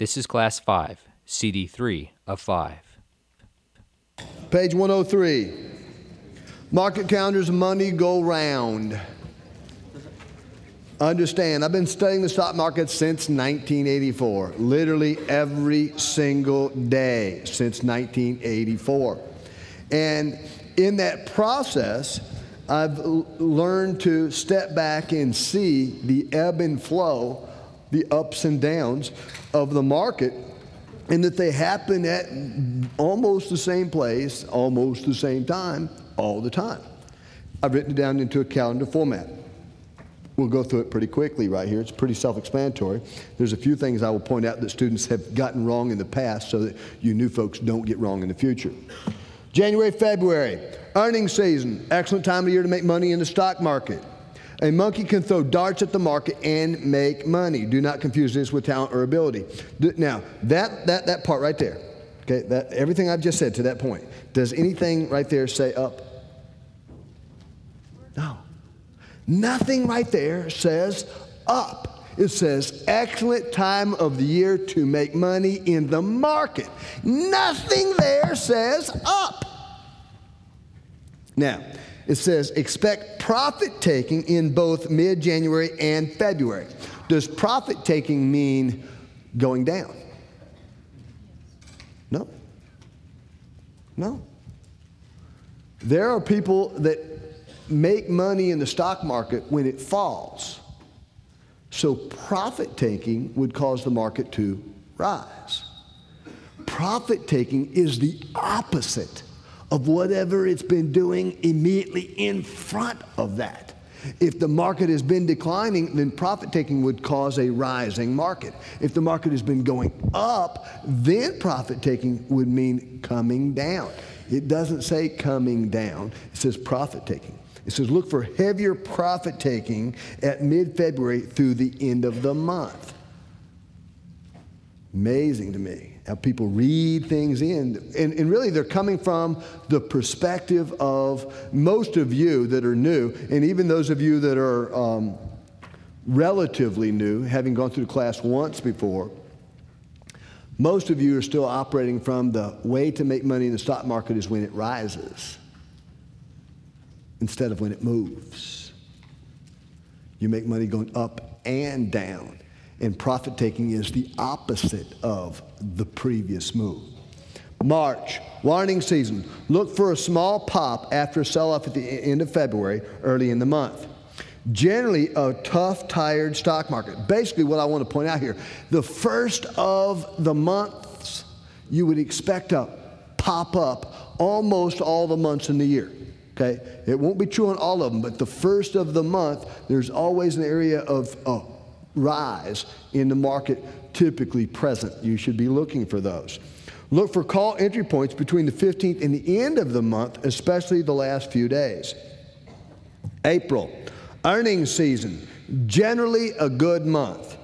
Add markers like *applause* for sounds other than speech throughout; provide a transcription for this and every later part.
This is Class 5, CD 3 of 5. Page 103. Market calendars, money go round. Understand, I've been studying the stock market since 1984, literally every single day since 1984. And in that process, I've learned to step back and see the ebb and flow, the ups and downs of the market, and that they happen at almost the same place, almost the same time, all the time. I've written it down into a calendar format. We'll go through it pretty quickly right here. It's pretty self explanatory. There's a few things I will point out that students have gotten wrong in the past so that you new folks don't get wrong in the future. January, February, earnings season, excellent time of year to make money in the stock market. A monkey can throw darts at the market and make money. Do not confuse this with talent or ability. Now, that, that, that part right there, okay, that, everything I've just said to that point, does anything right there say up? No. Nothing right there says up. It says excellent time of the year to make money in the market. Nothing there says up. Now, it says expect profit taking in both mid January and February. Does profit taking mean going down? No. No. There are people that make money in the stock market when it falls. So profit taking would cause the market to rise. Profit taking is the opposite of whatever it's been doing immediately in front of that. If the market has been declining, then profit taking would cause a rising market. If the market has been going up, then profit taking would mean coming down. It doesn't say coming down, it says profit taking. It says look for heavier profit taking at mid February through the end of the month. Amazing to me people read things in. And, and, really, they're coming from the perspective of most of you that are new, and even those of you that are um, relatively new, having gone through the class once before. Most of you are still operating from the way to make money in the stock market is when it rises instead of when it moves. You make money going up and down. And profit taking is the opposite of the previous move. March, warning season. Look for a small pop after a sell off at the end of February, early in the month. Generally, a tough, tired stock market. Basically, what I want to point out here the first of the months, you would expect to pop up almost all the months in the year. Okay? It won't be true on all of them, but the first of the month, there's always an area of uh, rise in the market typically present. You should be looking for those. Look for call entry points between the 15th and the end of the month, especially the last few days. April, earnings season, generally a good month.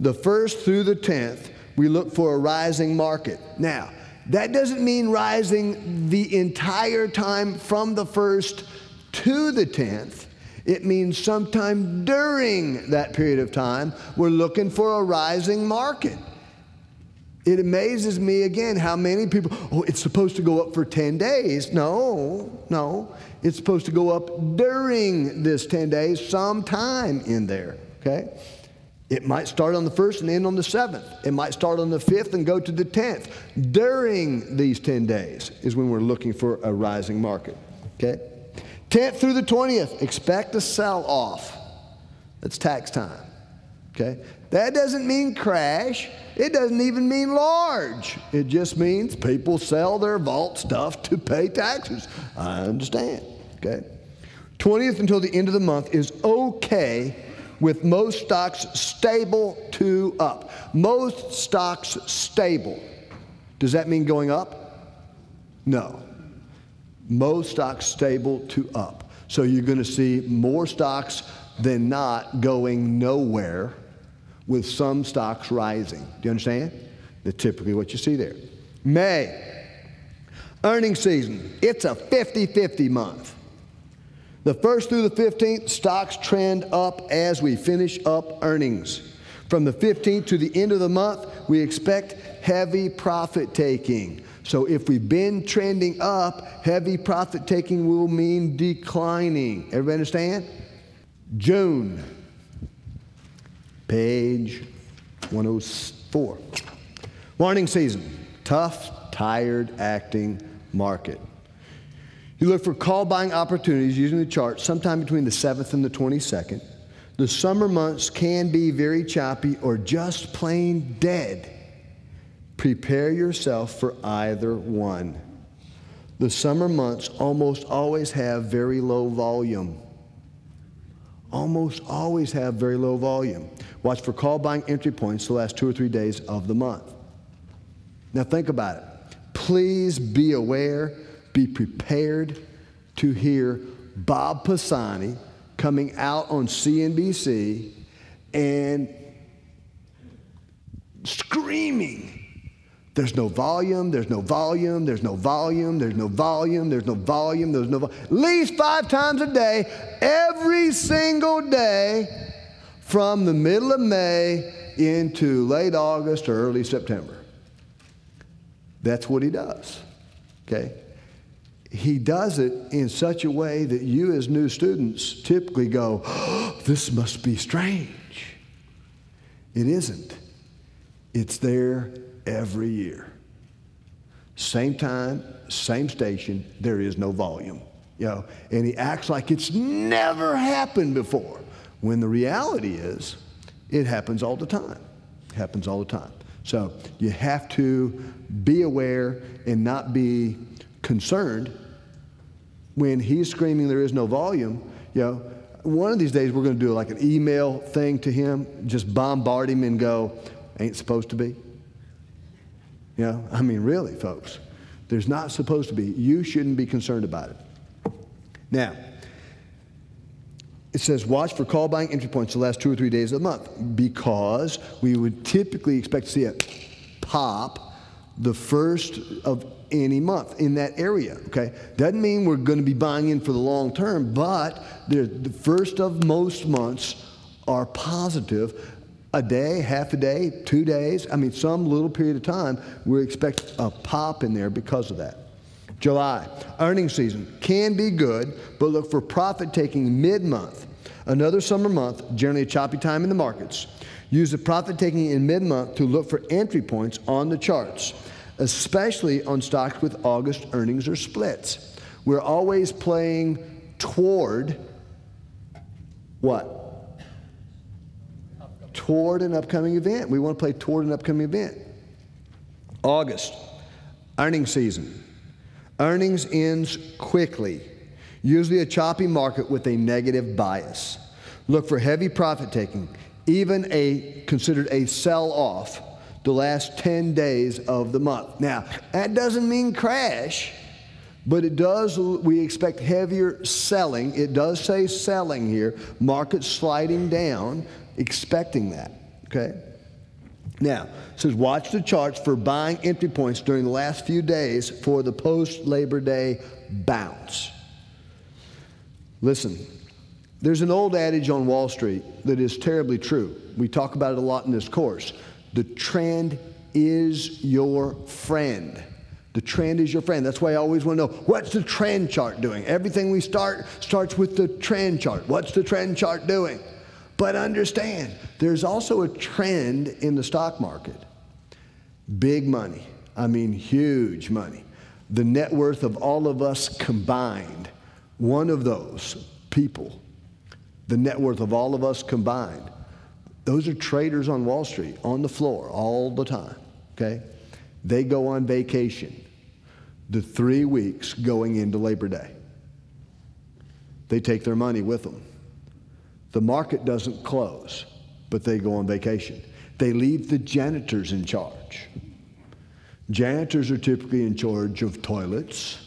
The 1st through the 10th, we look for a rising market. Now, that doesn't mean rising the entire time from the 1st to the 10th. It means sometime during that period of time, we're looking for a rising market. It amazes me again how many people, oh, it's supposed to go up for 10 days. No, no. It's supposed to go up during this 10 days, sometime in there, okay? It might start on the first and end on the seventh. It might start on the fifth and go to the tenth. During these 10 days is when we're looking for a rising market, okay? 10th through the 20th, expect a sell off. That's tax time. Okay? That doesn't mean crash. It doesn't even mean large. It just means people sell their vault stuff to pay taxes. I understand. Okay? 20th until the end of the month is okay with most stocks stable to up. Most stocks stable. Does that mean going up? No most stocks stable to up. So you're going to see more stocks than not going nowhere, with some stocks rising. Do you understand? That's typically what you see there. May, earnings season. It's a 50 50 month. The 1st through the 15th, stocks trend up as we finish up earnings. From the 15th to the end of the month, we expect heavy profit taking. So if we've been trending up, heavy profit taking will mean declining. Everybody understand? June, page 104. Warning season tough, tired acting market. You look for call buying opportunities using the chart sometime between the 7th and the 22nd. The summer months can be very choppy or just plain dead. Prepare yourself for either one. The summer months almost always have very low volume. Almost always have very low volume. Watch for call buying entry points the last two or three days of the month. Now, think about it. Please be aware, be prepared to hear Bob Pisani coming out on CNBC and screaming there's no volume, there's no volume, there's no volume, there's no volume, there's no volume, there's no volume. At least five times a day, every single day from the middle of May into late August or early September. That's what he does. Okay? He does it in such a way that you, as new students, typically go, oh, This must be strange. It isn't. It's there every year. Same time, same station, there is no volume. You know, and he acts like it's never happened before. When the reality is, it happens all the time. It happens all the time. So you have to be aware and not be concerned when he's screaming there is no volume. You know, one of these days we're going to do like an email thing to him, just bombard him and go, ain't supposed to be. You know, I mean, really, folks, there's not supposed to be. You shouldn't be concerned about it. Now, it says watch for call buying entry points the last two or three days of the month because we would typically expect to see it pop the first of any month in that area. Okay, doesn't mean we're going to be buying in for the long term, but the first of most months are positive a day, half a day, two days. I mean, some little period of time, we expect a pop in there because of that. July, earnings season can be good, but look for profit taking mid month. Another summer month, generally a choppy time in the markets. Use the profit taking in mid month to look for entry points on the charts, especially on stocks with August earnings or splits. We're always playing toward what? Toward an upcoming event. We want to play toward an upcoming event. August, earnings season. Earnings ends quickly, usually a choppy market with a negative bias. Look for heavy profit taking, even a considered a sell off the last 10 days of the month. Now, that doesn't mean crash, but it does, we expect heavier selling. It does say selling here, market sliding down expecting that, okay? Now, says watch the charts for buying entry points during the last few days for the post Labor Day bounce. Listen, there's an old adage on Wall Street that is terribly true. We talk about it a lot in this course. The trend is your friend. The trend is your friend. That's why I always want to know what's the trend chart doing? Everything we start starts with the trend chart. What's the trend chart doing? But understand, there's also a trend in the stock market. Big money. I mean, huge money. The net worth of all of us combined, one of those people, the net worth of all of us combined, those are traders on Wall Street, on the floor all the time, okay? They go on vacation the three weeks going into Labor Day. They take their money with them. The market doesn't close, but they go on vacation. They leave the janitors in charge. Janitors are typically in charge of toilets,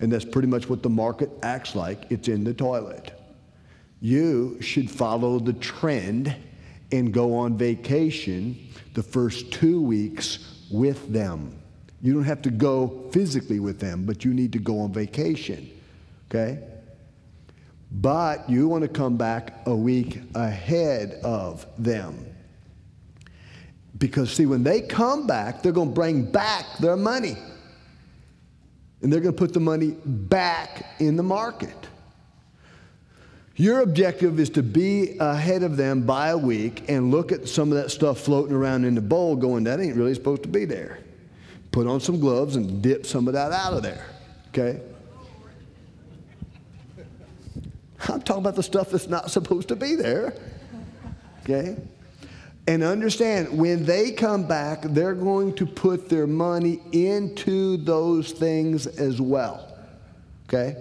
and that's pretty much what the market acts like it's in the toilet. You should follow the trend and go on vacation the first two weeks with them. You don't have to go physically with them, but you need to go on vacation. Okay? But you want to come back a week ahead of them. Because, see, when they come back, they're going to bring back their money. And they're going to put the money back in the market. Your objective is to be ahead of them by a week and look at some of that stuff floating around in the bowl, going, that ain't really supposed to be there. Put on some gloves and dip some of that out of there. Okay? I'm talking about the stuff that's not supposed to be there. Okay? And understand, when they come back, they're going to put their money into those things as well. Okay?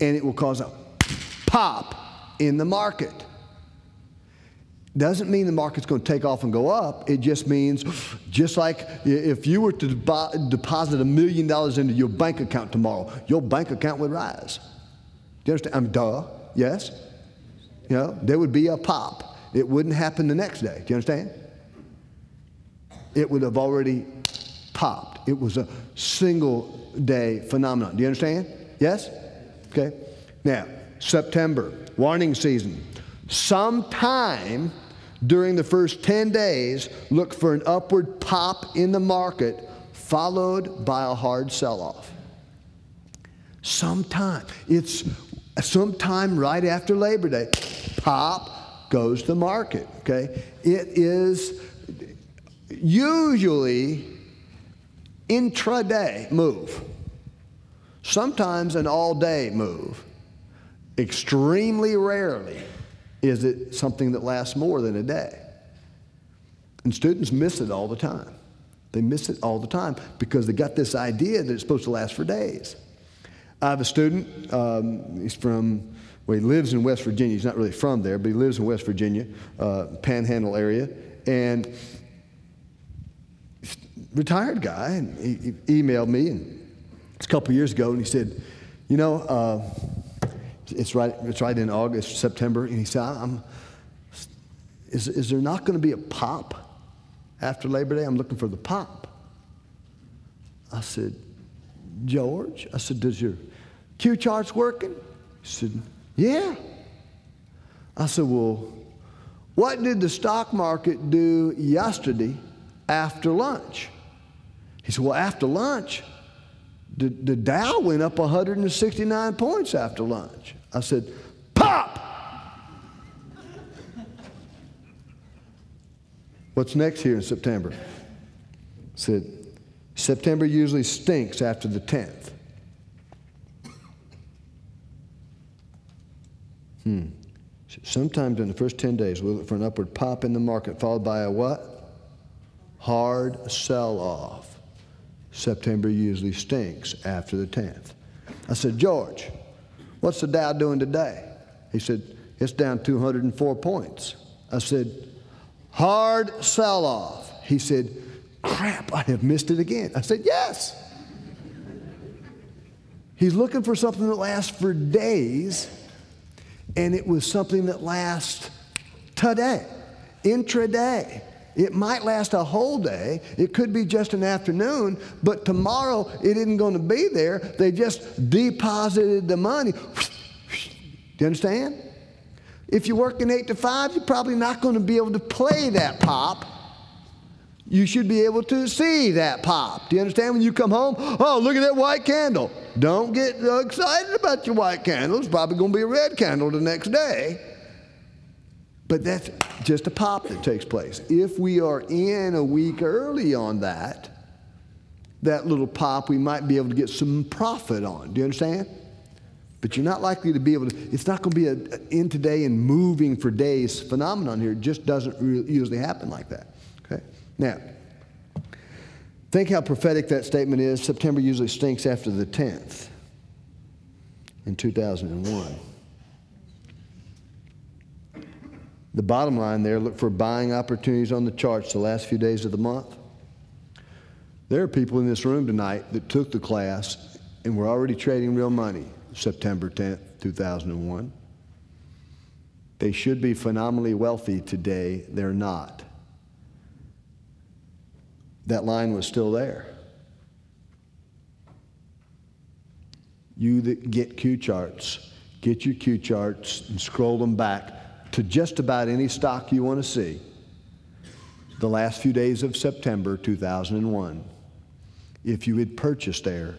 And it will cause a pop in the market. Doesn't mean the market's going to take off and go up. It just means, just like if you were to deposit a million dollars into your bank account tomorrow, your bank account would rise. Do you understand? I mean, duh, yes. You know, there would be a pop. It wouldn't happen the next day. Do you understand? It would have already popped. It was a single day phenomenon. Do you understand? Yes? Okay. Now, September, warning season. Sometime during the first 10 days, look for an upward pop in the market followed by a hard sell off. Sometime. It's sometime right after Labor Day. Pop goes the market, okay? It is usually intraday move, sometimes an all day move. Extremely rarely is it something that lasts more than a day. And students miss it all the time. They miss it all the time because they got this idea that it's supposed to last for days. I have a student, um, he's from, well, he lives in West Virginia. He's not really from there, but he lives in West Virginia, uh, panhandle area. And retired guy, and he, he emailed me and it's a couple years ago, and he said, You know, uh, it's right, it's right in August, September. And he said, I'm, is, is there not going to be a pop after Labor Day? I'm looking for the pop. I said, George, I said, does your Q charts working? He said, yeah. I said, well, what did the stock market do yesterday after lunch? He said, well, after lunch, the, the Dow went up 169 points after lunch. I said, Pop! What's next here in September? I said, September usually stinks after the 10th. Hmm. Sometimes in the first 10 days, we'll look for an upward pop in the market, followed by a what? Hard sell off. September usually stinks after the 10th. I said, George, what's the Dow doing today? He said, it's down 204 points. I said, hard sell off. He said, crap, I have missed it again. I said, yes. He's looking for something that lasts for days, and it was something that lasts today, intraday. It might last a whole day. It could be just an afternoon, but tomorrow it isn't going to be there. They just deposited the money. Do you understand? If you're working eight to five, you're probably not going to be able to play that pop. You should be able to see that pop. Do you understand? When you come home, oh, look at that white candle. Don't get excited about your white candle. It's probably going to be a red candle the next day. But that's just a pop that takes place. If we are in a week early on that, that little pop we might be able to get some profit on. Do you understand? But you're not likely to be able to, it's not going to be an in today and moving for days phenomenon here. It just doesn't usually happen like that. Okay? Now, think how prophetic that statement is. September usually stinks after the 10th in 2001. The bottom line there look for buying opportunities on the charts the last few days of the month. There are people in this room tonight that took the class and were already trading real money September 10th, 2001. They should be phenomenally wealthy today. They're not. That line was still there. You that get Q charts, get your Q charts and scroll them back to just about any stock you want to see. the last few days of September 2001, if you had purchased there,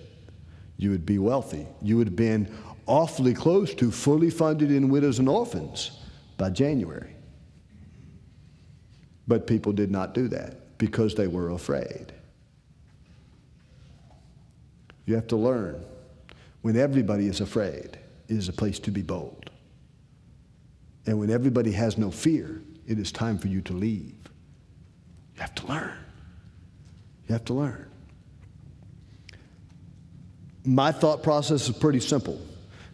you would be wealthy. You would have been awfully close to fully funded in widows and orphans by January. But people did not do that because they were afraid. You have to learn when everybody is afraid, it is a place to be bold. And when everybody has no fear, it is time for you to leave. You have to learn. You have to learn. My thought process is pretty simple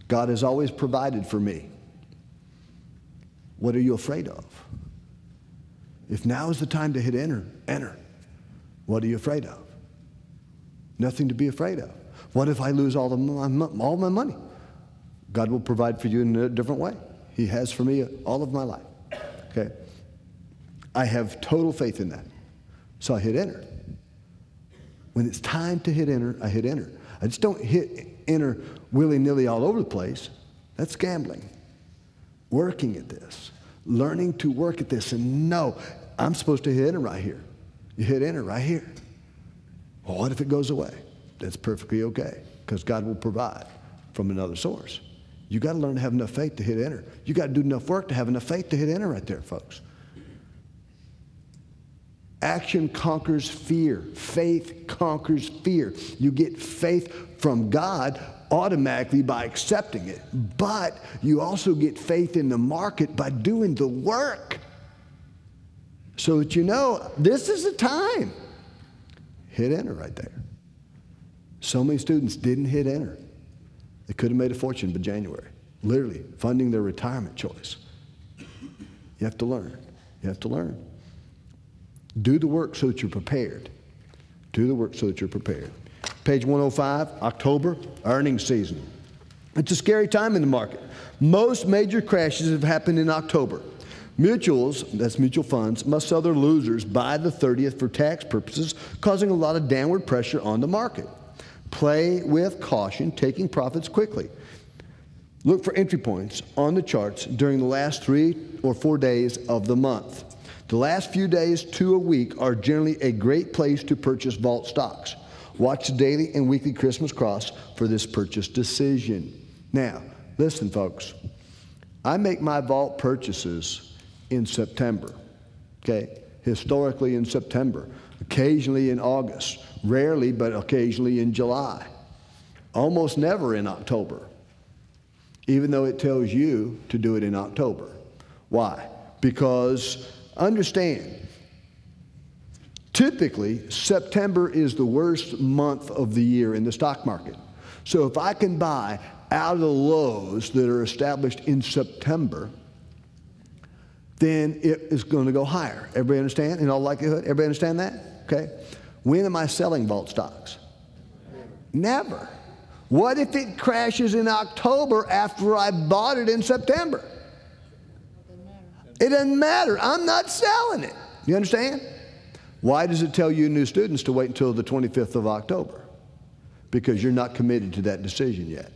God has always provided for me. What are you afraid of? If now is the time to hit enter, enter. What are you afraid of? Nothing to be afraid of. What if I lose all, the, all my money? God will provide for you in a different way. He has for me all of my life. Okay? I have total faith in that. So I hit enter. When it's time to hit enter, I hit enter. I just don't hit enter willy nilly all over the place. That's gambling. Working at this, learning to work at this, and know I'm supposed to hit enter right here. You hit enter right here. Well, what if it goes away? That's perfectly okay because God will provide from another source. You got to learn to have enough faith to hit enter. You got to do enough work to have enough faith to hit enter right there, folks. Action conquers fear. Faith conquers fear. You get faith from God automatically by accepting it, but you also get faith in the market by doing the work. So that you know this is the time. Hit enter right there. So many students didn't hit enter. They could have made a fortune by January, literally funding their retirement choice. You have to learn. You have to learn. Do the work so that you're prepared. Do the work so that you're prepared. Page 105, October, earnings season. It's a scary time in the market. Most major crashes have happened in October. Mutuals, that's mutual funds, must sell their losers by the 30th for tax purposes, causing a lot of downward pressure on the market. Play with caution, taking profits quickly. Look for entry points on the charts during the last three or four days of the month. The last few days to a week are generally a great place to purchase vault stocks. Watch the daily and weekly Christmas cross for this purchase decision. Now, listen, folks. I make my vault purchases in September, okay? Historically in September, occasionally in August, rarely, but occasionally in July, almost never in October, even though it tells you to do it in October. Why? Because Understand, typically, September is the worst month of the year in the stock market. So if I can buy out of the lows that are established in September, then it is going to go higher. Everybody understand? In all likelihood, everybody understand that? Okay. When am I selling vault stocks? Never. What if it crashes in October after I bought it in September? It doesn't matter. I'm not selling it. You understand? Why does it tell you new students to wait until the 25th of October? Because you're not committed to that decision yet.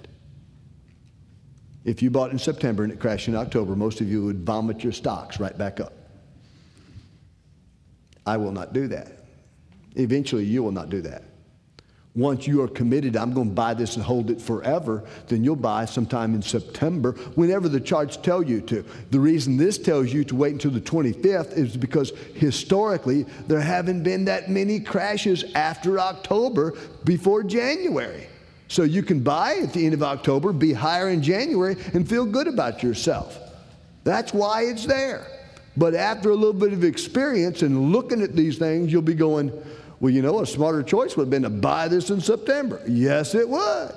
If you bought in September and it crashed in October, most of you would vomit your stocks right back up. I will not do that. Eventually, you will not do that once you are committed, I'm going to buy this and hold it forever, then you'll buy sometime in September, whenever the charts tell you to. The reason this tells you to wait until the 25th is because historically there haven't been that many crashes after October before January. So you can buy at the end of October, be higher in January, and feel good about yourself. That's why it's there. But after a little bit of experience and looking at these things, you'll be going, well, you know, a smarter choice would have been to buy this in September. Yes, it would.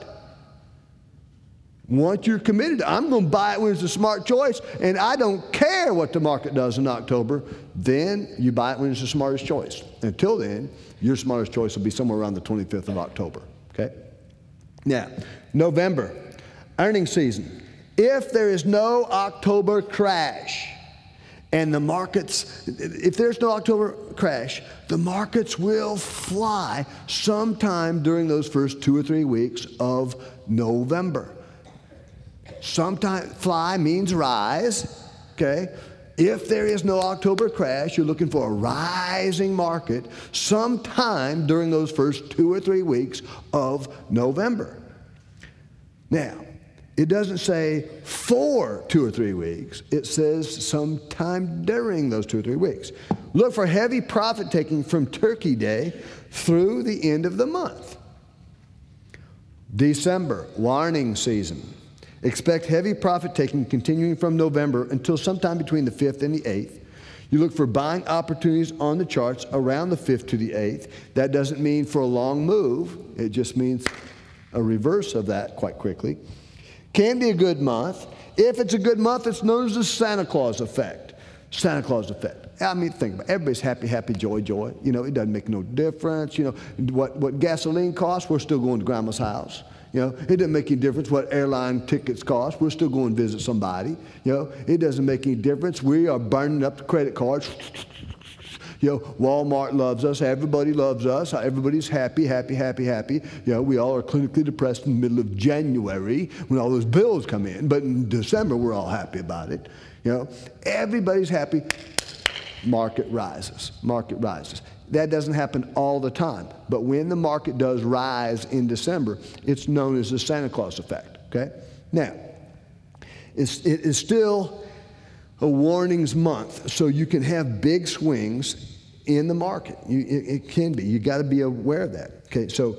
Once you're committed, I'm going to buy it when it's a smart choice, and I don't care what the market does in October, then you buy it when it's the smartest choice. Until then, your smartest choice will be somewhere around the 25th of October. Okay? Now, November, earnings season. If there is no October crash, and the markets, if there's no October crash, the markets will fly sometime during those first two or three weeks of November. Sometime fly means rise, okay? If there is no October crash, you're looking for a rising market sometime during those first two or three weeks of November. Now, it doesn't say for two or three weeks, it says sometime during those two or three weeks. Look for heavy profit taking from Turkey Day through the end of the month. December, warning season. Expect heavy profit taking continuing from November until sometime between the 5th and the 8th. You look for buying opportunities on the charts around the 5th to the 8th. That doesn't mean for a long move, it just means a reverse of that quite quickly. Can be a good month. If it's a good month, it's known as the Santa Claus effect. Santa Claus effect. I mean, think about it. Everybody's happy, happy, joy, joy. You know, it doesn't make no difference. You know, what, what gasoline costs, we're still going to grandma's house. You know, it doesn't make any difference what airline tickets cost. We're still going to visit somebody. You know, it doesn't make any difference. We are burning up the credit cards. You know, Walmart loves us. Everybody loves us. Everybody's happy, happy, happy, happy. You know, we all are clinically depressed in the middle of January when all those bills come in. But in December, we're all happy about it. You know, everybody's happy. Market rises. Market rises. That doesn't happen all the time. But when the market does rise in December, it's known as the Santa Claus effect. Okay? Now, it's, it is still a warnings month, so you can have big swings in the market. You, it, it can be. You got to be aware of that. Okay, so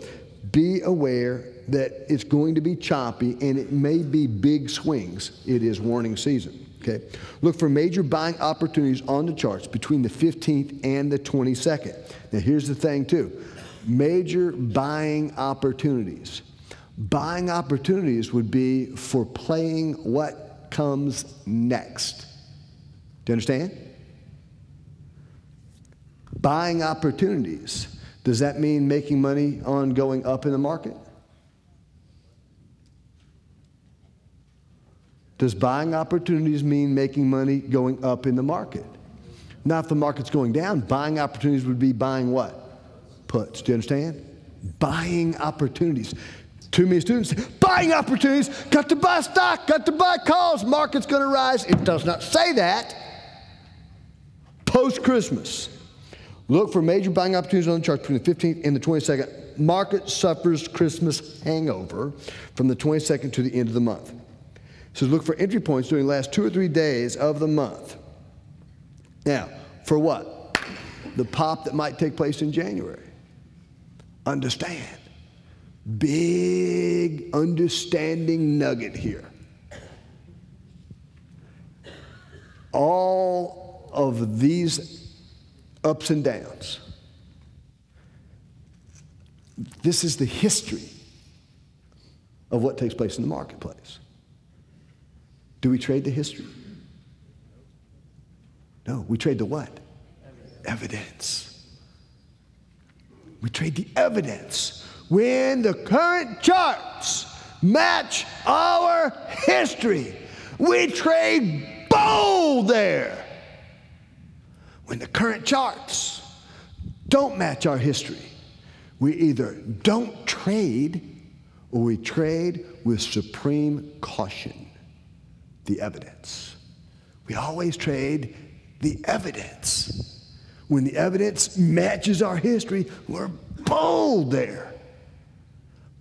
be aware that it's going to be choppy and it may be big swings. It is warning season. Okay, look for major buying opportunities on the charts between the 15th and the 22nd. Now, here's the thing, too major buying opportunities. Buying opportunities would be for playing what comes next. Do you understand? Buying opportunities. Does that mean making money on going up in the market? Does buying opportunities mean making money going up in the market? Now, if the market's going down, buying opportunities would be buying what? Puts. Do you understand? Buying opportunities. Too many students say, buying opportunities, got to buy stock, got to buy calls, market's going to rise. It does not say that. Post Christmas, look for major buying opportunities on the chart between the 15th and the 22nd. Market suffers Christmas hangover from the 22nd to the end of the month. So look for entry points during the last two or three days of the month. Now, for what? The pop that might take place in January. Understand. Big understanding nugget here. All of these ups and downs. This is the history of what takes place in the marketplace. Do we trade the history? No, we trade the what? Evidence. We trade the evidence. When the current charts match our history, we trade bold there. When the current charts don't match our history, we either don't trade or we trade with supreme caution. The evidence. We always trade the evidence. When the evidence matches our history, we're bold there.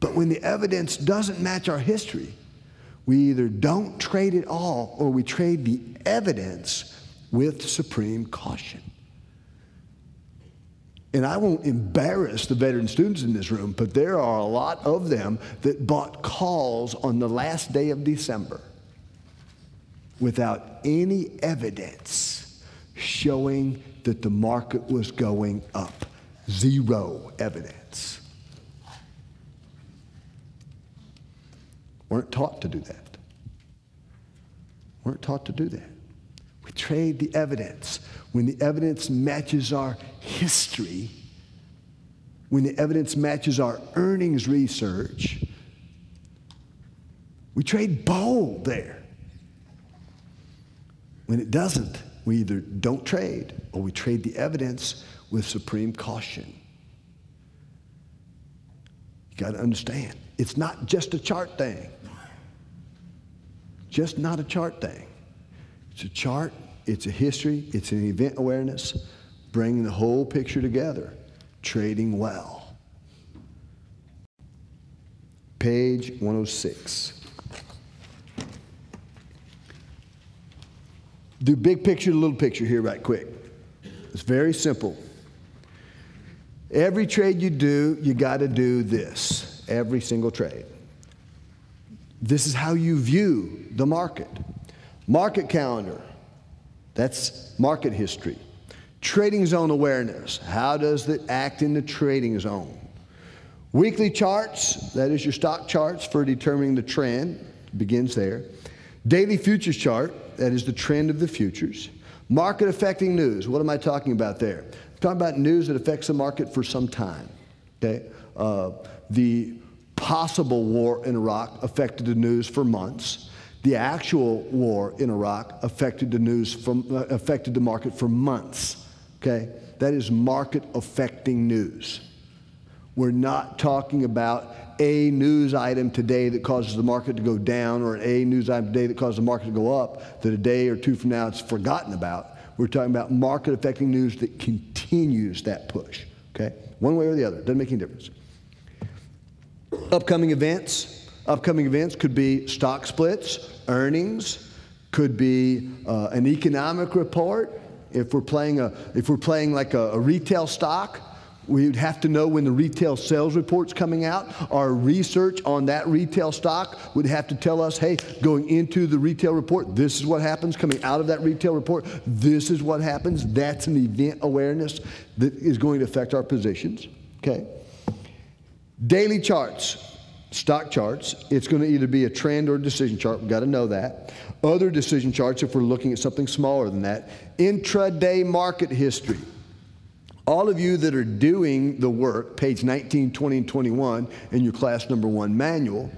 But when the evidence doesn't match our history, we either don't trade at all or we trade the evidence with supreme caution. And I won't embarrass the veteran students in this room, but there are a lot of them that bought calls on the last day of December without any evidence showing that the market was going up. Zero evidence. Weren't taught to do that. Weren't taught to do that. We trade the evidence. When the evidence matches our history, when the evidence matches our earnings research, we trade bold there. When it doesn't, we either don't trade or we trade the evidence with supreme caution. You got to understand, it's not just a chart thing. Just not a chart thing. It's a chart It's a history, it's an event awareness, bringing the whole picture together, trading well. Page 106. Do big picture to little picture here, right quick. It's very simple. Every trade you do, you got to do this. Every single trade. This is how you view the market. Market calendar, that's market history. Trading zone awareness, how does it act in the trading zone? Weekly charts, that is your stock charts for determining the trend, begins there. Daily futures chart, that is the trend of the futures. Market affecting news, what am I talking about there? I'm talking about news that affects the market for some time. Okay? Uh, the possible war in Iraq affected the news for months. The actual war in Iraq affected the news from uh, affected the market for months. Okay? That is market affecting news. We're not talking about a news item today that causes the market to go down or an a news item today that causes the market to go up that a day or two from now it's forgotten about. We're talking about market affecting news that continues that push. Okay? One way or the other. Doesn't make any difference. Upcoming events. Upcoming events could be stock splits, earnings, could be uh, an economic report. If we're playing a, if we're playing like a, a retail stock, We'd have to know when the retail sales report's coming out. Our research on that retail stock would have to tell us, hey, going into the retail report, this is what happens. Coming out of that retail report, this is what happens. That's an event awareness that is going to affect our positions. Okay. Daily charts, stock charts. It's going to either be a trend or a decision chart. We've got to know that. Other decision charts, if we're looking at something smaller than that. Intraday market history. All of you that are doing the work, page 19, 20, and 21 in your class number one manual,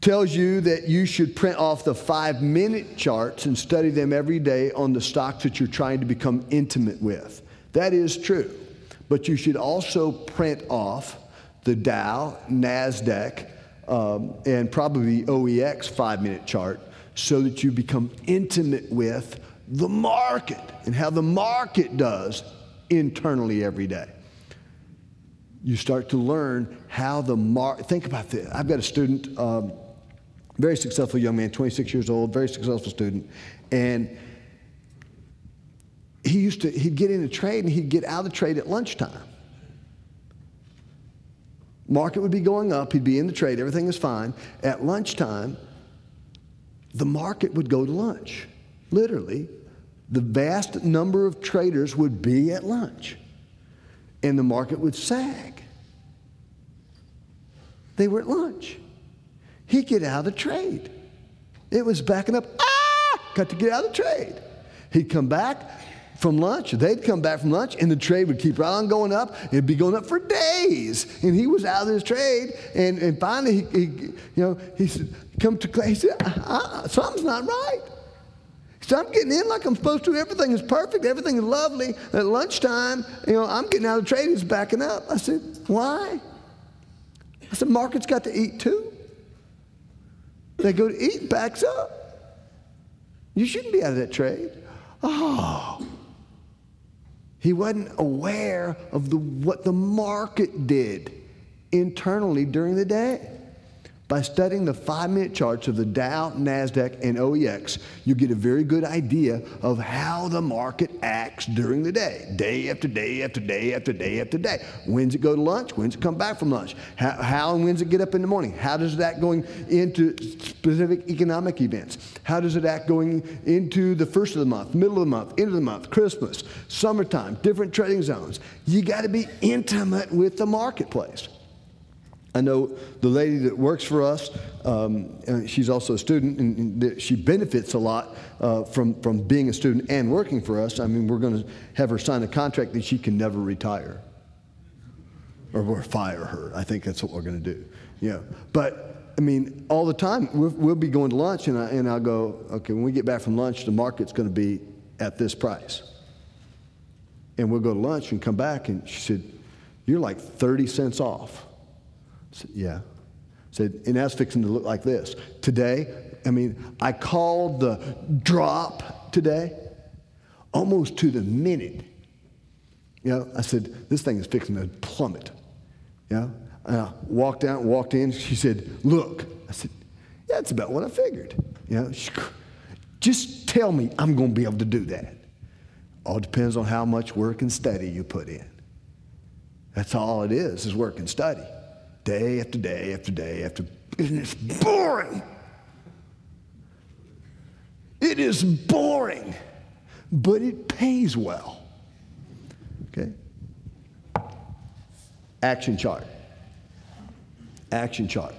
tells you that you should print off the five minute charts and study them every day on the stocks that you're trying to become intimate with. That is true. But you should also print off the Dow, NASDAQ, um, and probably OEX five minute chart so that you become intimate with the market and how the market does internally every day. You start to learn how the market, think about this. I've got a student, um, very successful young man, 26 years old, very successful student, and he used to, he'd get in a trade and he'd get out of the trade at lunchtime. Market would be going up, he'd be in the trade, everything is fine. At lunchtime, the market would go to lunch, literally the vast number of traders would be at lunch and the market would sag. They were at lunch. He'd get out of the trade. It was backing up. Ah! Got to get out of the trade. He'd come back from lunch. They'd come back from lunch, and the trade would keep right on going up. It'd be going up for days. And he was out of his trade. And, and finally, he, he you know, he said, come to class. He said, uh, something's not right. I'm getting in like I'm supposed to. Everything is perfect. Everything is lovely. At lunchtime, you know, I'm getting out of the trade. He's backing up. I said, why? I said, market's got to eat too. They go to eat, backs up. You shouldn't be out of that trade. Oh. He wasn't aware of the, what the market did internally during the day. By studying the five minute charts of the Dow, NASDAQ, and OEX, you get a very good idea of how the market acts during the day, day after day after day after day after day. When's it go to lunch? When's it come back from lunch? How, how and when's it get up in the morning? How does that going into specific economic events? How does it act going into the first of the month, middle of the month, end of the month, Christmas, summertime, different trading zones? You got to be intimate with the marketplace. I know the lady that works for us, um, she's also a student, and she benefits a lot uh, from, from being a student and working for us. I mean, we're going to have her sign a contract that she can never retire or we'll fire her. I think that's what we're going to do. Yeah. But, I mean, all the time, we'll, we'll be going to lunch, and, I, and I'll go, okay, when we get back from lunch, the market's going to be at this price. And we'll go to lunch and come back, and she said, You're like 30 cents off. Said, yeah. Said, and that's fixing to look like this. Today, I mean, I called the drop today, almost to the minute. You know, I said, this thing is fixing to plummet. You know, and I walked out, walked in. She said, look. I said, yeah, that's about what I figured. You know, she, just tell me I'm going to be able to do that. All depends on how much work and study you put in. That's all it is, is work and study. Day after day after day after. And it's boring. It is boring, but it pays well. Okay? Action chart. Action chart.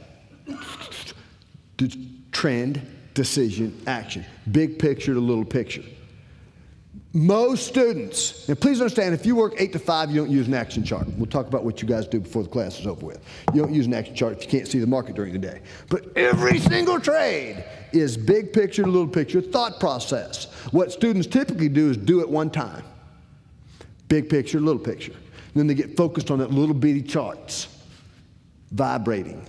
Trend, decision, action. Big picture to little picture. Most students, and please understand, if you work 8 to 5, you don't use an action chart. We'll talk about what you guys do before the class is over with. You don't use an action chart if you can't see the market during the day. But every single trade is big picture, little picture, thought process. What students typically do is do it one time big picture, little picture. And then they get focused on that little bitty charts, vibrating,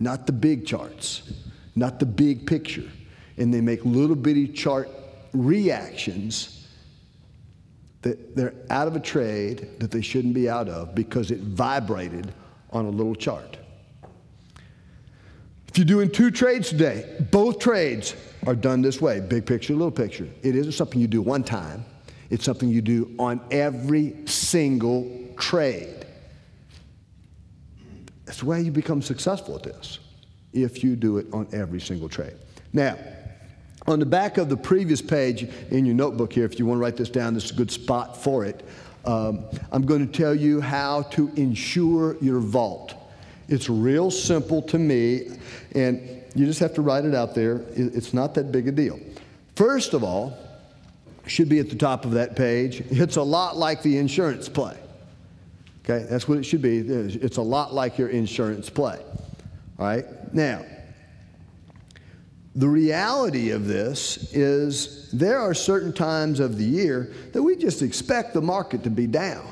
not the big charts, not the big picture. And they make little bitty chart reactions that they're out of a trade that they shouldn't be out of because it vibrated on a little chart. If you're doing two trades today, both trades are done this way big picture, little picture. It isn't something you do one time, it's something you do on every single trade. That's the way you become successful at this, if you do it on every single trade. Now, on the back of the previous page in your notebook here, if you want to write this down, this is a good spot for it. Um, I'm going to tell you how to insure your vault. It's real simple to me, and you just have to write it out there. It's not that big a deal. First of all, should be at the top of that page. It's a lot like the insurance play. Okay, that's what it should be. It's a lot like your insurance play. All right, now, the reality of this is there are certain times of the year that we just expect the market to be down.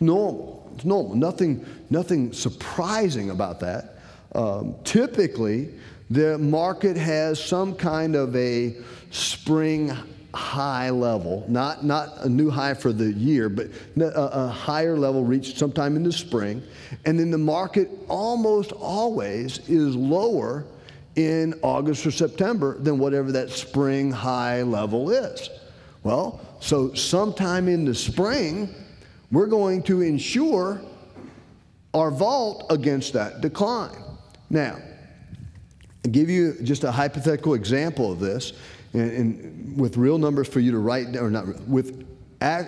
Normal. It's normal. Nothing, nothing surprising about that. Um, typically, the market has some kind of a spring high level, not, not a new high for the year, but a, a, higher level reached sometime in the spring. And then the market almost always is lower in August or September than whatever that spring high level is. Well, so sometime in the spring, we're going to ensure our vault against that decline. Now, I'll give you just a hypothetical example of this, and, and with real numbers for you to write down, or not with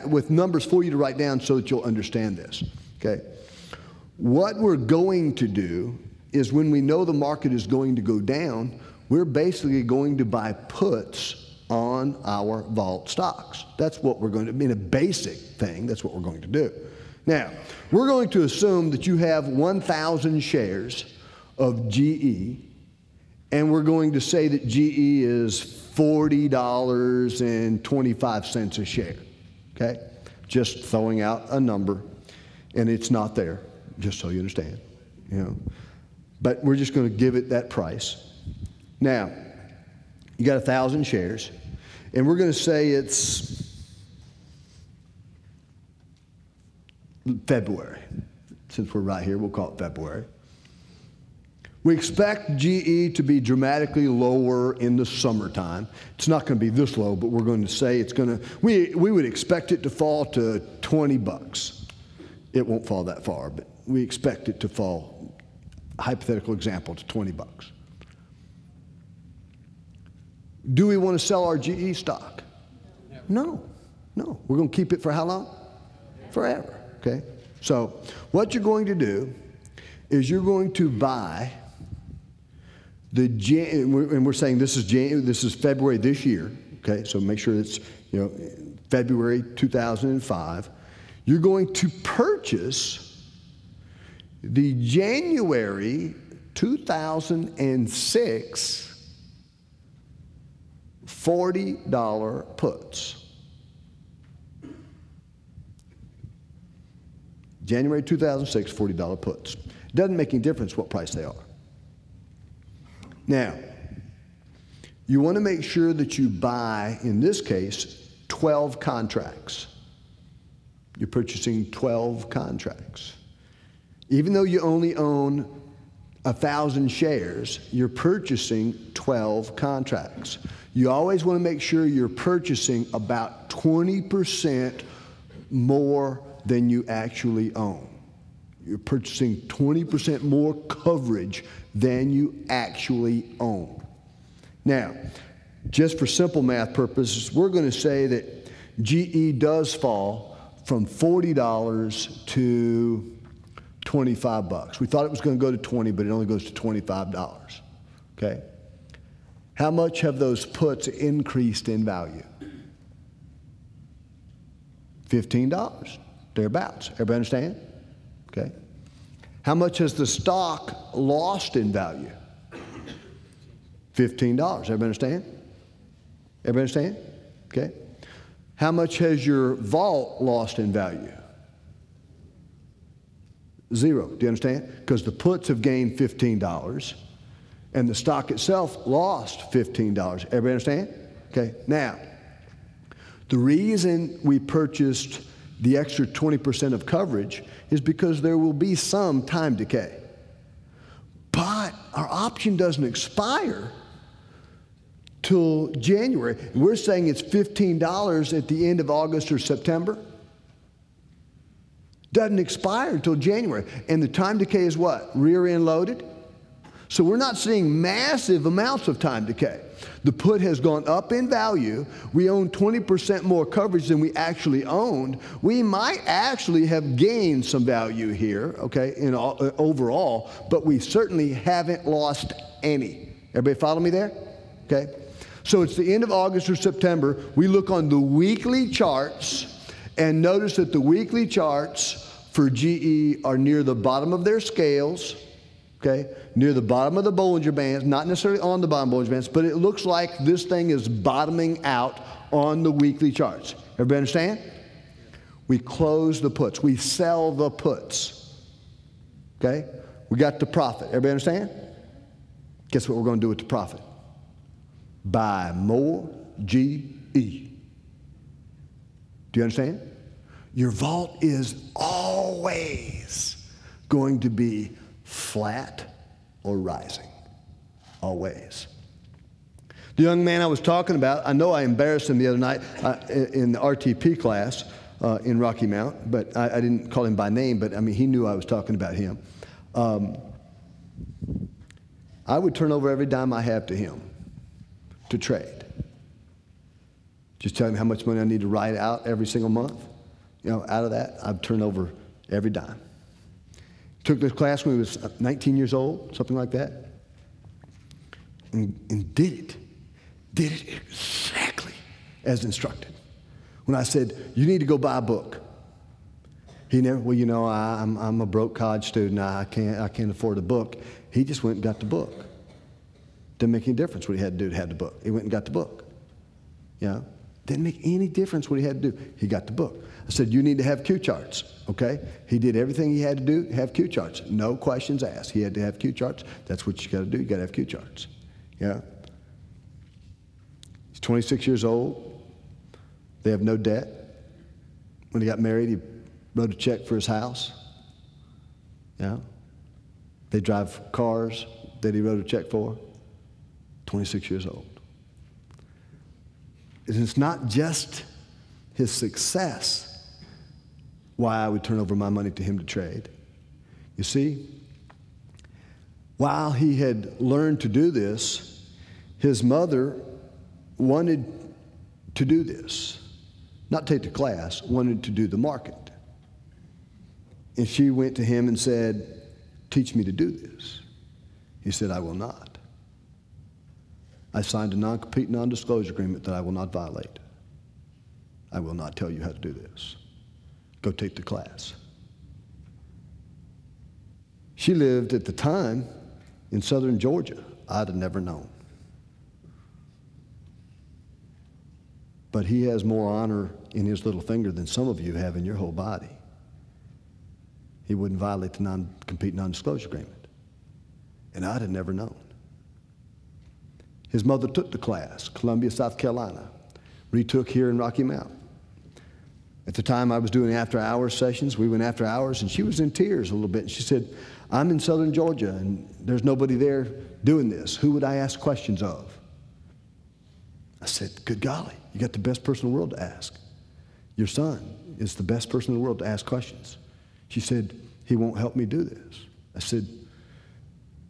with numbers for you to write down so that you'll understand this. Okay, what we're going to do is when we know the market is going to go down, we're basically going to buy puts on our vault stocks. That's what we're going to, I mean, a basic thing, that's what we're going to do. Now, we're going to assume that you have 1,000 shares of GE, and we're going to say that GE is $40.25 a share, okay? Just throwing out a number, and it's not there, just so you understand, you know but we're just going to give it that price. Now, you got a thousand shares, and we're going to say it's February. Since we're right here, we'll call it February. We expect GE to be dramatically lower in the summertime. It's not going to be this low, but we're going to say it's going to, we, we would expect it to fall to 20 bucks. It won't fall that far, but we expect it to fall hypothetical example, to 20 bucks. Do we want to sell our GE stock? No, no. We're going to keep it for how long? Forever, okay? So, what you're going to do is you're going to buy the and we're saying this is Jan- this is February this year, okay? So make sure it's you know February 2005. You're going to purchase the January 2006 $40 puts. January 2006, $40 puts. Doesn't make any difference what price they are. Now, you want to make sure that you buy, in this case, 12 contracts. You're purchasing 12 contracts. Even though you only own a thousand shares, you're purchasing 12 contracts. You always want to make sure you're purchasing about 20% more than you actually own. You're purchasing 20% more coverage than you actually own. Now, just for simple math purposes, we're going to say that GE does fall from $40 to 25 bucks. We thought it was going to go to 20, but it only goes to $25. Okay? How much have those puts increased in value? $15, thereabouts. Everybody understand? Okay. How much has the stock lost in value? $15. Everybody understand? Everybody understand? Okay. How much has your vault lost in value? Zero. Do you understand? Because the puts have gained $15 and the stock itself lost $15. Everybody understand? Okay. Now, the reason we purchased the extra 20% of coverage is because there will be some time decay. But our option doesn't expire till January. We're saying it's $15 at the end of August or September. Doesn't expire until January. And the time decay is what? Rear end loaded? So we're not seeing massive amounts of time decay. The put has gone up in value. We own 20% more coverage than we actually owned. We might actually have gained some value here, okay, in all, uh, overall, but we certainly haven't lost any. Everybody follow me there? Okay. So it's the end of August or September. We look on the weekly charts and notice that the weekly charts for GE are near the bottom of their scales okay, near the bottom of the Bollinger Bands, not necessarily on the bottom Bollinger Bands, but it looks like this thing is bottoming out on the weekly charts. Everybody understand? We close the puts, we sell the puts. Okay? We got the profit. Everybody understand? Guess what we're going to do with the profit? Buy more GE. Do you understand? Your vault is always going to be flat or rising, always. The young man I was talking about, I know I embarrassed him the other night uh, in the RTP class uh, in Rocky Mount, but I, I, didn't call him by name, but I mean, he knew I was talking about him. Um, I would turn over every dime I have to him to trade. Just tell me how much money I need to write out every single month. You know, out of that, I'd turn over every dime. Took this class when he was uh, 19 years old, something like that, and, and did it. Did it exactly as instructed. When I said, You need to go buy a book. He never, well, you know, I, am I'm, I'm a broke college student. I can't, I can't afford a book. He just went and got the book. Didn't make any difference what he had to do to have the book. He went and got the book. Yeah. Didn't make any difference what he had to do. He got the book. I said, You need to have Q charts, okay? He did everything he had to do, have Q charts. No questions asked. He had to have Q charts. That's what you got to do. You got to have Q charts. Yeah? He's 26 years old. They have no debt. When he got married, he wrote a check for his house. Yeah? They drive cars that he wrote a check for. 26 years old. And it's not just his success why I would turn over my money to him to trade. You see, while he had learned to do this, his mother wanted to do this. Not take the class, wanted to do the market. And she went to him and said, Teach me to do this. He said, I will not. I signed a non compete, non disclosure agreement that I will not violate. I will not tell you how to do this. Go take the class. She lived at the time in southern Georgia. I'd have never known. But he has more honor in his little finger than some of you have in your whole body. He wouldn't violate the non compete non disclosure agreement. And I'd have never known. His mother took the class, Columbia, South Carolina, retook here in Rocky Mount. At the time I was doing after hours sessions, we went after hours, and she was in tears a little bit. And she said, I'm in southern Georgia, and there's nobody there doing this. Who would I ask questions of? I said, Good golly, you got the best person in the world to ask. Your son is the best person in the world to ask questions. She said, He won't help me do this. I said,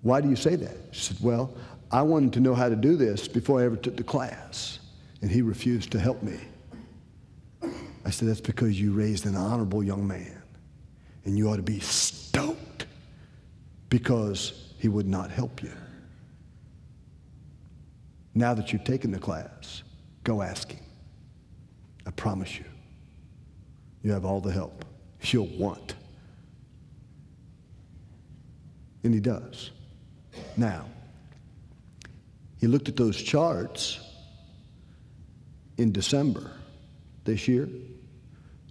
Why do you say that? She said, Well, I wanted to know how to do this before I ever took the class, and he refused to help me. I said, That's because you raised an honorable young man, and you ought to be stoked because he would not help you. Now that you've taken the class, go ask him. I promise you, you have all the help you'll want. And he does. Now, he looked at those charts in December this year,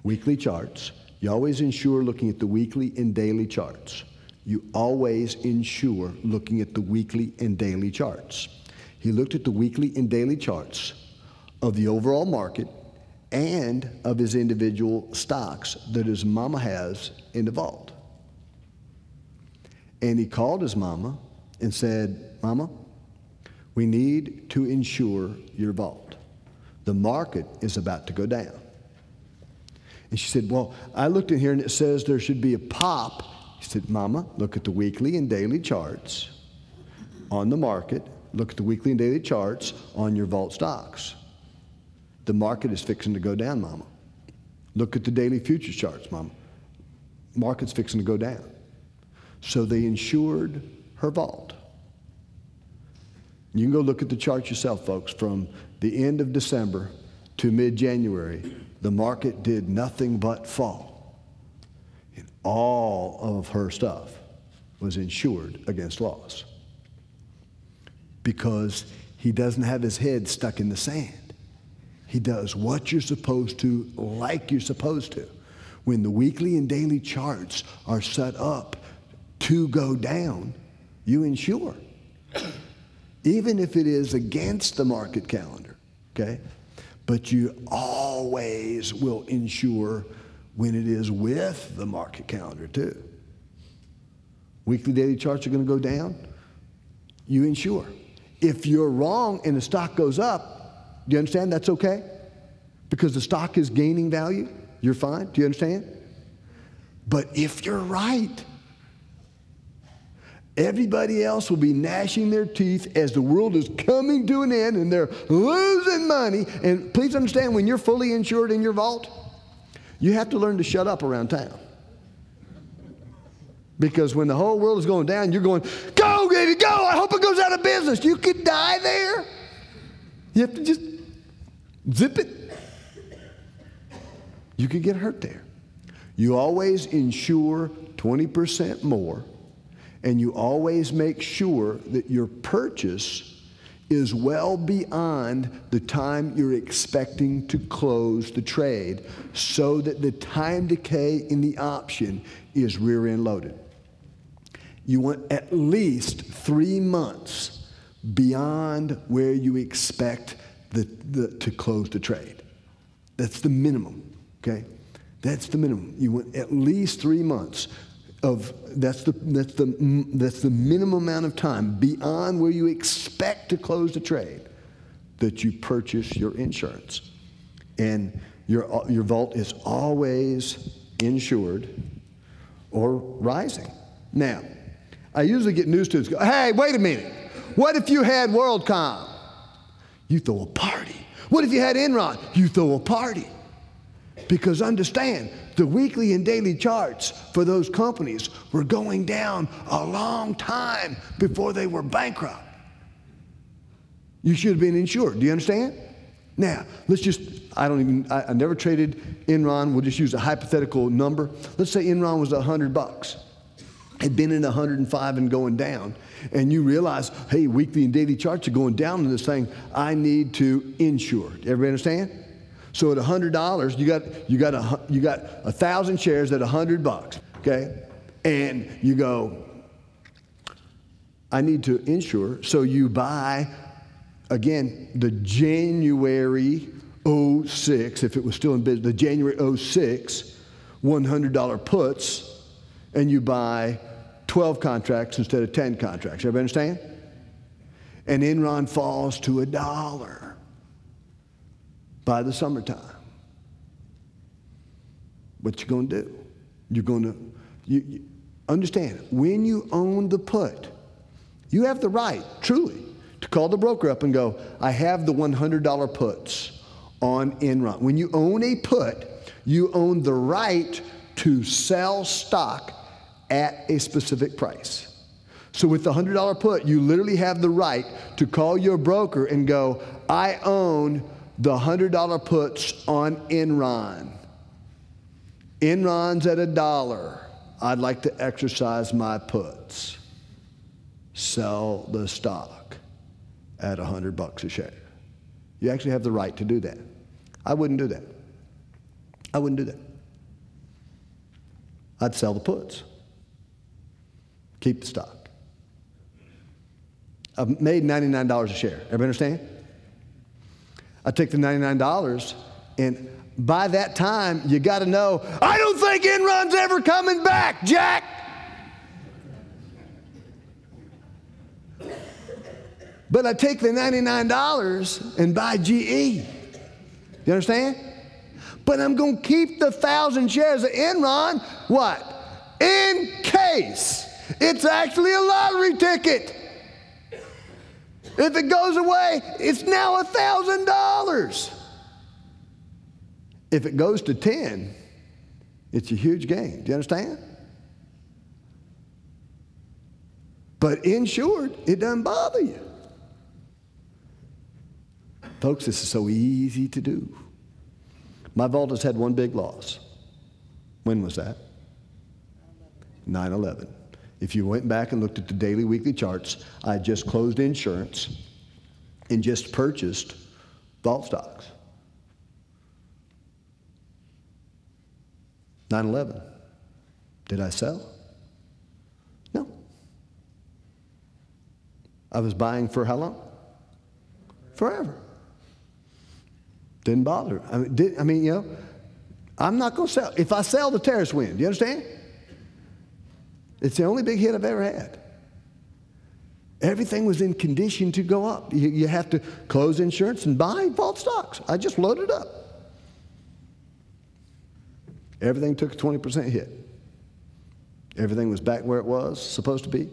weekly charts. You always ensure looking at the weekly and daily charts. You always ensure looking at the weekly and daily charts. He looked at the weekly and daily charts of the overall market and of his individual stocks that his mama has in the vault. And he called his mama and said, Mama, we need to insure your vault. The market is about to go down. And she said, Well, I looked in here and it says there should be a pop. He said, Mama, look at the weekly and daily charts on the market. Look at the weekly and daily charts on your vault stocks. The market is fixing to go down, Mama. Look at the daily futures charts, Mama. Market's fixing to go down. So they insured her vault. You can go look at the chart yourself, folks. From the end of December to mid January, the market did nothing but fall. And all of her stuff was insured against loss because he doesn't have his head stuck in the sand. He does what you're supposed to, like you're supposed to. When the weekly and daily charts are set up to go down, you insure. Even if it is against the market calendar, okay? But you always will insure when it is with the market calendar, too. Weekly daily charts are going to go down, you insure. If you're wrong and the stock goes up, do you understand? That's okay? Because the stock is gaining value, you're fine. Do you understand? But if you're right, everybody else will be gnashing their teeth as the world is coming to an end and they're losing money. And please understand, when you're fully insured in your vault, you have to learn to shut up around town. Because when the whole world is going down, you're going, go, it, go. I hope it goes out of business. You could die there. You have to just zip it. You could get hurt there. You always insure 20% more, and you always make sure that your purchase is well beyond the time you're expecting to close the trade so that the time decay in the option is rear end loaded you want at least three months beyond where you expect the, the, to close the trade. That's the minimum, okay? That's the minimum. You want at least three months of that's the that's the that's the minimum amount of time beyond where you expect to close the trade that you purchase your insurance, and your your vault is always insured or rising. Now, I usually get news students go, hey, wait a minute. What if you had WorldCom? You throw a party. What if you had Enron? You throw a party. Because understand, the weekly and daily charts for those companies were going down a long time before they were bankrupt. You should have been insured. Do you understand? Now, let's just, I don't even, I, I never traded Enron. We'll just use a hypothetical number. Let's say Enron was 100 bucks had been in 105 and going down, and you realize, hey, weekly and daily charts are going down in this thing, I need to insure. Do everybody understand? So at $100, you got, you got, a, you got a thousand shares at 100 bucks, okay? And you go, I need to insure, so you buy again, the January 06, if it was still in business, the January 06 $100 puts, and you buy 12 contracts instead of 10 contracts. Everybody understand? And Enron falls to a dollar by the summertime. What you going to do? You're going to you, you, understand when you own the put, you have the right, truly, to call the broker up and go, "I have the $100 puts on Enron." When you own a put, you own the right to sell stock at a specific price. So with the $100 put, you literally have the right to call your broker and go, I own the $100 puts on Enron. Enron's at a dollar. I'd like to exercise my puts. Sell the stock at 100 bucks a share. You actually have the right to do that. I wouldn't do that. I wouldn't do that. I'd sell the puts. Keep the stock. I've made $99 a share. Everybody understand? I take the $99 and by that time, you got to know, I don't think Enron's ever coming back, Jack. But I take the $99 and buy GE. You understand? But I'm going to keep the thousand shares of Enron, what? In case it's actually a lottery ticket. If it goes away, it's now a thousand dollars. If it goes to 10, it's a huge gain. Do you understand? But insured, it doesn't bother you. Folks, this is so easy to do. My vault has had one big loss. When was that? 9 11. If you went back and looked at the daily, weekly charts, I just closed insurance and just purchased vault stocks. 9 11. Did I sell? No. I was buying for how long? Forever. Didn't bother. I mean, did, I mean you know, I'm not going to sell. If I sell, the tariffs win. Do you understand? It's the only big hit I've ever had. Everything was in condition to go up. You, you have to close insurance and buy vault stocks. I just loaded up. Everything took a 20% hit. Everything was back where it was supposed to be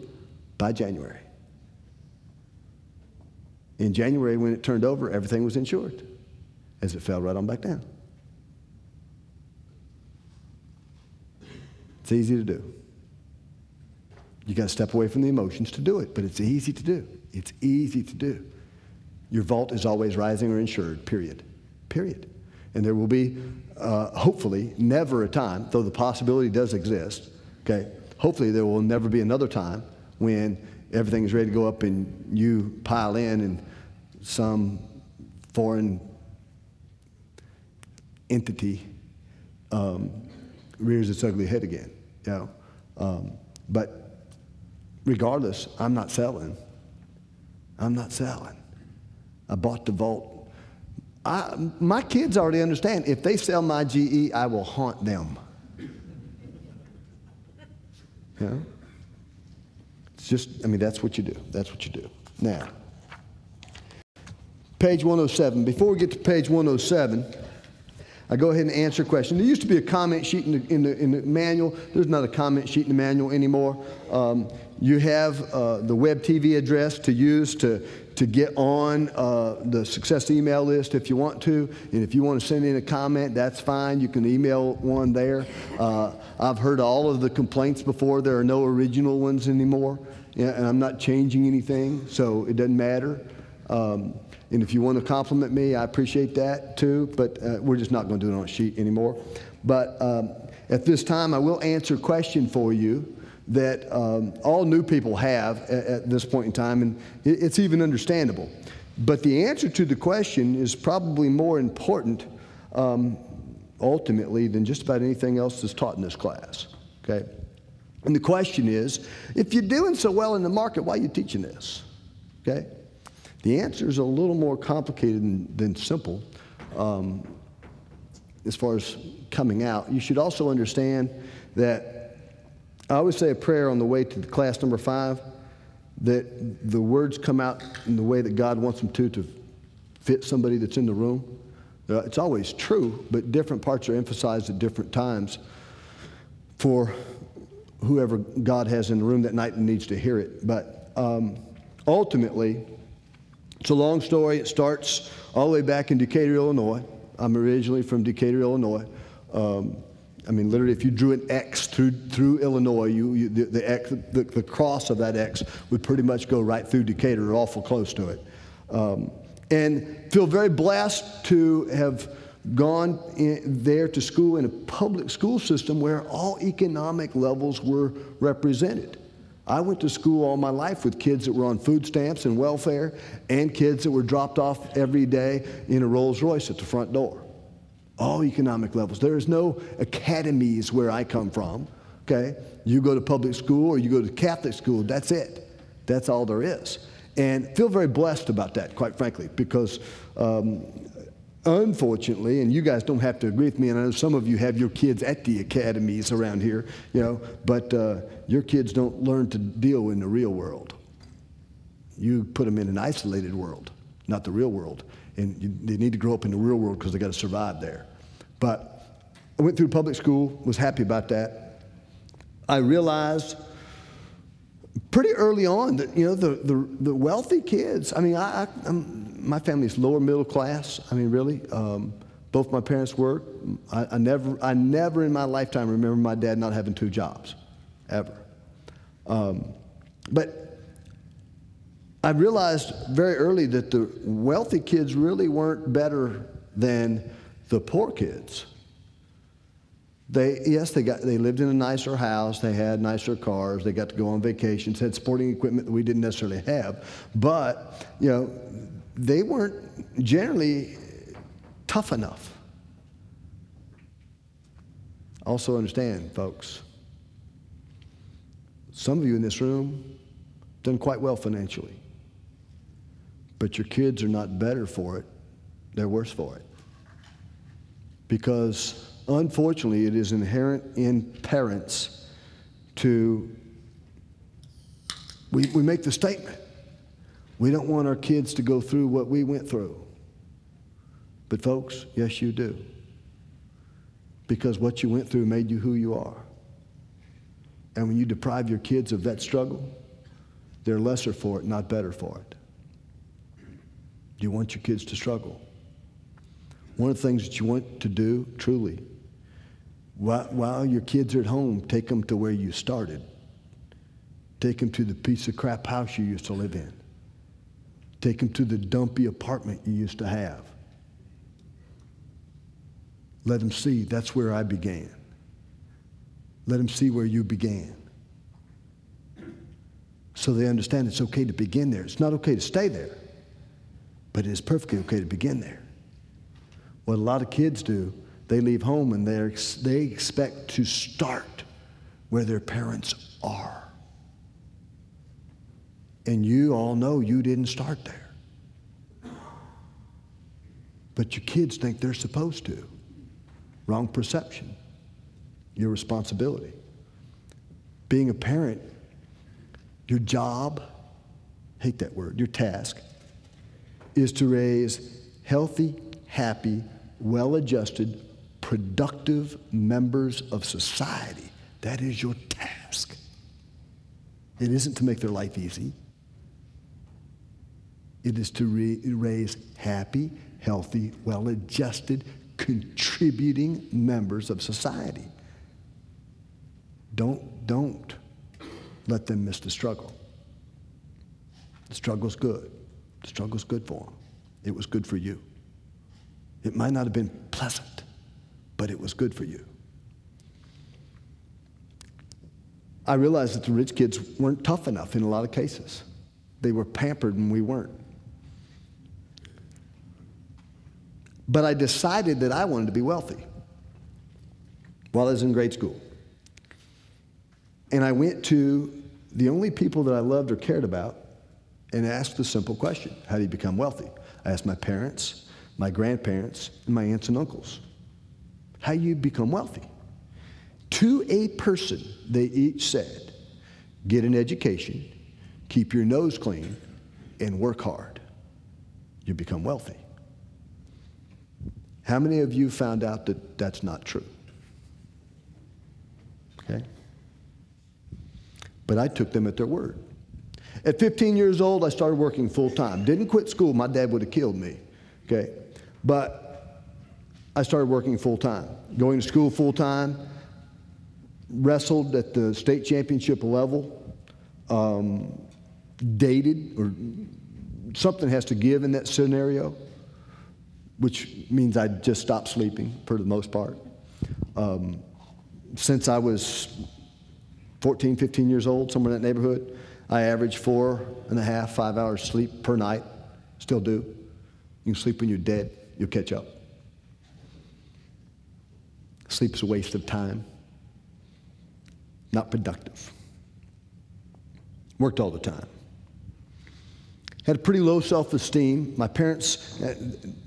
by January. In January, when it turned over, everything was insured as it fell right on back down. It's easy to do. You got to step away from the emotions to do it, but it's easy to do. It's easy to do. Your vault is always rising or insured, period. Period. And there will be, uh, hopefully, never a time, though the possibility does exist, okay? Hopefully, there will never be another time when everything is ready to go up and you pile in and some foreign entity um, rears its ugly head again. You know? Um, but regardless, I'm not selling. I'm not selling. I bought the vault. I, my kids already understand if they sell my GE, I will haunt them. *laughs* Yeah? It's just, I mean, that's what you do. That's what you do. Now, page 107. Before we get to page 107, I go ahead and answer a question. There used to be a comment sheet in the, in the, in the manual. There's not a comment sheet in the manual anymore. Um, you have uh, the web TV address to use to, to get on uh, the success email list if you want to. And if you want to send in a comment, that's fine. You can email one there. Uh, I've heard all of the complaints before. There are no original ones anymore. And I'm not changing anything, so it doesn't matter. Um, and if you want to compliment me, I appreciate that too, but uh, we're just not going to do it on a sheet anymore. But um, at this time, I will answer a question for you that um, all new people have at, at, this point in time, and it, it's even understandable. But the answer to the question is probably more important um, ultimately than just about anything else that's taught in this class. Okay? And the question is if you're doing so well in the market, why are you teaching this? Okay? The answer is a little more complicated than, than simple um, as far as coming out. You should also understand that I always say a prayer on the way to class number five that the words come out in the way that God wants them to to fit somebody that's in the room. Uh, it's always true, but different parts are emphasized at different times for whoever God has in the room that night and needs to hear it. But um, ultimately, it's a long story. It starts all the way back in Decatur, Illinois. I'm originally from Decatur, Illinois. Um, I mean, literally, if you drew an X through, through Illinois, you, you the, the, X, the, the, cross of that X would pretty much go right through Decatur or awful close to it. Um, and feel very blessed to have gone in, there to school in a public school system where all economic levels were represented. I went to school all my life with kids that were on food stamps and welfare and kids that were dropped off every day in a Rolls Royce at the front door. All economic levels. There is no academies where I come from, okay? You go to public school or you go to Catholic school, that's it. That's all there is. And feel very blessed about that, quite frankly, because um, unfortunately, and you guys don't have to agree with me, and I know some of you have your kids at the academies around here, you know, but uh, your kids don't learn to deal in the real world. You put them in an isolated world, not the real world. And you, they need to grow up in the real world because they got to survive there. But I went through public school, was happy about that. I realized pretty early on that you know the, the, the wealthy kids. I mean, I, I my family's lower middle class. I mean, really. Um, both my parents worked. I, I, never, I never in my lifetime remember my dad not having two jobs, ever. Um, but I realized very early that the wealthy kids really weren't better than the poor kids. They, yes, they, got, they lived in a nicer house, they had nicer cars, they got to go on vacations, had sporting equipment that we didn't necessarily have. But, you know, they weren't generally tough enough. Also, understand, folks, some of you in this room done quite well financially, but your kids are not better for it, they're worse for it. Because Unfortunately, it is inherent in parents to, we, we make the statement, we don't want our kids to go through what we went through. But, folks, yes, you do. Because what you went through made you who you are. And when you deprive your kids of that struggle, they're lesser for it, not better for it. Do you want your kids to struggle? One of the things that you want to do, truly, while, while your kids are at home, take them to where you started. Take them to the piece of crap house you used to live in. Take them to the dumpy apartment you used to have. Let them see that's where I began. Let them see where you began. So they understand it's okay to begin there. It's not okay to stay there, but it is perfectly okay to begin there. What a lot of kids do they leave home and they they expect to start where their parents are. And you all know you didn't start there. But your kids think they're supposed to. Wrong perception. Your responsibility. Being a parent, your job, hate that word, your task, is to raise healthy, happy, well adjusted, productive members of society. That is your task. It isn't to make their life easy. It is to re- raise happy, healthy, well adjusted, contributing members of society. Don't, don't let them miss the struggle. The struggle's good. The struggle's good for them. It was good for you. It might not have been pleasant but it was good for you. I realized that the rich kids weren't tough enough in a lot of cases. They were pampered and we weren't. But I decided that I wanted to be wealthy while I was in grade school. And I went to the only people that I loved or cared about and asked the simple question How do you become wealthy? I asked my parents, my grandparents, and my aunts and uncles. How you become wealthy? To a person, they each said, Get an education, keep your nose clean, and work hard. You become wealthy. How many of you found out that that's not true? Okay? But I took them at their word. At 15 years old, I started working full time. Didn't quit school. My dad would have killed me. Okay? But I started working full time, going to school full time, wrestled at the state championship level, um, dated, or something has to give in that scenario, which means I just stopped sleeping for the most part. Um, since I was 14, 15 years old, somewhere in that neighborhood, I averaged four and a half, five hours sleep per night. Still do. You can sleep when you're dead, you'll catch up. Sleep is a waste of time, not productive. Worked all the time. Had a pretty low self esteem. My parents, uh,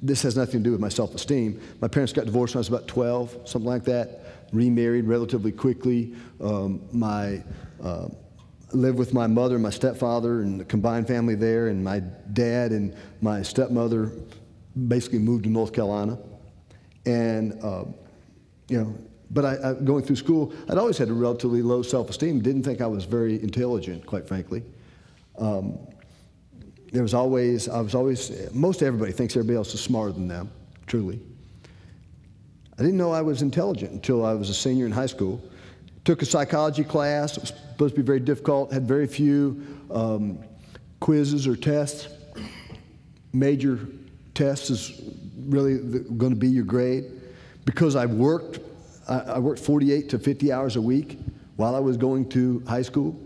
this has nothing to do with my self esteem. My parents got divorced when I was about 12, something like that. Remarried relatively quickly. Um, my uh, lived with my mother and my stepfather and the combined family there, and my dad and my stepmother basically moved to North Carolina. And, uh, you know, but I, I, going through school, I'd always had a relatively low self esteem, didn't think I was very intelligent, quite frankly. Um, there was always, I was always, most everybody thinks everybody else is smarter than them, truly. I didn't know I was intelligent until I was a senior in high school. Took a psychology class. It was supposed to be very difficult. Had very few um, quizzes or tests. Major tests is really going to be your grade. Because I worked, I, I worked 48 to 50 hours a week while I was going to high school.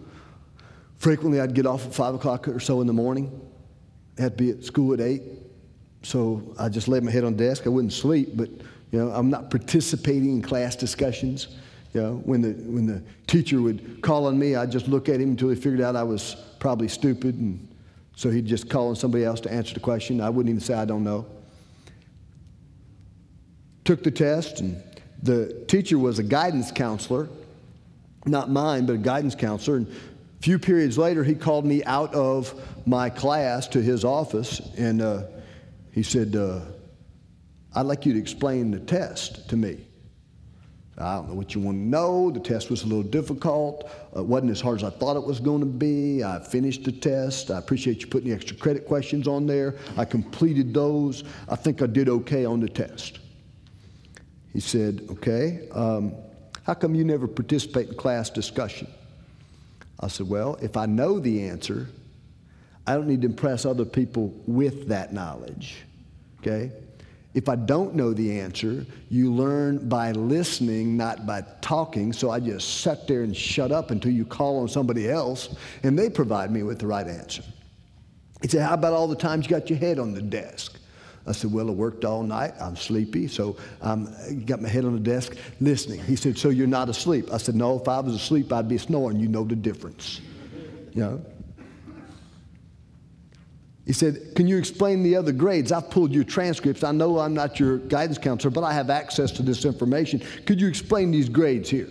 Frequently, I'd get off at 5 o'clock or so in the morning. Had to be at school at 8. So I just laid my head on the desk. I wouldn't sleep, but you know, I'm not participating in class discussions. You know, when the, when the teacher would call on me, I'd just look at him until he figured out I was probably stupid. And so he'd just call on somebody else to answer the question. I wouldn't even say, I don't know. Took the test, and the teacher was a guidance counselor, not mine, but a guidance counselor. And a few periods later, he called me out of my class to his office, and uh, he said, uh, I'd like you to explain the test to me. I don't know what you want to know. The test was a little difficult. It wasn't as hard as I thought it was going to be. I finished the test. I appreciate you putting the extra credit questions on there. I completed those. I think I did okay on the test. He said, Okay, um, how come you never participate in class discussion? I said, Well, if I know the answer, I don't need to impress other people with that knowledge. Okay? If I don't know the answer, you learn by listening, not by talking. So I just sat there and shut up until you call on somebody else and they provide me with the right answer. He said, How about all the times you got your head on the desk? I said, Well, I worked all night. I'm sleepy. So I got my head on the desk listening. He said, So you're not asleep? I said, No, if I was asleep, I'd be snoring. You know the difference. You know? He said, Can you explain the other grades? I've pulled your transcripts. I know I'm not your guidance counselor, but I have access to this information. Could you explain these grades here?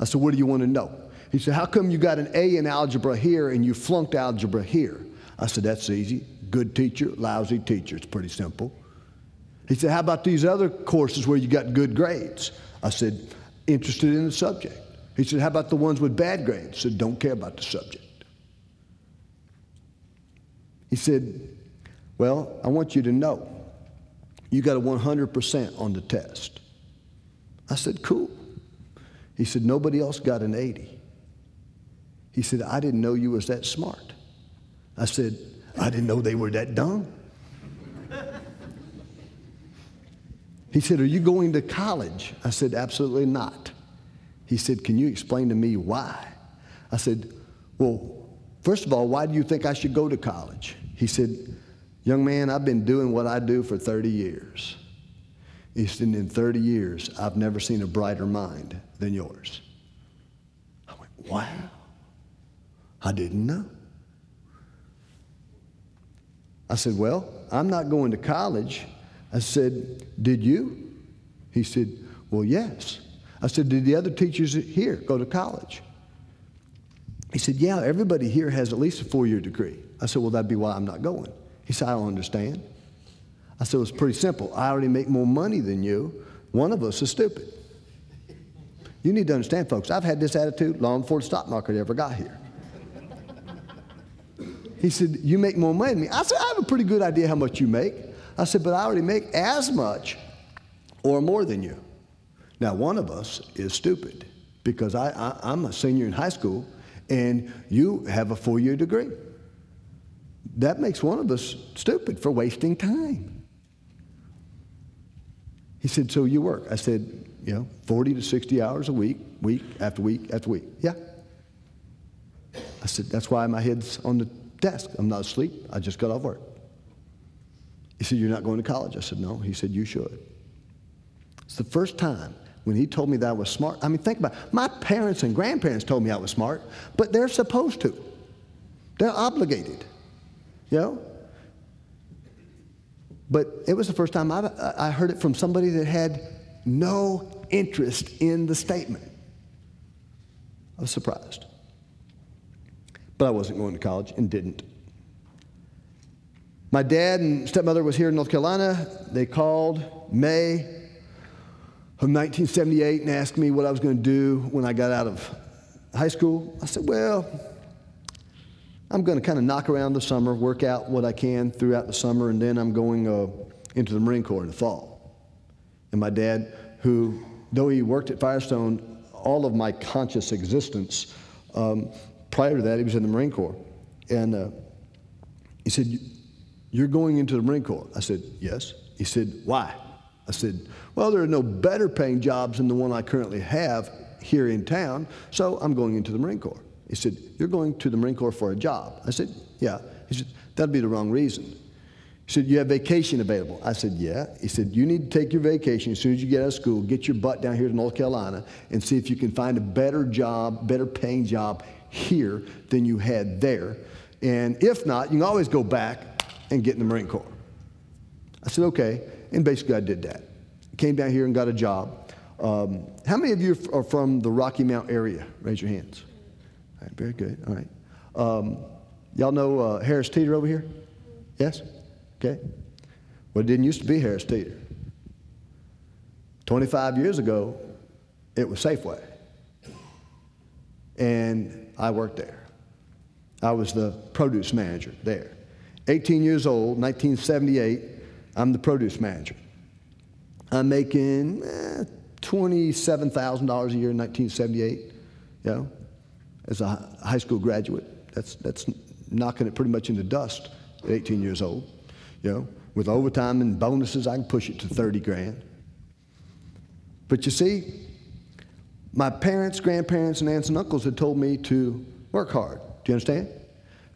I said, What do you want to know? He said, How come you got an A in algebra here and you flunked algebra here? I said, That's easy. Good teacher, lousy teacher. It's pretty simple. He said, How about these other courses where you got good grades? I said, Interested in the subject. He said, How about the ones with bad grades? I said, Don't care about the subject. He said, Well, I want you to know you got a 100% on the test. I said, Cool. He said, Nobody else got an 80. He said, I didn't know you was that smart. I said, I didn't know they were that dumb. he said, Are you going to college? I said, Absolutely not. He said, Can you explain to me why? I said, Well, first of all, why do you think I should go to college? He said, Young man, I've been doing what I do for 30 years. He said, In 30 years, I've never seen a brighter mind than yours. I went, Wow. I didn't know. I said, Well, I'm not going to college. I said, Did you? He said, Well, yes. I said, Did the other teachers here go to college? He said, Yeah, everybody here has at least a four year degree. I said, Well, that'd be why I'm not going. He said, I don't understand. I said, it's pretty simple. I already make more money than you. One of us is stupid. You need to understand, folks, I've had this attitude long before the stock market ever got here. He said, You make more money than me. I said, I have a pretty good idea how much you make. I said, But I already make as much or more than you. Now, one of us is stupid because I, I, am a senior in high school and you have a four year degree. That makes one of us stupid for wasting time. He said, So you work? I said, You know, 40 to 60 hours a week, week after week after week. Yeah. I said, That's why my head's on the desk. I'm not asleep. I just got off work. He said, You're not going to college? I said, No. He said, You should. It's the first time when he told me that I was smart. I mean, think about it. My parents and grandparents told me I was smart, but they're supposed to. They're obligated. You know? But it was the first time I, I heard it from somebody that had no interest in the statement. I was surprised. But I wasn't going to college and didn't. My dad and stepmother was here in North Carolina. They called May of 1978 and asked me what I was going to do when I got out of high school. I said, well, I'm going to kind of knock around the summer, work out what I can throughout the summer, and then I'm going uh, into the Marine Corps in the fall. And my dad, who, though he worked at Firestone all of my conscious existence, um, prior to that, he was in the Marine Corps. And uh, he said, You're going into the Marine Corps? I said, Yes. He said, Why? I said, Well, there are no better paying jobs than the one I currently have here in town, so I'm going into the Marine Corps. He said, You're going to the Marine Corps for a job? I said, Yeah. He said, That'd be the wrong reason. He said, You have vacation available? I said, Yeah. He said, You need to take your vacation as soon as you get out of school, get your butt down here to North Carolina, and see if you can find a better job, better paying job here than you had there. And if not, you can always go back and get in the Marine Corps. I said, Okay. And basically, I did that. Came down here and got a job. Um, how many of you are from the Rocky Mount area? Raise your hands very good. All right. Um, y'all know uh, Harris Teeter over here? Yes? Okay. Well, it didn't used to be Harris Teeter. 25 years ago, it was Safeway. And I worked there. I was the produce manager there. 18 years old, 1978, I'm the produce manager. I'm making eh, $27,000 a year in 1978, you know as a high school graduate. That's, that's knocking it pretty much into dust at 18 years old. You know, with overtime and bonuses, I can push it to 30 grand. But you see, my parents, grandparents, and aunts and uncles had told me to work hard. Do you understand?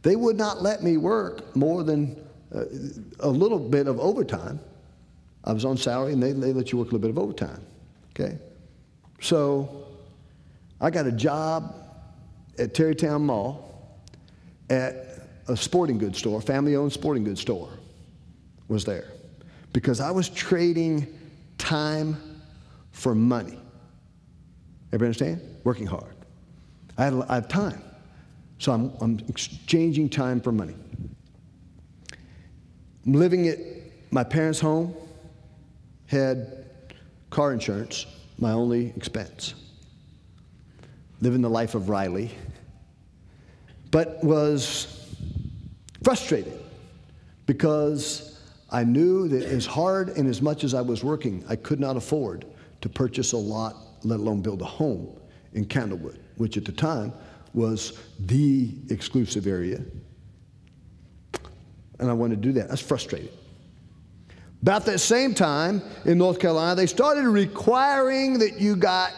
They would not let me work more than uh, a little bit of overtime. I was on salary and they, they let you work a little bit of overtime. Okay? So I got a job at Tarrytown Mall at a sporting goods store, family owned sporting goods store, was there. Because I was trading time for money. Everybody understand? Working hard. I, I have time. So I'm, I'm exchanging time for money. I'm living at my parents' home, had car insurance, my only expense living the life of Riley, but was frustrated because I knew that as hard and as much as I was working, I could not afford to purchase a lot, let alone build a home in Candlewood, which at the time was the exclusive area. And I wanted to do that. I was frustrated. About that same time in North Carolina, they started requiring that you got,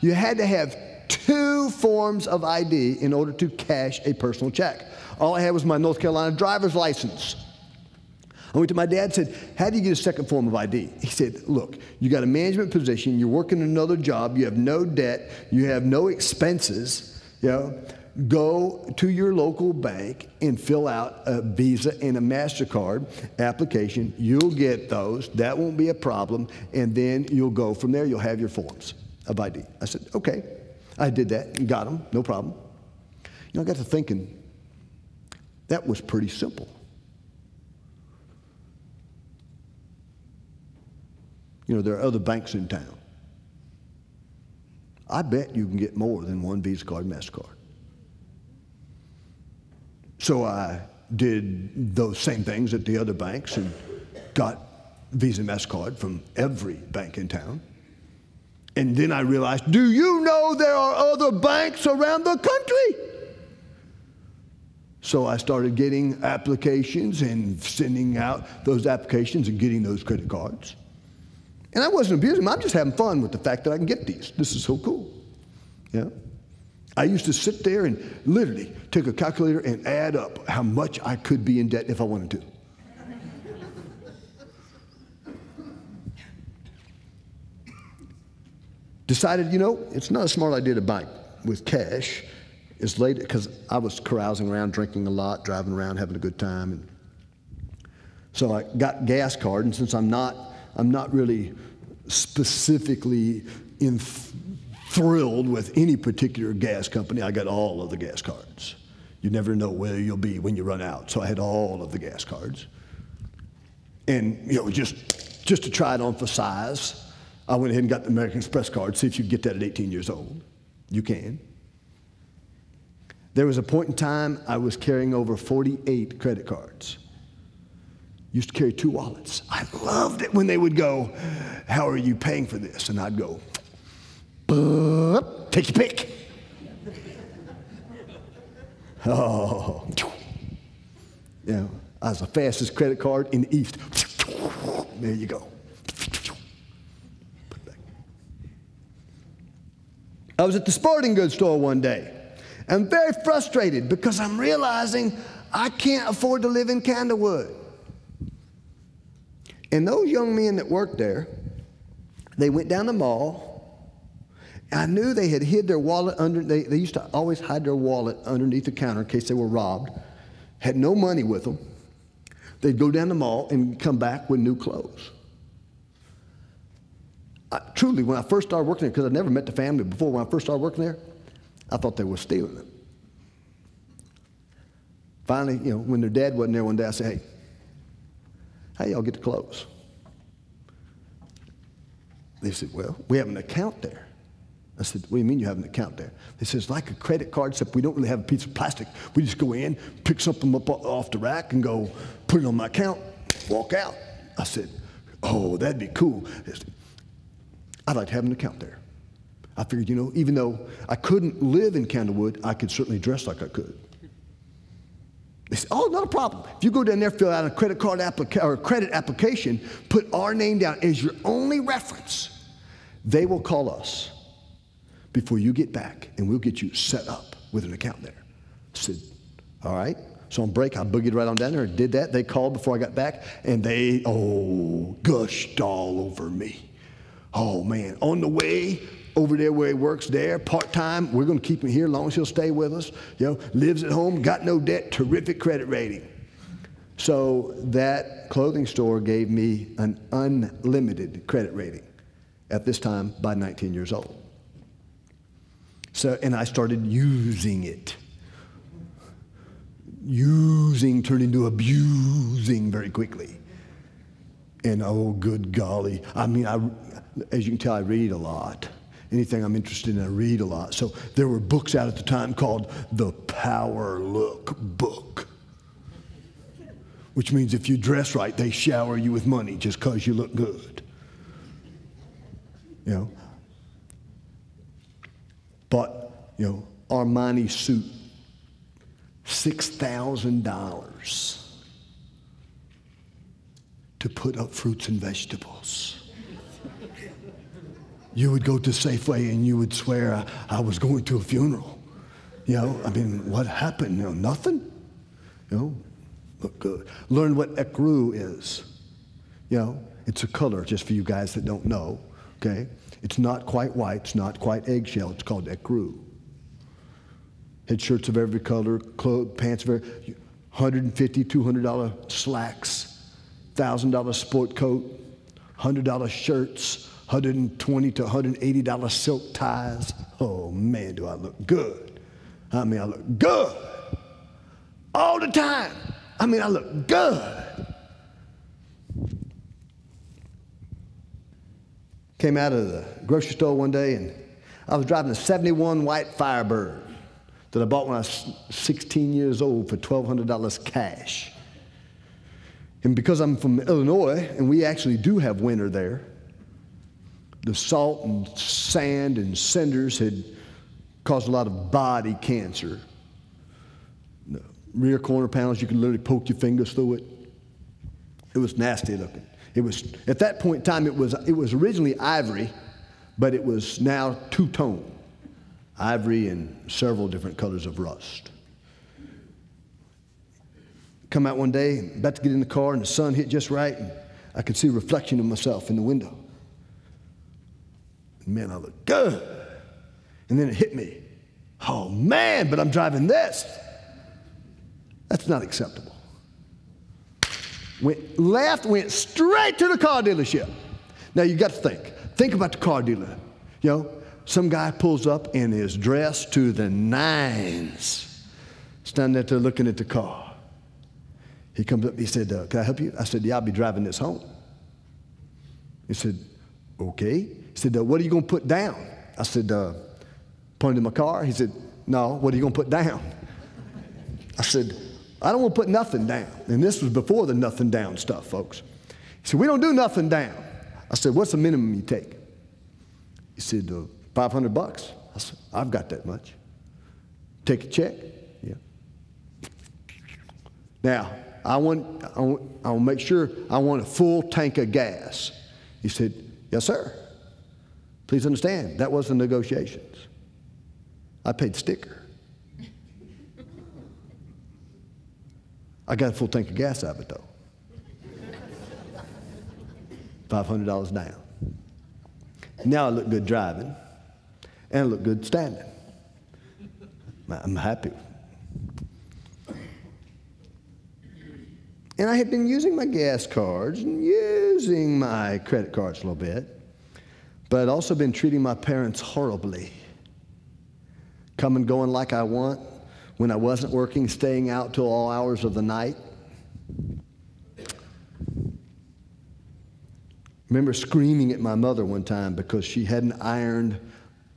you had to have two forms of ID in order to cash a personal check. All I had was my North Carolina driver's license. I went to my dad and said, How do you get a second form of ID? He said, Look, you got a management position, you're working another job, you have no debt, you have no expenses, you know. go to your local bank and fill out a Visa and a MasterCard application. You'll get those. That won't be a problem. And then you'll go from there. You'll have your forms of ID. I said, okay. I did that and got them, no problem. You know, I got to thinking, that was pretty simple. You know, there are other banks in town. I bet you can get more than one Visa card, MasterCard. So I did those same things at the other banks and got Visa MasterCard from every bank in town. And then I realized, do you know there are other banks around the country? So I started getting applications and sending out those applications and getting those credit cards. And I wasn't abusing them. I'm just having fun with the fact that I can get these. This is so cool. Yeah. I used to sit there and literally take a calculator and add up how much I could be in debt if I wanted to. Decided, you know, it's not a smart idea to buy with cash. It's late because I was carousing around, drinking a lot, driving around, having a good time. And so I got gas card, and since I'm not, I'm not really specifically in thrilled with any particular gas company. I got all of the gas cards. You never know where you'll be when you run out. So I had all of the gas cards. And, you know, just, just to try it on for size, I went ahead and got the American Express card. See if you get that at 18 years old. You can. There was a point in time I was carrying over 48 credit cards. Used to carry two wallets. I loved it when they would go, How are you paying for this? And I'd go, Take your pick. *laughs* Oh, yeah. I was the fastest credit card in the East. There you go. I was at the sporting goods store one day. I'm very frustrated because I'm realizing I can't afford to live in Candlewood. And those young men that worked there, they went down the mall I knew they had hid their wallet under, they, they used to always hide their wallet underneath the counter in case they were robbed, had no money with them. They'd go down the mall and come back with new clothes. I, truly, when I first started working there, because I'd never met the family before, when I first started working there, I thought they were stealing them. Finally, you know, when their dad wasn't there one day, I said, hey, how y'all get the clothes? They said, well, we have an account there. I said, What do you mean you have an account there? They said, It's like a credit card, except we don't really have a piece of plastic. We just go in, pick something up off the rack, and go put it on my account, walk out. I said, Oh, that'd be cool. I'd like to have an account there. I figured, you know, even though I couldn't live in Candlewood, I could certainly dress like I could. They said, Oh, not a problem. If you go down there, fill out a credit card applica- or a credit application, put our name down as your only reference, they will call us before you get back, and we'll get you set up with an account there. I said, all right. So on break, I boogied right on down there and did that. They called before I got back, and they, oh, gushed all over me. Oh, man. On the way over there where he works there, part time, we're going to keep him here as long as he'll stay with us. You know, lives at home, got no debt, terrific credit rating. So that clothing store gave me an unlimited credit rating at this time by 19 years old. So, and I started using it. Using turned into abusing very quickly. And oh, good golly. I mean, I, as you can tell, I read a lot. Anything I'm interested in, I read a lot. So there were books out at the time called the Power Look Book, which means if you dress right, they shower you with money just because you look good. You know, bought, you know, Armani suit, $6,000 to put up fruits and vegetables. You would go to Safeway and you would swear I, I, was going to a funeral. You know, I mean, what happened? You know, nothing. You know, look good. Learn what ecru is. You know, it's a color, just for you guys that don't know, okay? It's not quite white, it's not quite eggshell, it's called ecru. Had shirts of every color, clothes, pants of every, 150 $200 slacks, $1,000 sport coat, $100 shirts, 120 to $180 silk ties. Oh man, do I look good. I mean, I look good. All the time. I mean, I look good. Came out of the grocery store one day and I was driving a 71 white Firebird that I bought when I was 16 years old for $1,200 cash. And because I'm from Illinois and we actually do have winter there, the salt and sand and cinders had caused a lot of body cancer. The rear corner panels, you could literally poke your fingers through it. It was nasty looking. It was at that point in time it was it was originally ivory, but it was now two tone, ivory and several different colors of rust. Come out one day, about to get in the car, and the sun hit just right, and I could see a reflection of myself in the window. Man, I look good. And then it hit me. Oh man, but I'm driving this. That's not acceptable. Went left, went straight to the car dealership. Now you got to think. Think about the car dealer. You know, some guy pulls up and is dressed to the nines, standing there looking at the car. He comes up, he said, uh, Can I help you? I said, Yeah, I'll be driving this home. He said, Okay. He said, What are you going to put down? I said, uh, Pointed to my car. He said, No, what are you going to put down? I said, I don't want to put nothing down. And this was before the nothing down stuff, folks. He said, We don't do nothing down. I said, What's the minimum you take? He said, uh, 500 bucks. I said, I've got that much. Take a check? Yeah. Now, I want, I want, I want to make sure I want a full tank of gas. He said, Yes, sir. Please understand, that wasn't negotiations. I paid sticker. *laughs* I got a full tank of gas out of it, though. $500 down. Now I look good driving, and I look good standing. I'm happy. And I had been using my gas cards and using my credit cards a little bit, but I'd also been treating my parents horribly. Coming, and going like I want, when I wasn't working, staying out till all hours of the night. remember screaming at my mother one time because she hadn't ironed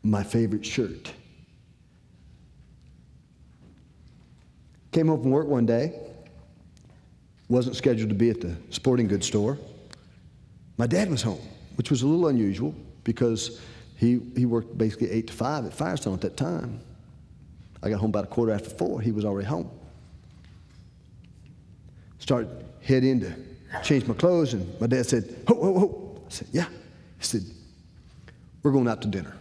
my favorite shirt. Came home from work one day, wasn't scheduled to be at the sporting goods store. My dad was home, which was a little unusual because he, he worked basically 8 to 5 at Firestone at that time. I got home about a quarter after 4. He was already home. Started head in to change my clothes, and my dad said, Ho, ho, ho. I said, Yeah. He said, We're going out to dinner.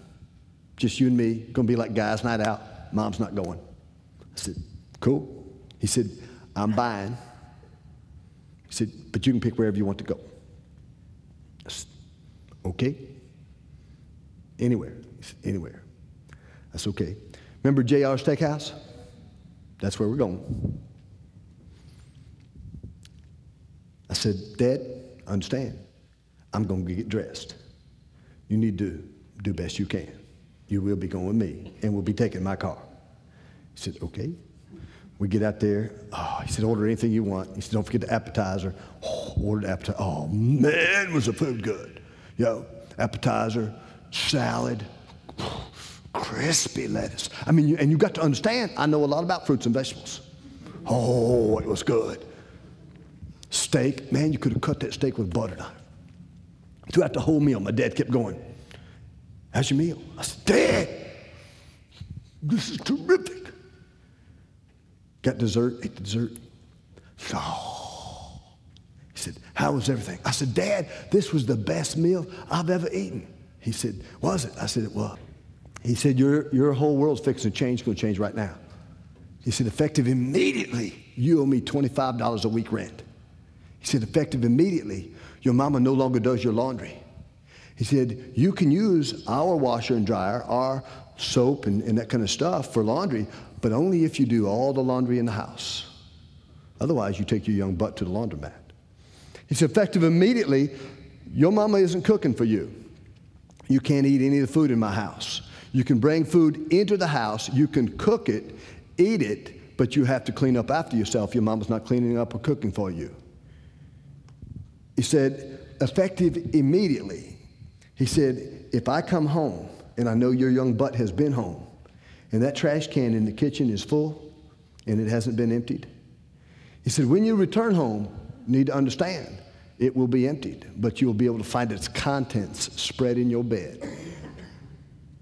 Just you and me, going to be like guys' night out. Mom's not going. I said, Cool. He said, I'm buying. He said, But you can pick wherever you want to go. I said, Okay. Anywhere. Anywhere. That's okay. Remember JR Steakhouse? That's where we're going. I said, Dad, understand. I'm going to get dressed. You need to do best you can. You will be going with me, and we'll be taking my car. He said, Okay. We get out there. Oh, he said, Order anything you want. He said, Don't forget the appetizer. Oh, ordered appetizer. Oh, man, was the food good. Yo, appetizer, salad, crispy lettuce. I mean, and you got to understand, I know a lot about fruits and vegetables. Oh, it was good. Steak, man, you could have cut that steak with butter knife. Throughout the whole meal, my dad kept going, How's your meal? I said, Dad, this is terrific. Got dessert, ate the dessert. Oh. He said, How was everything? I said, Dad, this was the best meal I've ever eaten. He said, Was it? I said, It was. He said, Your, your whole world's fixing to change, going to change right now. He said, Effective immediately, you owe me $25 a week rent. He said, Effective immediately, your mama no longer does your laundry. He said, You can use our washer and dryer, our soap and, and that kind of stuff for laundry, but only if you do all the laundry in the house. Otherwise, you take your young butt to the laundromat. He said, effective immediately, your mama isn't cooking for you. You can't eat any of the food in my house. You can bring food into the house, you can cook it, eat it, but you have to clean up after yourself. Your mama's not cleaning up or cooking for you. He said, effective immediately. He said, if I come home and I know your young butt has been home and that trash can in the kitchen is full and it hasn't been emptied, he said, when you return home, you need to understand it will be emptied, but you'll be able to find its contents spread in your bed.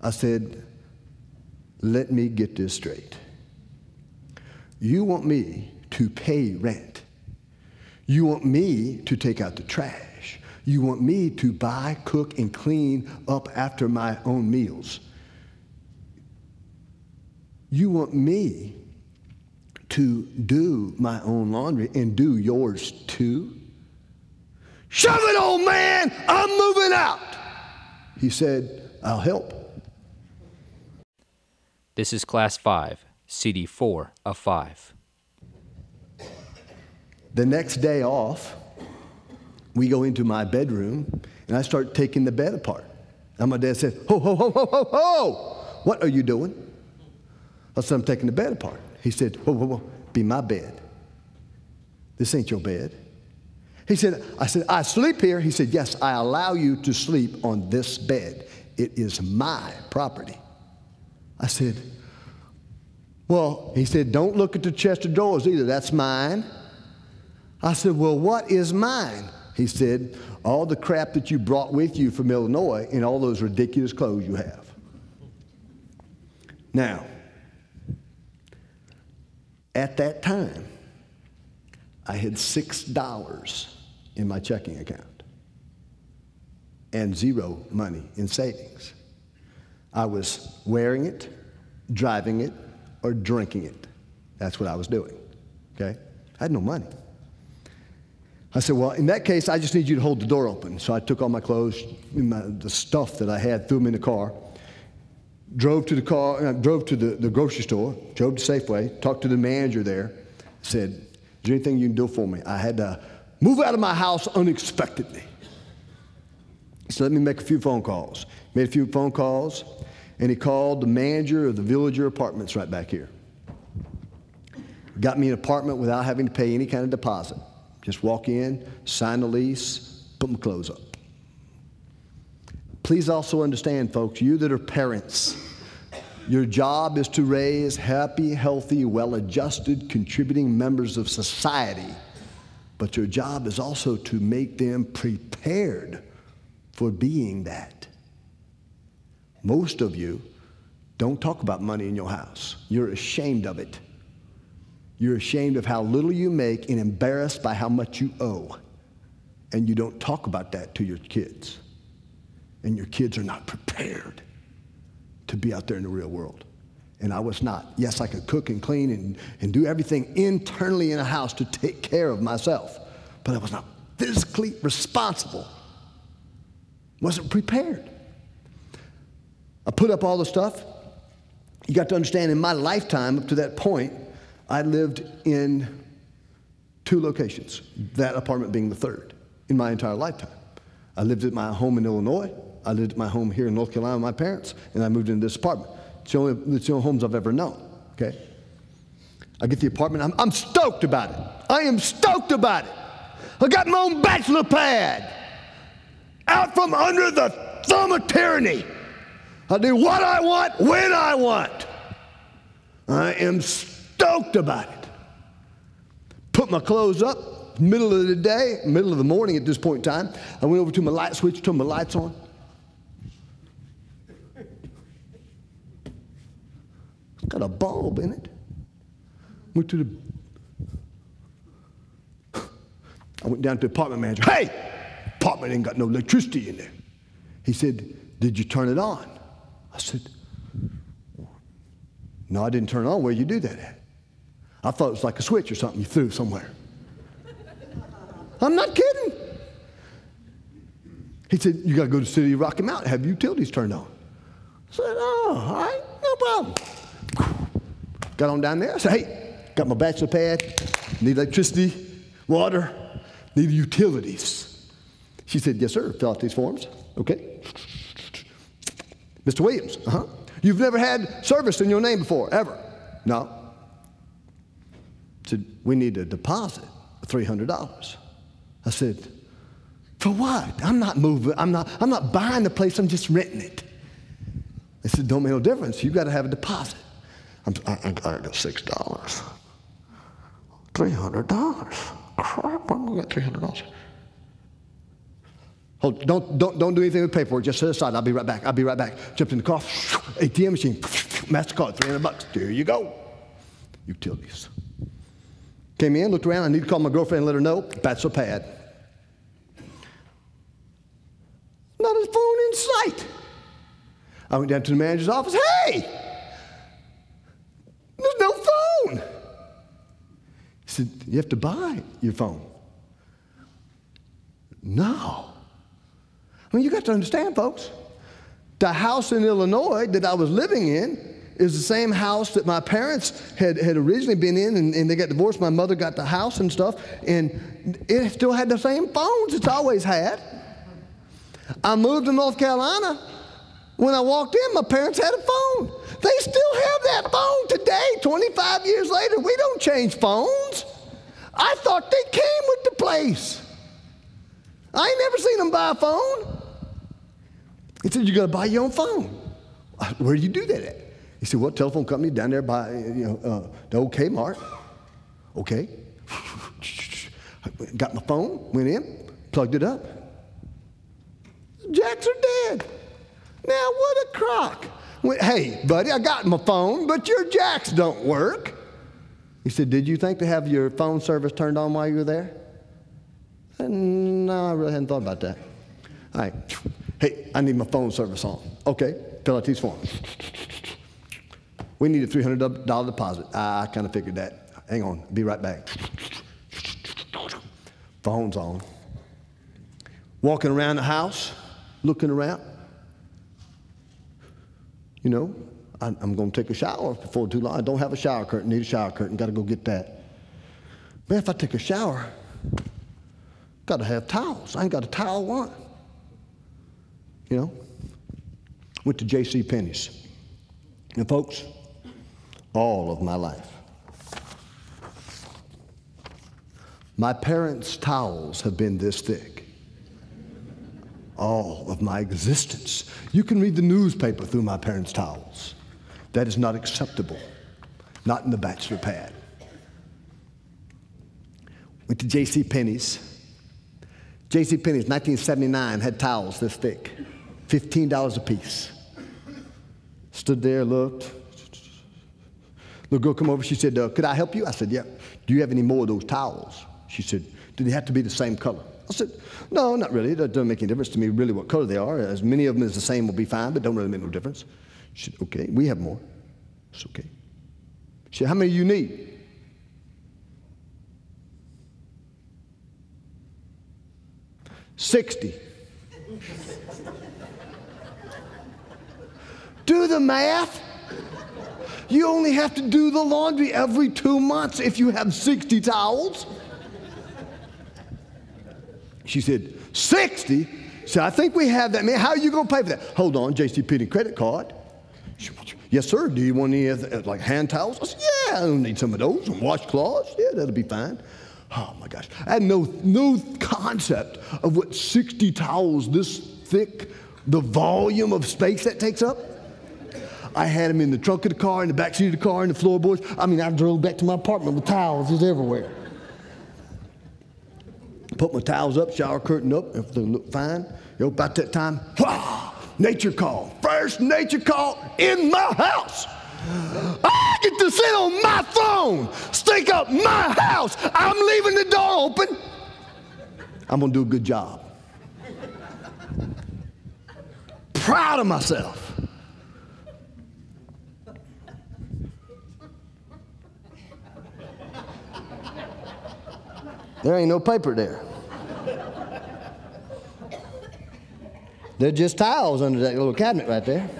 I said, let me get this straight. You want me to pay rent. You want me to take out the trash. You want me to buy, cook, and clean up after my own meals. You want me to do my own laundry and do yours too? Shove it, old man! I'm moving out! He said, I'll help. This is Class 5, CD 4 of 5. The next day off, we go into my bedroom and I start taking the bed apart. And my dad says, Ho, ho, ho, ho, ho, ho! What are you doing? I said, I'm taking the bed apart. He said, Whoa, whoa, whoa, be my bed. This ain't your bed. He said, I said, I sleep here. He said, Yes, I allow you to sleep on this bed. It is my property. I said, Well, he said, Don't look at the chest of drawers either. That's mine. I said, Well, what is mine? He said, All the crap that you brought with you from Illinois and all those ridiculous clothes you have. Now, at that time, I had $6 in my checking account and zero money in savings. I was wearing it, driving it, or drinking it. That's what I was doing. Okay? I had no money. I said, Well, in that case, I just need you to hold the door open. So I took all my clothes, my, the stuff that I had, threw them in the car, drove to the car, uh, drove to the, the grocery store, drove to Safeway, talked to the manager there, said, Is there anything you can do for me? I had to move out of my house unexpectedly. So Let me make a few phone calls. Made a few phone calls, and he called the manager of the Villager Apartments right back here. Got me an apartment without having to pay any kind of deposit. Just walk in, sign the lease, put my clothes up. Please also understand, folks, you that are parents, your job is to raise happy, healthy, well adjusted, contributing members of society. But your job is also to make them prepared for being that. Most of you don't talk about money in your house, you're ashamed of it. You're ashamed of how little you make and embarrassed by how much you owe. And you don't talk about that to your kids. And your kids are not prepared to be out there in the real world. And I was not. Yes, I could cook and clean and, and do everything internally in a house to take care of myself, but I was not physically responsible. Wasn't prepared. I put up all the stuff. You got to understand, in my lifetime up to that point, I lived in two locations, that apartment being the third in my entire lifetime. I lived at my home in Illinois. I lived at my home here in North Carolina with my parents, and I moved into this apartment. It's the only, it's the only homes I've ever known, okay? I get the apartment. I'm, I'm stoked about it. I am stoked about it. I got my own bachelor pad out from under the thumb of tyranny. I do what I want when I want. I am stoked about it. Put my clothes up, middle of the day, middle of the morning at this point in time. I went over to my light switch, turned my lights on. Got a bulb in it. Went to the I went down to the apartment manager. Hey, apartment ain't got no electricity in there. He said, Did you turn it on? I said, No, I didn't turn it on. Where you do that at? I thought it was like a switch or something you threw somewhere. I'm not kidding. He said, You got to go to the city of Rocky Mountain, have utilities turned on. I said, Oh, all right, no problem. Got on down there. I said, hey, got my bachelor pad, need electricity, water, need utilities. She said, yes, sir. Fill out these forms. Okay. Mr. Williams, uh huh. You've never had service in your name before, ever? No. Said, we need a deposit of $300. I said, for what? I'm not moving. I'm not, I'm not buying the place. I'm just renting it. They said, don't make no difference. You've got to have a deposit. I'm, I, I got six dollars. Three hundred dollars. Crap! I'm gonna get three hundred dollars. Hold, don't, don't, don't do anything with paperwork. Just set aside. I'll be right back. I'll be right back. Jumped in the car. ATM machine. MasterCard, 300 bucks. There you go. Utilities. Came in, looked around. I need to call my girlfriend and let her know. Bachelor pad. Not a phone in sight. I went down to the manager's office. Hey! There's no phone. He said, You have to buy your phone. No. I mean, you got to understand, folks. The house in Illinois that I was living in is the same house that my parents had, had originally been in, and, and they got divorced. My mother got the house and stuff, and it still had the same phones it's always had. I moved to North Carolina. When I walked in, my parents had a phone. They still have that phone today, 25 years later. We don't change phones. I thought they came with the place. I ain't never seen them buy a phone. He said, You got to buy your own phone. Where do you do that at? He said, What telephone company down there by you know, uh, the old Kmart? Okay. *laughs* Got my phone, went in, plugged it up. Jacks are dead. Now, what a crock. Went, hey, buddy, I got my phone, but your jacks don't work. He said, Did you think to have your phone service turned on while you were there? Said, no, I really hadn't thought about that. All right. Hey, I need my phone service on. Okay, fill out these forms. We need a $300 deposit. I kind of figured that. Hang on, be right back. Phone's on. Walking around the house, looking around. You know, I, am going to take a shower before too long. I don't have a shower curtain, need a shower curtain, got to go get that. Man, if I take a shower, got to have towels. I ain't got a towel one. You know? Went to J.C. Penney's. And folks, all of my life, my parents' towels have been this thick. All of my existence. You can read the newspaper through my parents' towels. That is not acceptable. Not in the bachelor pad. Went to J.C. Penney's. J.C. Penney's, 1979, had towels this thick. $15 a piece. Stood there, looked. The girl come over, she said, uh, could I help you? I said, yeah. Do you have any more of those towels? She said, do they have to be the same color? I said, no, not really. That doesn't make any difference to me really what color they are. As many of them as the same will be fine, but don't really make no difference. She said, okay, we have more. It's okay. She said, how many you need? Sixty. *laughs* Do the math. You only have to do the laundry every two months if you have 60 towels. She said, 60? So I think we have that. Man, how are you going to pay for that? Hold on, J.C. Penney credit card. Yes, sir. Do you want any uh, like hand towels? I said, yeah, I don't need some of those. And washcloths? Yeah, that'll be fine. Oh my gosh. I had no, no concept of what 60 towels this thick, the volume of space that takes up. I had them in the trunk of the car, in the back seat of the car, in the floorboards. I mean, I drove back to my apartment with towels just everywhere. Put my towels up, shower curtain up, everything looked fine. You know, about that time, wah, nature call. First nature call in my house. I get to sit on my phone, stink up my house. I'm leaving the door open. I'm to do a good job. Proud of myself. There ain't no paper there. They're just tiles under that little cabinet right there.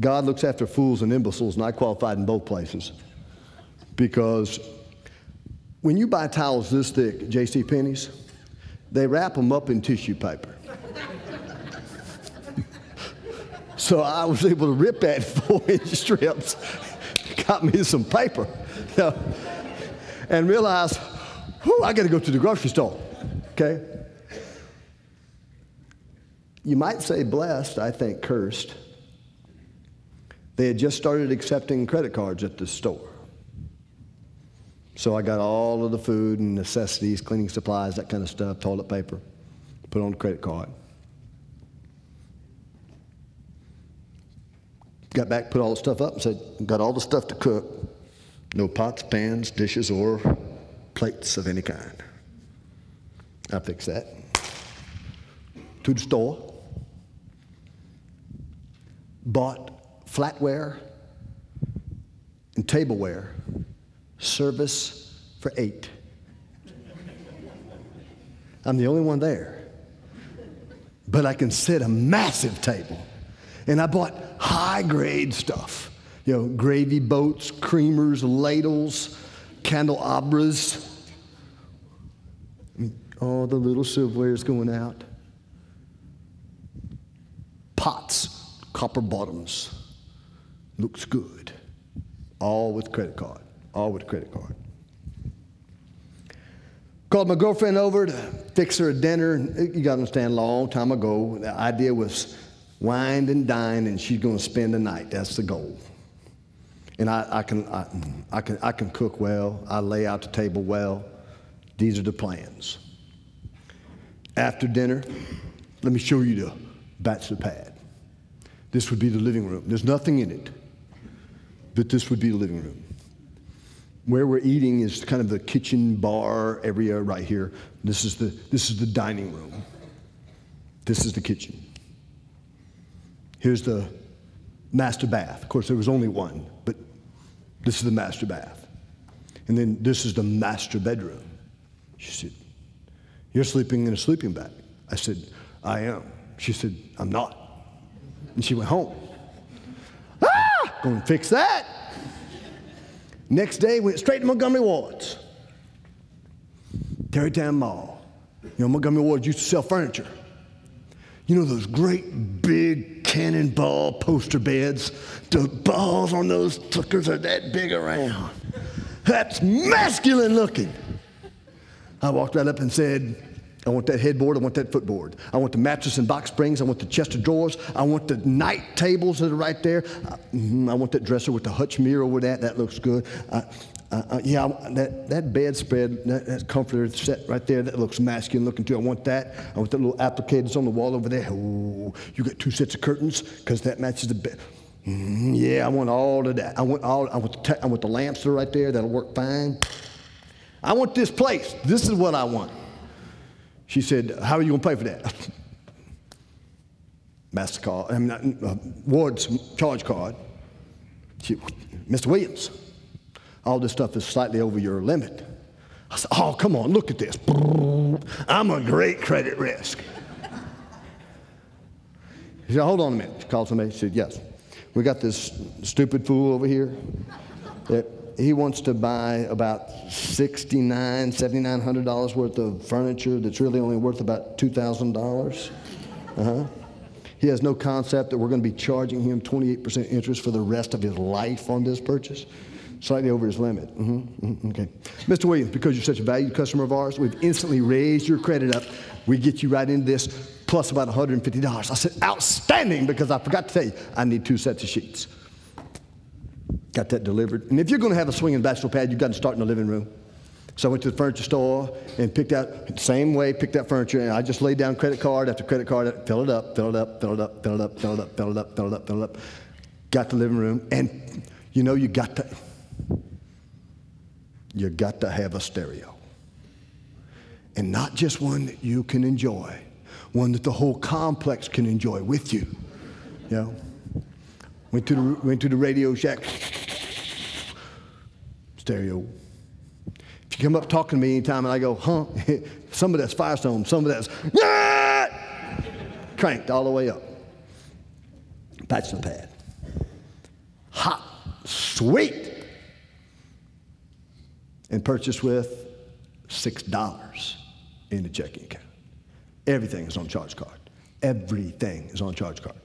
God looks after fools and imbeciles, and I qualified in both places. Because when you buy towels this thick, J.C. Penney's, they wrap them up in tissue paper. So I was able to rip that *laughs* four-inch strips, got me some paper, you know, and realized, whew, I got to go to the grocery store. Okay. You might say blessed, I think cursed. They had just started accepting credit cards at the store. So I got all of the food and necessities, cleaning supplies, that kind of stuff, toilet paper, put on the credit card. Got back, put all the stuff up, and said, Got all the stuff to cook. No pots, pans, dishes, or plates of any kind. I fixed that. To the store. Bought flatware and tableware service for eight. I'm the only one there. But I can set a massive table. And I bought high grade stuff you know, gravy boats, creamers, ladles, candelabras. All the little silverware's going out. Pots, copper bottoms. Looks good. All with credit card all with credit card. Called my girlfriend over to fix her a dinner. You got to understand, a long time ago, the idea was wine and dine, and she's going to spend the night. That's the goal. And I, I, can, I, I, can, I can cook well. I lay out the table well. These are the plans. After dinner, let me show you the bachelor pad. This would be the living room. There's nothing in it, but this would be the living room. Where we're eating is kind of the kitchen bar area right here. This is the, this is the dining room. This is the kitchen. Here's the master bath. Of course, there was only one, but this is the master bath. And then this is the master bedroom. She said, You're sleeping in a sleeping bag. I said, I am. She said, I'm not. And she went home. Ah, going to fix that. Next day, went straight to Montgomery Ward's. Tarrytown Mall. You know, Montgomery Ward's used to sell furniture. You know those great big cannonball poster beds? The balls on those suckers are that big around. That's masculine looking. I walked right up and said, I want that headboard. I want that footboard. I want the mattress and box springs. I want the chest of drawers. I want the night tables that are right there. I, mm, I want that dresser with the hutch mirror over that. That looks good. Uh, uh, yeah, that, that bedspread, that, that comforter set right there, that looks masculine looking too. I want that. I want that little applique on the wall over there. Oh, you got two sets of curtains because that matches the bed. Mm, yeah, I want all of that. I want all. I want, the, I want the lamps that are right there. That'll work fine. I want this place. This is what I want. She said, How are you going to pay for that? *laughs* MasterCard, I mean, uh, Ward's charge card. She, Mr. Williams, all this stuff is slightly over your limit. I said, Oh, come on, look at this. I'm a great credit risk. He said, Hold on a minute. She called somebody. She said, Yes. We got this stupid fool over here that he wants to buy about $69, $7,900 worth of furniture that's really only worth about $2,000. Uh-huh. He has no concept that we're going to be charging him 28% interest for the rest of his life on this purchase. Slightly over his limit. Mm-hmm. Mm-hmm. Okay. Mr. Williams, because you're such a valued customer of ours, we've instantly raised your credit up. We get you right into this plus about $150. I said, outstanding, because I forgot to tell you, I need two sets of sheets. Got that delivered. And if you're going to have a swinging bachelor pad, you've got to start in the living room. So I went to the furniture store and picked out, same way, picked out furniture, and I just laid down credit card after credit card, fill it up, fill it up, fill it up, fill it up, fill it up, fill it up, fill it up, fill it up. Got the living room, and you know you got to, you got to have a stereo. And not just one that you can enjoy, one that the whole complex can enjoy with you. You know? Went to the, went to the Radio Shack stereo. If you come up talking to me anytime and I go, huh, *laughs* some of that's Firestone, some of that's, *laughs* cranked all the way up. That's the pad. hot, sweet, and purchased with $6 in the checking account. Everything is on charge card. Everything is on charge card.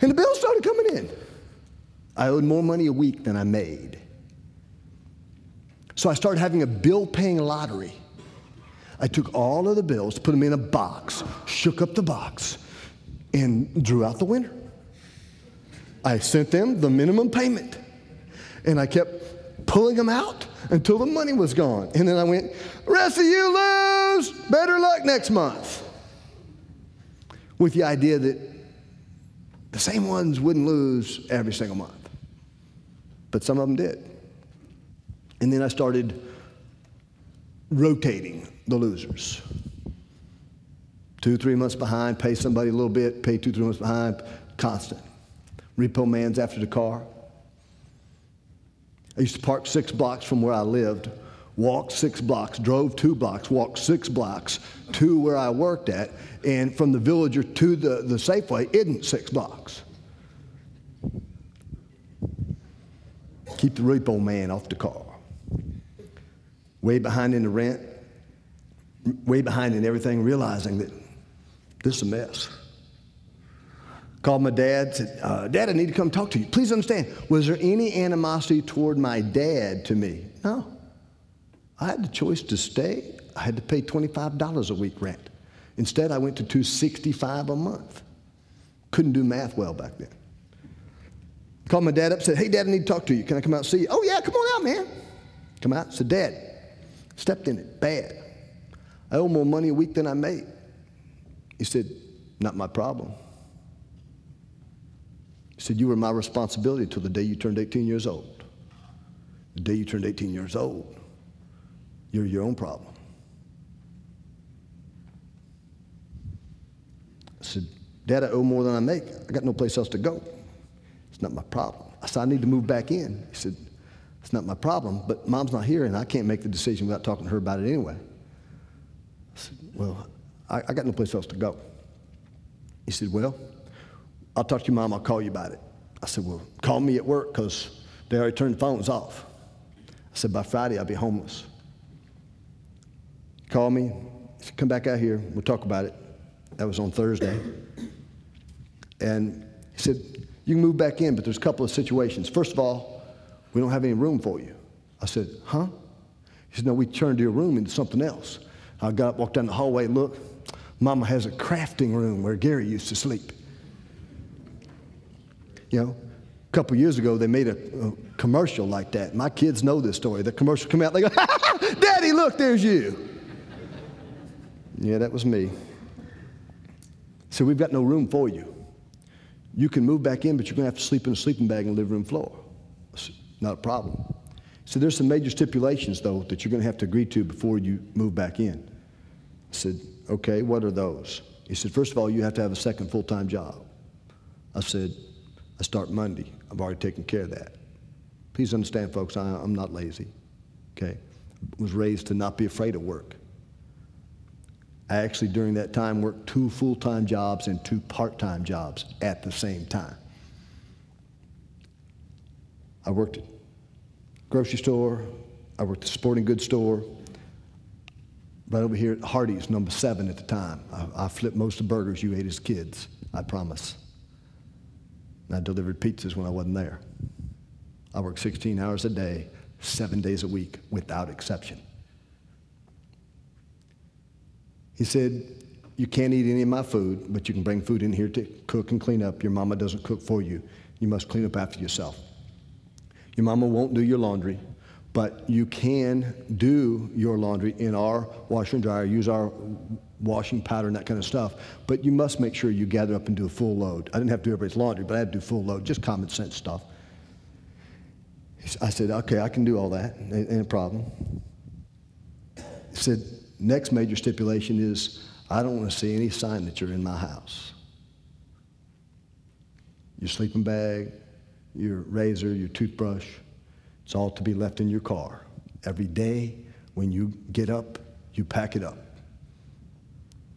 And the bills started coming in. I owed more money a week than I made. So I started having a bill paying lottery. I took all of the bills, put them in a box, shook up the box, and drew out the winner. I sent them the minimum payment. And I kept pulling them out until the money was gone. And then I went, rest of you lose, better luck next month. With the idea that the same ones wouldn't lose every single month. But some of them did. And then I started rotating the losers. Two, three months behind, pay somebody a little bit, pay two, three months behind, constant. Repo man's after the car. I used to park six blocks from where I lived, walked six blocks, drove two blocks, walked six blocks to where I worked at, and from the villager to the, the Safeway isn't six blocks. Keep the repo man off the car. Way behind in the rent, way behind in everything, realizing that this is a mess. Called my dad, said, uh, Dad, I need to come talk to you. Please understand, was there any animosity toward my dad to me? No. I had the choice to stay. I had to pay $25 a week rent. Instead, I went to 265 a month. Couldn't do math well back then. Called my dad up, said, Hey, Dad, I need to talk to you. Can I come out and see you? Oh, yeah, come on out, man. Come out. Said, Dad, stepped in it bad. I owe more money a week than I made. He said, Not my problem. He said, You were my responsibility until the day you turned 18 years old. The day you turned 18 years old, you're your own problem. I said, Dad, I owe more than I make. I got no place else to go. It's not my problem. I said, I need to move back in. He said, It's not my problem, but mom's not here and I can't make the decision without talking to her about it anyway. I said, Well, I, I got no place else to go. He said, Well, I'll talk to your mom, I'll call you about it. I said, Well, call me at work because they already turned the phones off. I said, By Friday, I'll be homeless. Call me, come back out here, we'll talk about it. That was on Thursday. And he said, You can move back in, but there's a couple of situations. First of all, we don't have any room for you. I said, Huh? He said, No, we turned your room into something else. I got up, walked down the hallway, look. Mama has a crafting room where Gary used to sleep. You know, a couple years ago, they made a, a, commercial like that. My kids know this story. The commercial come out, they go, *laughs* Daddy, look, there's you. yeah, that was me. So we've got no room for you. You can move back in, but you're going to have to sleep in a sleeping bag on the living room floor. Not a problem. So there's some major stipulations, though, that you're going to have to agree to before you move back in. I said, okay, what are those? He said, first of all, you have to have a second full-time job. I said, I start Monday. I've already taken care of that. Please understand, folks, I, am not lazy, okay? I was raised to not be afraid of work. I actually, during that time, worked two full-time jobs and two part-time jobs at the same time. I worked at grocery store. I worked at sporting goods store. Right over here at Hardee's, number seven at the time. I, I flipped most of the burgers you ate as kids, I promise. And I delivered pizzas when I wasn't there. I worked 16 hours a day, seven days a week, without exception. He said, You can't eat any of my food, but you can bring food in here to cook and clean up. Your mama doesn't cook for you. You must clean up after yourself. Your mama won't do your laundry, but you can do your laundry in our washer and dryer, use our washing powder and that kind of stuff. But you must make sure you gather up and do a full load. I didn't have to do everybody's laundry, but I had to do full load, just common sense stuff. I said, okay, I can do all that, ain't a problem. He said, next major stipulation is I don't want to see any sign that you're in my house. Your sleeping bag, your razor, your toothbrush, it's all to be left in your car. Every day when you get up, you pack it up.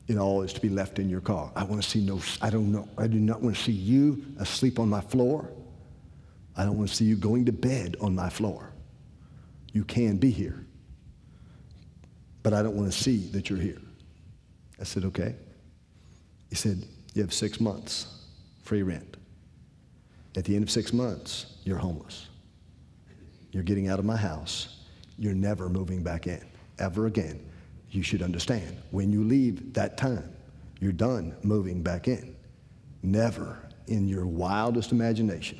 It all is to be left in your car. I want to see no, I don't know, I do not want to see you asleep on my floor. I don't want to see you going to bed on my floor. You can be here, but I don't want to see that you're here. I said, Okay. He said, You have six months free rent. At the end of six months, you're homeless. You're getting out of my house. You're never moving back in, ever again. You should understand when you leave that time, you're done moving back in. Never in your wildest imagination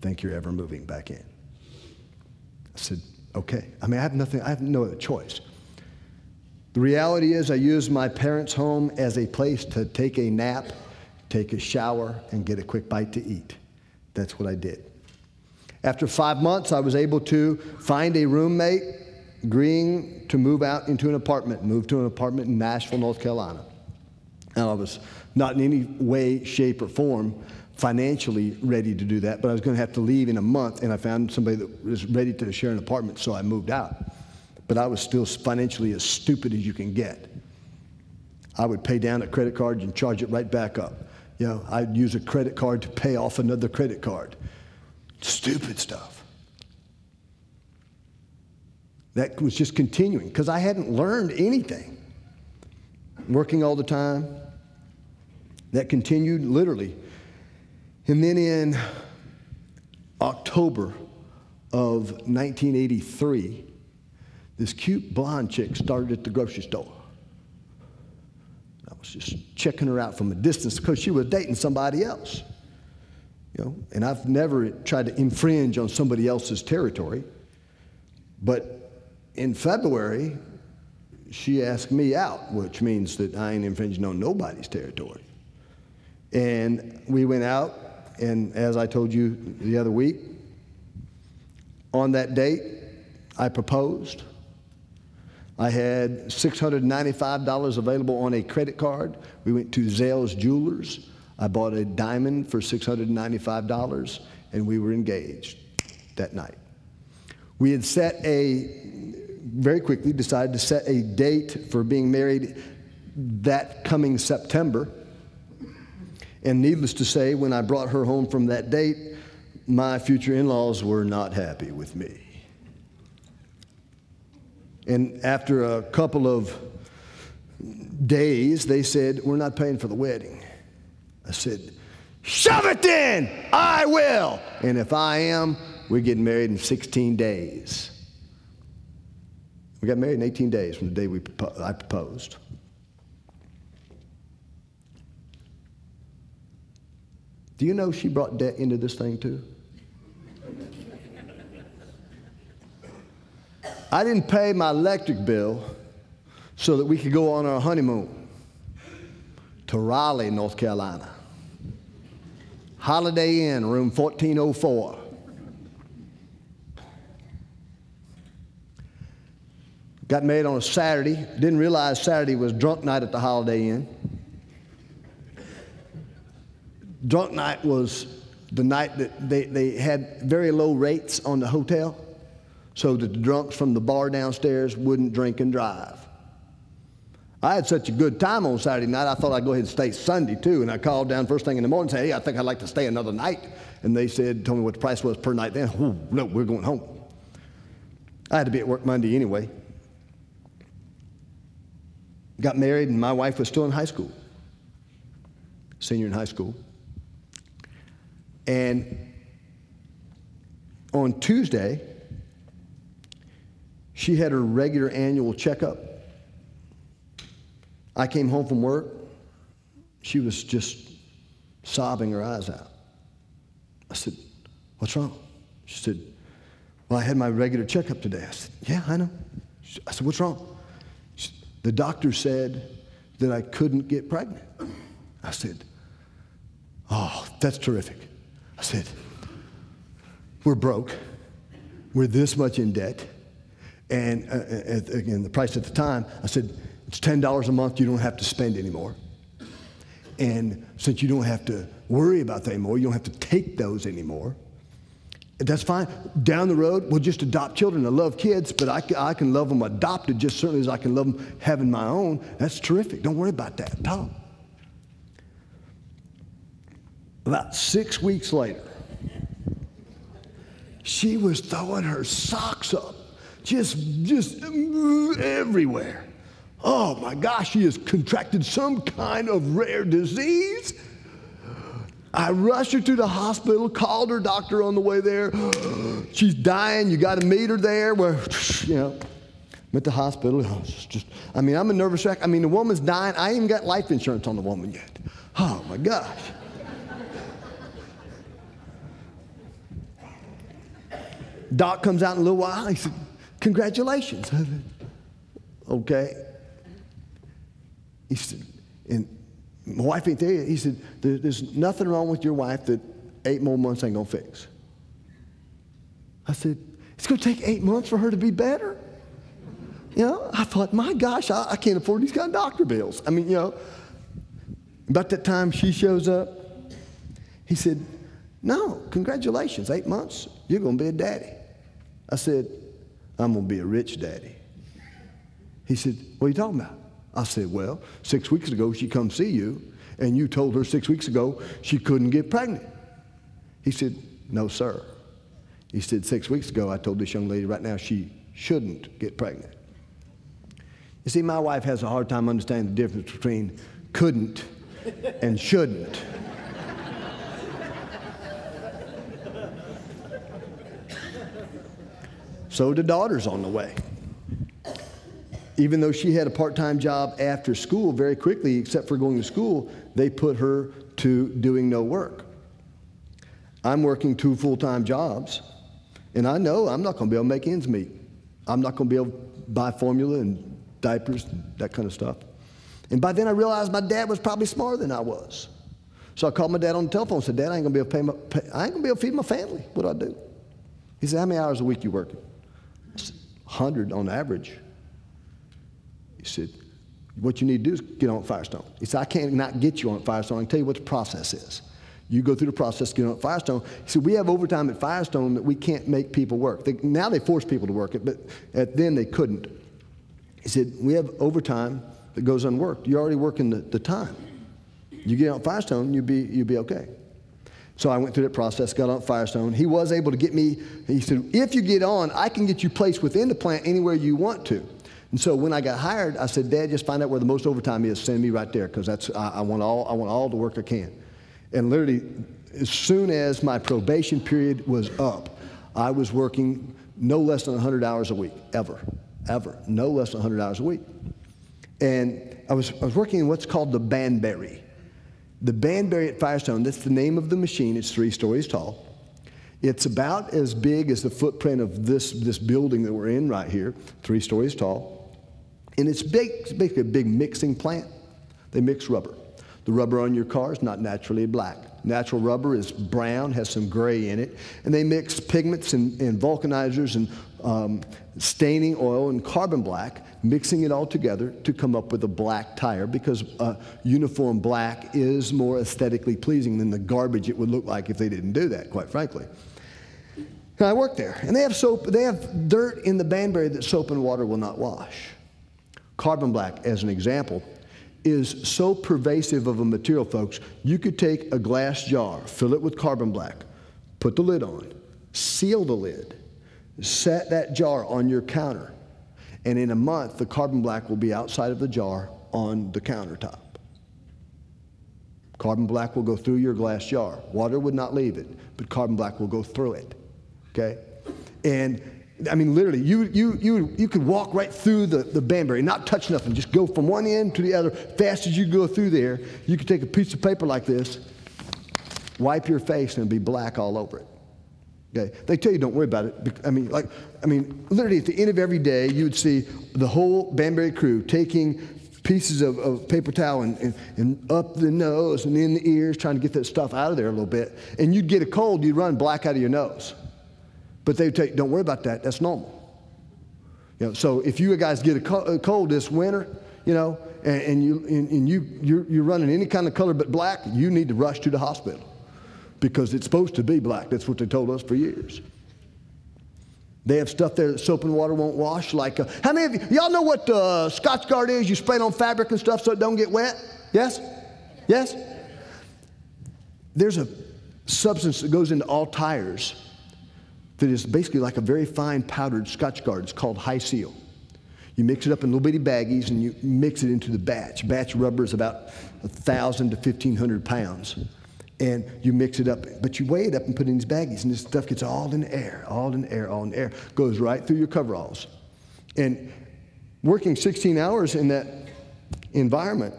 think you're ever moving back in. I said, okay. I mean, I have nothing, I have no other choice. The reality is, I used my parents' home as a place to take a nap, take a shower, and get a quick bite to eat. That's what I did. After five months, I was able to find a roommate, agreeing to move out into an apartment, move to an apartment in Nashville, North Carolina. And I was not in any way, shape, or form financially ready to do that, but I was going to have to leave in a month, and I found somebody that was ready to share an apartment, so I moved out. But I was still financially as stupid as you can get. I would pay down a credit card and charge it right back up. You know, I'd use a credit card to pay off another credit card. Stupid stuff. That was just continuing because I hadn't learned anything. Working all the time. That continued literally. And then in October of 1983, this cute blonde chick started at the grocery store. I was just checking her out from a distance because she was dating somebody else. You know, and I've never tried to infringe on somebody else's territory. But in February, she asked me out, which means that I ain't infringing on nobody's territory. And we went out, and as I told you the other week, on that date, I proposed. I had $695 available on a credit card. We went to Zales Jewelers. I bought a diamond for $695, and we were engaged that night. We had set a, very quickly decided to set a date for being married that coming September. And needless to say, when I brought her home from that date, my future in laws were not happy with me. And after a couple of days, they said, We're not paying for the wedding. I said, Shove it then! I will! And if I am, we're getting married in 16 days. We got married in 18 days from the day we I proposed. Do you know she brought debt into this thing too? I didn't pay my electric bill so that we could go on our honeymoon to Raleigh, North Carolina. Holiday Inn, room 1404. Got married on a Saturday. Didn't realize Saturday was drunk night at the Holiday Inn. Drunk night was the night that they, they had very low rates on the hotel so that the drunks from the bar downstairs wouldn't drink and drive. I had such a good time on Saturday night, I thought I'd go ahead and stay Sunday too. And I called down first thing in the morning and said, Hey, I think I'd like to stay another night. And they said, Told me what the price was per night then. Oh, no, we're going home. I had to be at work Monday anyway. Got married, and my wife was still in high school, senior in high school. And on Tuesday, she had her regular annual checkup. I came home from work. She was just sobbing her eyes out. I said, What's wrong? She said, Well, I had my regular checkup today. I said, Yeah, I know. I said, What's wrong? The doctor said that I couldn't get pregnant. I said, Oh, that's terrific. I said, We're broke. We're this much in debt. And uh, again, the price at the time, I said, it's $10 a month you don't have to spend anymore. And since you don't have to worry about that anymore, you don't have to take those anymore. That's fine. Down the road, we'll just adopt children. I love kids, but I, I can love them adopted just as certainly as I can love them having my own. That's terrific. Don't worry about that at all. About six weeks later, She was throwing her socks up, just, just everywhere. Oh my gosh, she has contracted some kind of rare disease. I rushed her to the hospital, called her doctor on the way there. *gasps* She's dying. You got to meet her there. Where, you know, I'm at the hospital. Oh, just, I mean, I'm a nervous wreck. I mean, the woman's dying. I ain't even got life insurance on the woman yet. Oh my gosh. Doc comes out in a little while. He said, Congratulations. *laughs* okay. He said, and my wife ain't there. He said, There's nothing wrong with your wife that eight more months ain't going to fix. I said, It's going to take eight months for her to be better? You know, I thought, my gosh, I, I can't afford these kind of doctor bills. I mean, you know, about that time she shows up, he said, No, congratulations, eight months, you're going to be a daddy. I said, I'm going to be a rich daddy. He said, What are you talking about? I said, Well, six weeks ago she come see you, and you told her six weeks ago she couldn't get pregnant. He said, No, sir. He said, Six weeks ago I told this young lady right now she shouldn't get pregnant. You see, my wife has a hard time understanding the difference between couldn't and shouldn't. so the daughter's on the way even though she had a part time job after school, very quickly, except for going to school, they put her to doing no work. I'm working two full time jobs, and I know I'm not going to be able to make ends meet. I'm not going to be able to buy formula and diapers, and that kind of stuff. And by then I realized my dad was probably smarter than I was. So I called my dad on the telephone and said, Dad, I ain't gonna be able to pay my, pay, I ain't gonna be able to feed my family. What do I do? He said, How many hours a week you working? 100 on average. He said, What you need to do is get on Firestone. He said, I can't not get you on Firestone. I can tell you what the process is. You go through the process, get on Firestone. He said, We have overtime at Firestone that we can't make people work. They, now they force people to work it, but at then they couldn't. He said, We have overtime that goes unworked. You're already working the, the time. You get on Firestone, you'd be, you'll be okay. So I went through that process, got on Firestone. He was able to get me, he said, if you get on, I can get you placed within the plant anywhere you want to. And so when I got hired, I said, Dad, just find out where the most overtime is. Send me right there because that's I, I, want all I want all the work I can. And literally, as soon as my probation period was up, I was working no less than 100 hours a week, ever, ever, no less than 100 hours a week. And I was, I was working in what's called the Banbury. The Banbury at Firestone, that's the name of the machine. It's three stories tall. It's about as big as the footprint of this, this building that we're in right here, three stories tall. And it's, basically a big mixing plant. They mix rubber. The rubber on your car is not naturally black. Natural rubber is brown, has some gray in it. And they mix pigments and, and vulcanizers and um, staining oil and carbon black, mixing it all together to come up with a black tire because uh, uniform black is more aesthetically pleasing than the garbage it would look like if they didn't do that, quite frankly. And I work there, and they have soap, they have dirt in the Banbury that soap and water will not wash. Carbon black, as an example, is so pervasive of a material, folks, you could take a glass jar, fill it with carbon black, put the lid on, seal the lid, set that jar on your counter, and in a month, the carbon black will be outside of the jar on the countertop. Carbon black will go through your glass jar. Water would not leave it, but carbon black will go through it. Okay? And I mean, literally, you, you, you, you could walk right through the, the Banbury, not touch nothing, just go from one end to the other. Fast as you go through there, you could take a piece of paper like this, wipe your face, and be black all over it. Okay? They tell you don't worry about it. I mean, like, I mean, literally at the end of every day, you would see the whole Banbury crew taking pieces of, of paper towel and, and, and, up the nose and in the ears, trying to get that stuff out of there a little bit. And you'd get a cold, you'd run black out of your nose. But they you, don't worry about that. That's normal. You know, so if you guys get a cold this winter, you know, and, and you and, and, you you're, you're running any kind of color but black, you need to rush to the hospital because it's supposed to be black. That's what they told us for years. They have stuff there that soap and water won't wash. Like, uh, how many of you, y'all know what uh, Scotchgard is? You spray it on fabric and stuff so it don't get wet? Yes? Yes? There's a substance that goes into all tires that is basically like a very fine powdered Scotchgard. It's called Hi-Sil. You mix it up in little bitty baggies and you mix it into the batch. Batch rubber is about 1,000 to 1,500 pounds. And you mix it up, but you weigh it up and put it in these baggies, and this stuff gets all in the air, all in the air, all in the air, goes right through your coveralls. And working 16 hours in that environment,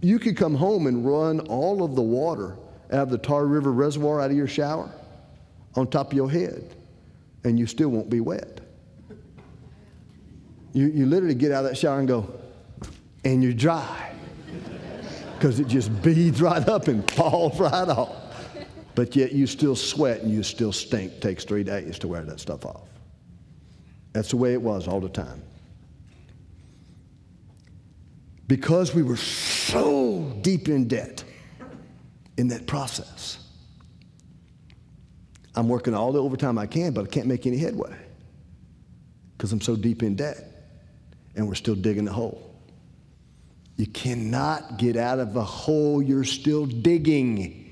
you could come home and run all of the water out of the Tar River Reservoir out of your shower on top of your head, and you still won't be wet. You, you literally get out of that shower and go, and you're dry. Because it just beads right up and falls right off. But yet you still sweat and you still stink. Takes three days to wear that stuff off. That's the way it was all the time. Because we were so deep in debt in that process. I'm working all the overtime I can, but I can't make any headway because I'm so deep in debt and we're still digging the hole. You cannot get out of the hole you're still digging.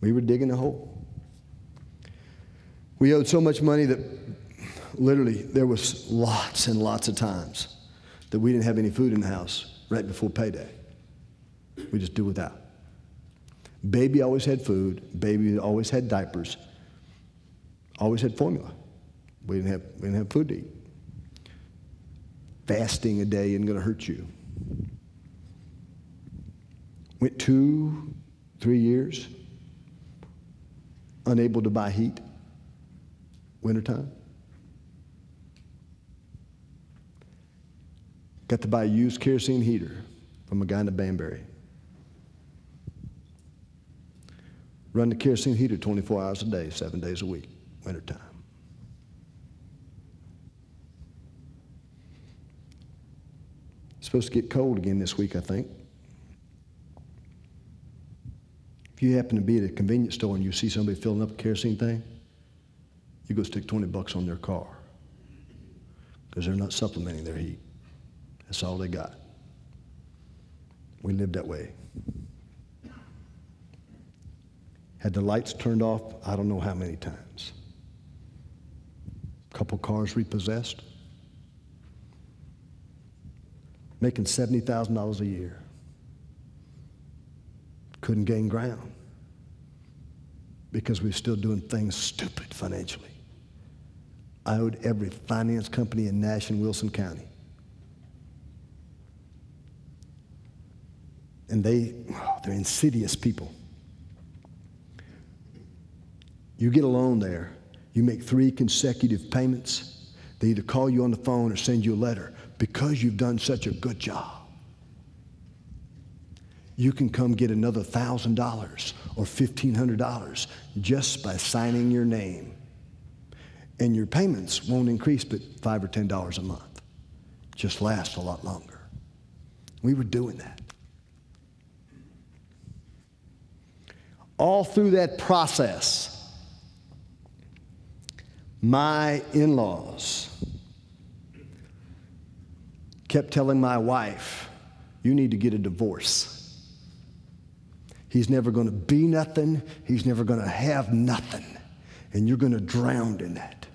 We were digging a hole. We owed so much money that literally there was lots and lots of times that we didn't have any food in the house right before payday. We just do without. Baby always had food. Baby always had diapers. Always had formula. We didn't have, we didn't have food to eat. Fasting a day isn't going to hurt you. Went two, three years unable to buy heat wintertime. Got to buy a used kerosene heater from a guy in Banbury. Run the kerosene heater 24 hours a day, seven days a week, wintertime. It's supposed to get cold again this week, I think. If you happen to be at a convenience store and you see somebody filling up a kerosene thing, you go stick 20 bucks on their car because they're not supplementing their heat. That's all they got. We lived that way. Had the lights turned off, I don't know how many times. Couple cars repossessed. Making $70,000 a year. Couldn't gain ground because we were still doing things stupid financially. I owed every finance company in Nash and Wilson County. And they, oh, they're insidious people. You get a loan there, you make three consecutive payments. They either call you on the phone or send you a letter because you've done such a good job. You can come get another $1,000 or $1,500 just by signing your name. And your payments won't increase but 5 or $10 a month. Just last a lot longer. We were doing that. All through that process, my in laws kept telling my wife, You need to get a divorce. He's never going to be nothing, he's never going to have nothing, and you're going to drown in that.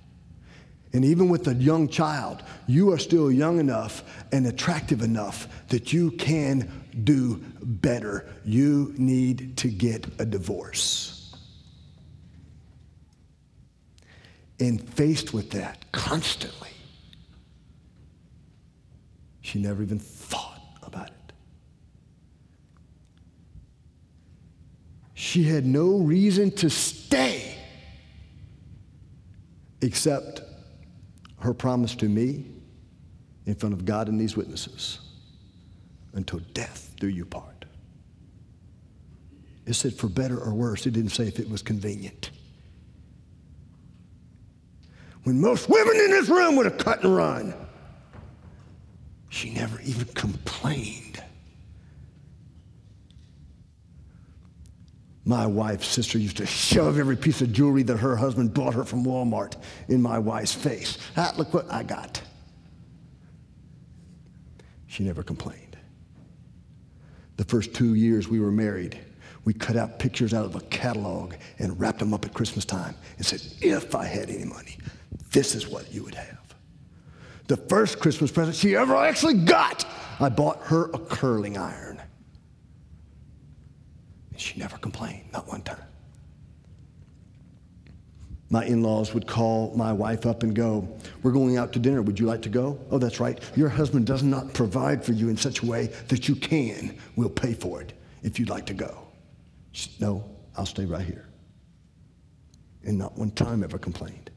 And even with a young child, you are still young enough and attractive enough that you can do better. You need to get a divorce. And faced with that constantly, she never even thought about it. She had no reason to stay except her promise to me in front of God and these witnesses until death do you part. It said for better or worse. It didn't say if it was convenient when most women in this room would have cut and run. She never even complained. My wife's sister used to shove every piece of jewelry that her husband bought her from Walmart in my wife's face. Ah, look what I got. She never complained. The first two years we were married, we cut out pictures out of a catalog and wrapped them up at Christmas time and said, if I had any money, this is what you would have. The first Christmas present she ever actually got, I bought her a curling iron. And she never complained, not one time. My in laws would call my wife up and go, We're going out to dinner. Would you like to go? Oh, that's right. Your husband does not provide for you in such a way that you can. We'll pay for it if you'd like to go. She said, no, I'll stay right here. And not one time ever complained.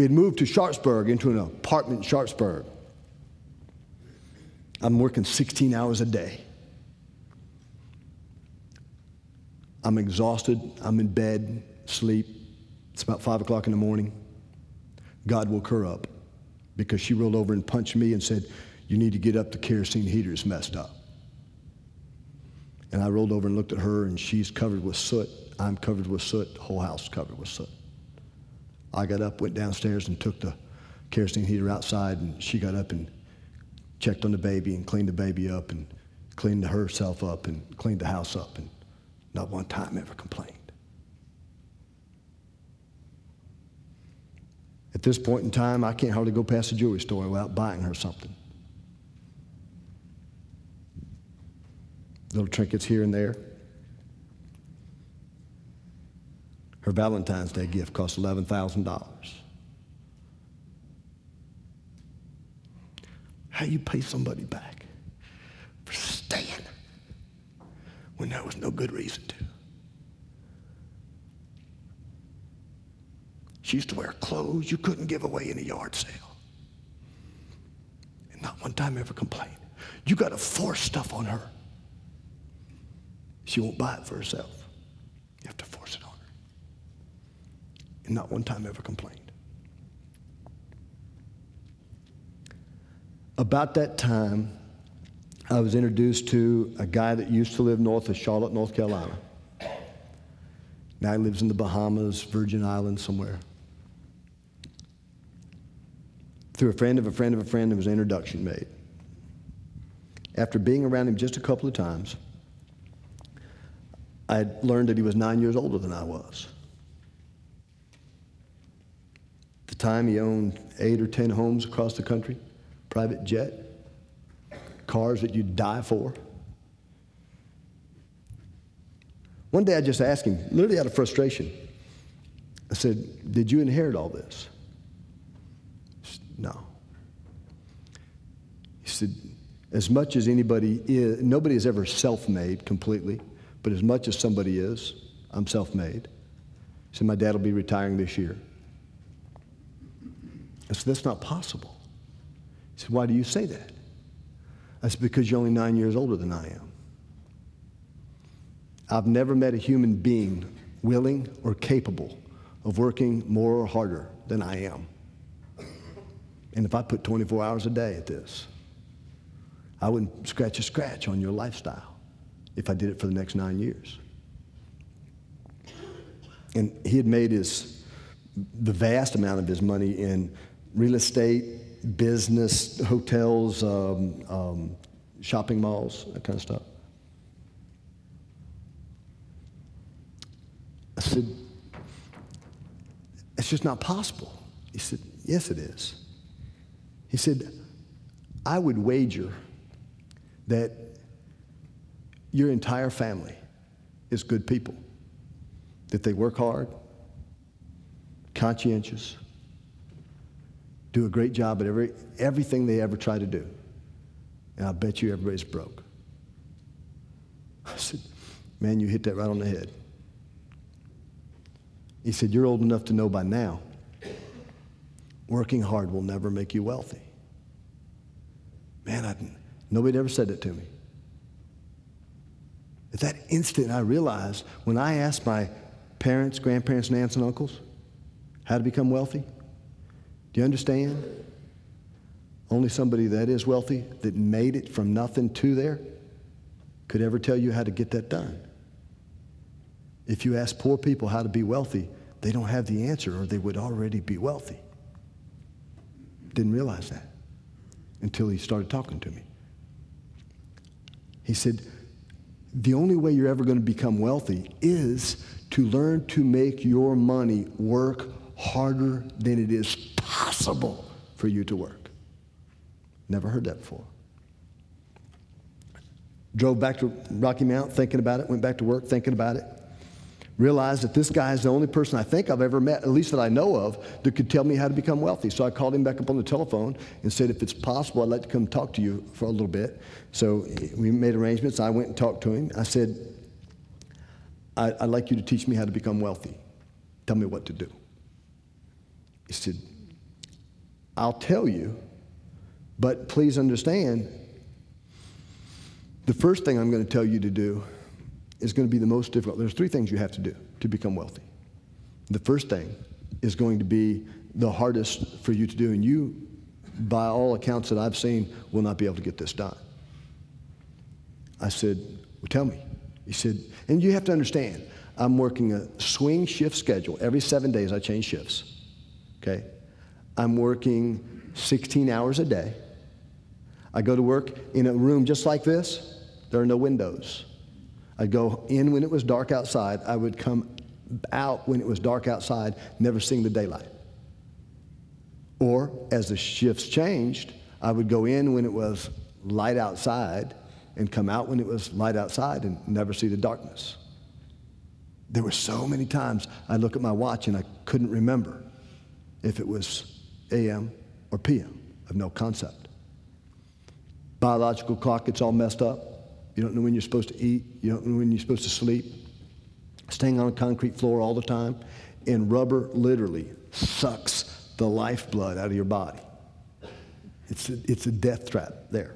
We had moved to Sharpsburg into an apartment in Sharpsburg. I'm working 16 hours a day. I'm exhausted. I'm in bed, sleep. It's about 5 o'clock in the morning. God woke her up because she rolled over and punched me and said, You need to get up. The kerosene heater is messed up. And I rolled over and looked at her, and she's covered with soot. I'm covered with soot. The whole house covered with soot. I got up, went downstairs, and took the kerosene heater outside, and she got up and checked on the baby and cleaned the baby up and cleaned herself up and cleaned the house up, and not one time ever complained. At this point in time, I can't hardly go past a jewelry store without buying her something. little trinkets here and there. Her Valentine's Day gift cost $11,000. How you pay somebody back for staying when there was no good reason to? She used to wear clothes you couldn't give away in a yard sale. And not one time ever complained. You got to force stuff on her. She won't buy it for herself. You have to force it on her. And not one time ever complained. About that time, I was introduced to a guy that used to live north of Charlotte, North Carolina. Now he lives in the Bahamas, Virgin Islands, somewhere. Through a friend of a friend of a friend, there was an introduction made. After being around him just a couple of times, I learned that he was nine years older than I was. At the time, he owned eight or ten homes across the country, private jet, cars that you'd die for. One day I just asked him, literally out of frustration, I said, Did you inherit all this? Said, no. He said, As much as anybody is, nobody is ever self made completely. But as much as somebody is, I'm self made. He said, My dad will be retiring this year. I said, That's not possible. He said, Why do you say that? I said, Because you're only nine years older than I am. I've never met a human being willing or capable of working more or harder than I am. And if I put 24 hours a day at this, I wouldn't scratch a scratch on your lifestyle if I did it for the next nine years. And he had made his, the vast amount of his money in real estate, business, hotels, um, um, shopping malls, that kind of stuff. I said, it's just not possible. He said, yes, it is. He said, I would wager that your entire family is good people, that they work hard, conscientious, do a great job at every, everything they ever try to do. And I bet you everybody's broke. I said, Man, you hit that right on the head. He said, You're old enough to know by now, working hard will never make you wealthy. Man, I, nobody ever said that to me. At that instant, I realized when I asked my parents, grandparents, and aunts and uncles how to become wealthy, do you understand? Only somebody that is wealthy, that made it from nothing to there, could ever tell you how to get that done. If you ask poor people how to be wealthy, they don't have the answer or they would already be wealthy. Didn't realize that until he started talking to me. He said, the only way you're ever going to become wealthy is to learn to make your money work harder than it is possible for you to work. Never heard that before. Drove back to Rocky Mount thinking about it, went back to work thinking about it. Realized that this guy is the only person I think I've ever met, at least that I know of, that could tell me how to become wealthy. So I called him back up on the telephone and said, if it's possible, I'd like to come talk to you for a little bit. So we made arrangements. I went and talked to him. I said, I'd like you to teach me how to become wealthy. Tell me what to do. He said, I'll tell you, but please understand the first thing I'm going to tell you to do is going to be the most difficult. There's three things you have to do to become wealthy. The first thing is going to be the hardest for you to do, and you, by all accounts that I've seen, will not be able to get this done. I said, Well, tell me. He said, And you have to understand, I'm working a swing shift schedule. Every seven days, I change shifts. Okay? I'm working 16 hours a day. I go to work in a room just like this. There are no windows. I'd go in when it was dark outside. I would come out when it was dark outside, never seeing the daylight. Or as the shifts changed, I would go in when it was light outside and come out when it was light outside and never see the darkness. There were so many times I'd look at my watch and I couldn't remember if it was AM or PM. I have no concept. Biological clock gets all messed up. You don't know when you're supposed to eat. You don't know when you're supposed to sleep. Staying on a concrete floor all the time. And rubber literally sucks the lifeblood out of your body. It's a, it's a death trap there.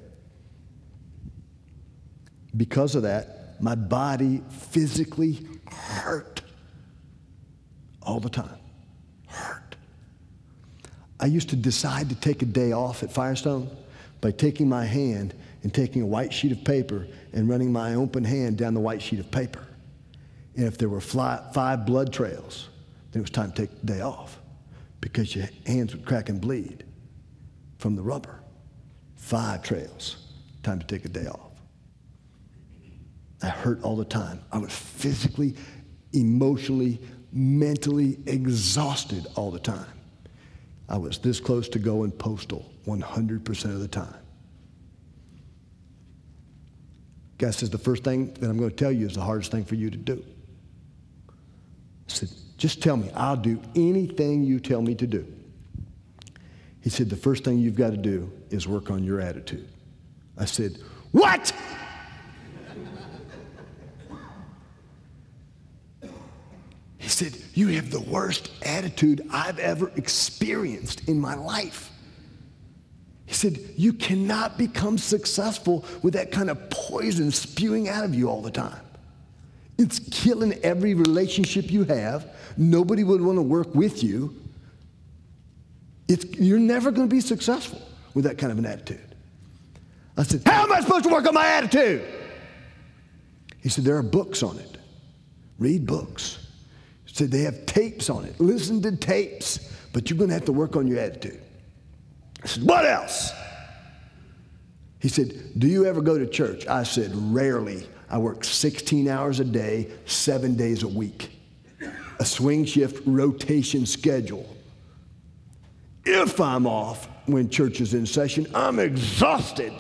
Because of that, my body physically hurt all the time. Hurt. I used to decide to take a day off at Firestone by taking my hand and taking a white sheet of paper and running my open hand down the white sheet of paper. And if there were fly, five blood trails, then it was time to take the day off because your hands would crack and bleed from the rubber. Five trails, time to take a day off. I hurt all the time. I was physically, emotionally, mentally exhausted all the time. I was this close to going postal 100% of the time. Guy says, The first thing that I'm going to tell you is the hardest thing for you to do. I said, Just tell me. I'll do anything you tell me to do. He said, The first thing you've got to do is work on your attitude. I said, What? He said, You have the worst attitude I've ever experienced in my life. He said, You cannot become successful with that kind of poison spewing out of you all the time. It's killing every relationship you have. Nobody would want to work with you. It's, you're never going to be successful with that kind of an attitude. I said, How am I supposed to work on my attitude? He said, There are books on it. Read books. Said, They have tapes on it. Listen to tapes, but you're going to have to work on your attitude. I said, What else? He said, Do you ever go to church? I said, Rarely. I work 16 hours a day, seven days a week. A swing shift rotation schedule. If I'm off when church is in session, I'm exhausted.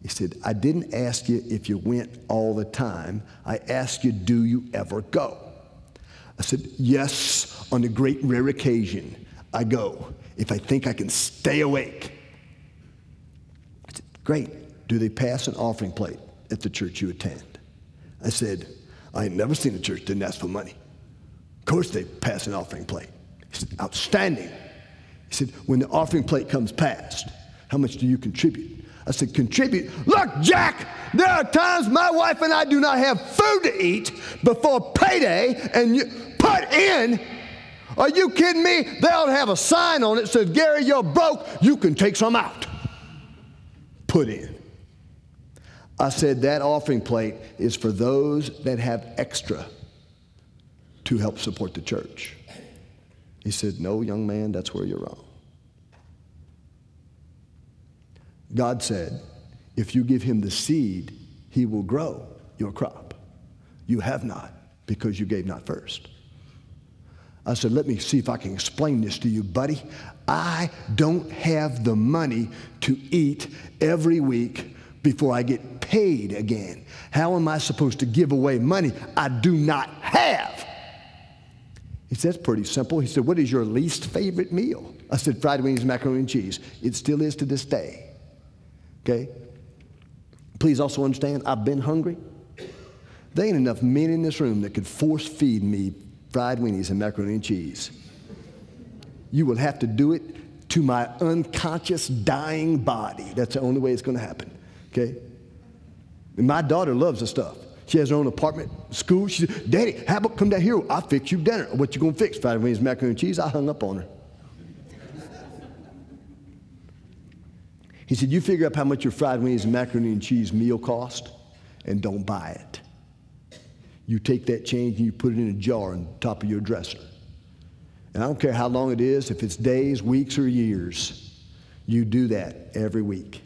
He said, I didn't ask you if you went all the time. I asked you, do you ever go? I said, yes, on a great rare occasion, I go if I think I can stay awake. I said, Great. Do they pass an offering plate at the church you attend? I said, I ain't never seen a church didn't ask for money. Of course they pass an offering plate. He said, Outstanding. He said, When the offering plate comes past, how much do you contribute? I said, Contribute. Look, Jack, there are times my wife and I do not have food to eat before payday, and you put in are you kidding me? They ought to have a sign on it says, Gary, you're broke. You can take some out. Put in. I said, that offering plate is for those that have extra to help support the church. He said, No, young man, that's where you're wrong. God said, if you give him the seed, he will grow your crop. You have not because you gave not first. I said, let me see if I can explain this to you, buddy. I don't have the money to eat every week before I get paid again. How am I supposed to give away money I do not have? He said, That's pretty simple. He said, What is your least favorite meal? I said, Fried wings, macaroni, and cheese. It still is to this day. Okay? Please also understand, I've been hungry. There ain't enough men in this room that could force feed me fried weenies and macaroni and cheese. You will have to do it to my unconscious dying body. That's the only way it's going to happen. Okay? And my daughter loves the stuff. She has her own apartment, school. She said, Daddy, how about come down here? I'll fix you dinner. What you gonna fix? Fried wings, macaroni and cheese. I hung up on her. He said, You figure out how much your fried wings and macaroni and cheese meal cost and don't buy it. You take that change and you put it in a jar on top of your dresser. And I don't care how long it is, if it's days, weeks, or years, you do that every week.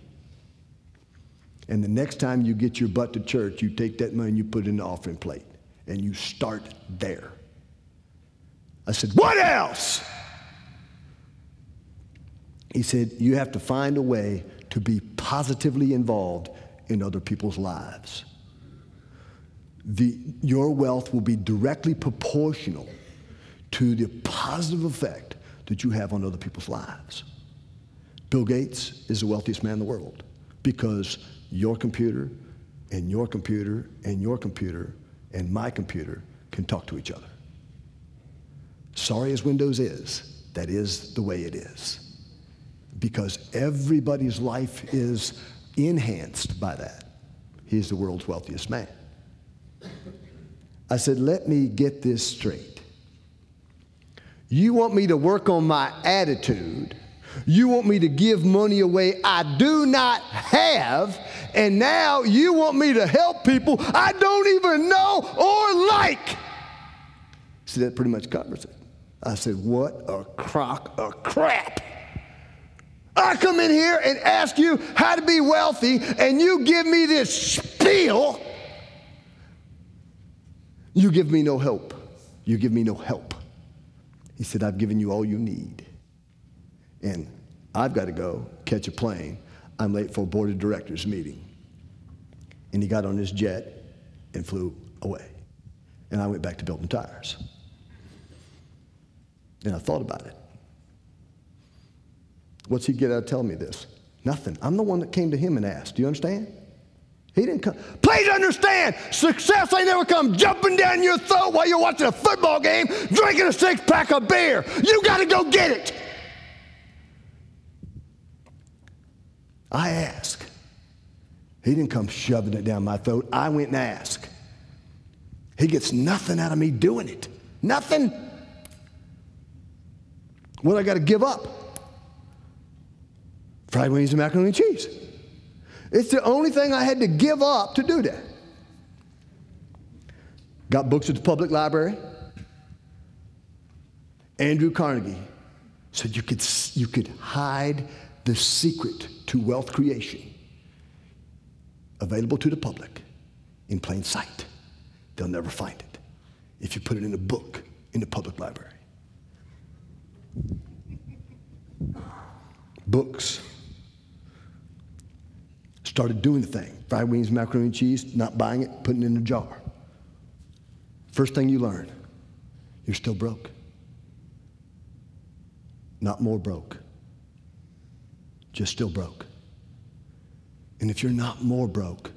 And the next time you get your butt to church, you take that money and you put it in the offering plate. And you start there. I said, What else? He said, You have to find a way to be positively involved in other people's lives. The, your wealth will be directly proportional to the positive effect that you have on other people's lives. Bill Gates is the wealthiest man in the world because your computer and your computer and your computer and my computer can talk to each other. Sorry as Windows is, that is the way it is because everybody's life is enhanced by that. He's the world's wealthiest man. I said, let me get this straight. You want me to work on my attitude. You want me to give money away I do not have. And now you want me to help people I don't even know or like. See, that pretty much covers it. I said, what a crock of crap. I come in here and ask you how to be wealthy, and you give me this spiel. You give me no help. You give me no help. He said, I've given you all you need. And I've got to go catch a plane. I'm late for a board of directors meeting. And he got on his jet and flew away. And I went back to building tires. And I thought about it. What's he get out of telling me this? Nothing. I'm the one that came to him and asked. Do you understand? He didn't come. Please understand, success ain't never come jumping down your throat while you're watching a football game, drinking a six pack of beer. You got to go get it. I ask. He didn't come shoving it down my throat. I went and asked. He gets nothing out of me doing it. Nothing. What I got to give up? Fried wings and macaroni and cheese. It's the only thing I had to give up to do that. Got books at the public library. Andrew Carnegie said you could, you could hide the secret to wealth creation available to the public in plain sight. They'll never find it if you put it in a book in the public library. Books Started doing the thing. Fried wings, macaroni and cheese, not buying it, putting it in a jar. First thing you learn, you're still broke. Not more broke. Just still broke. And if you're not more broke,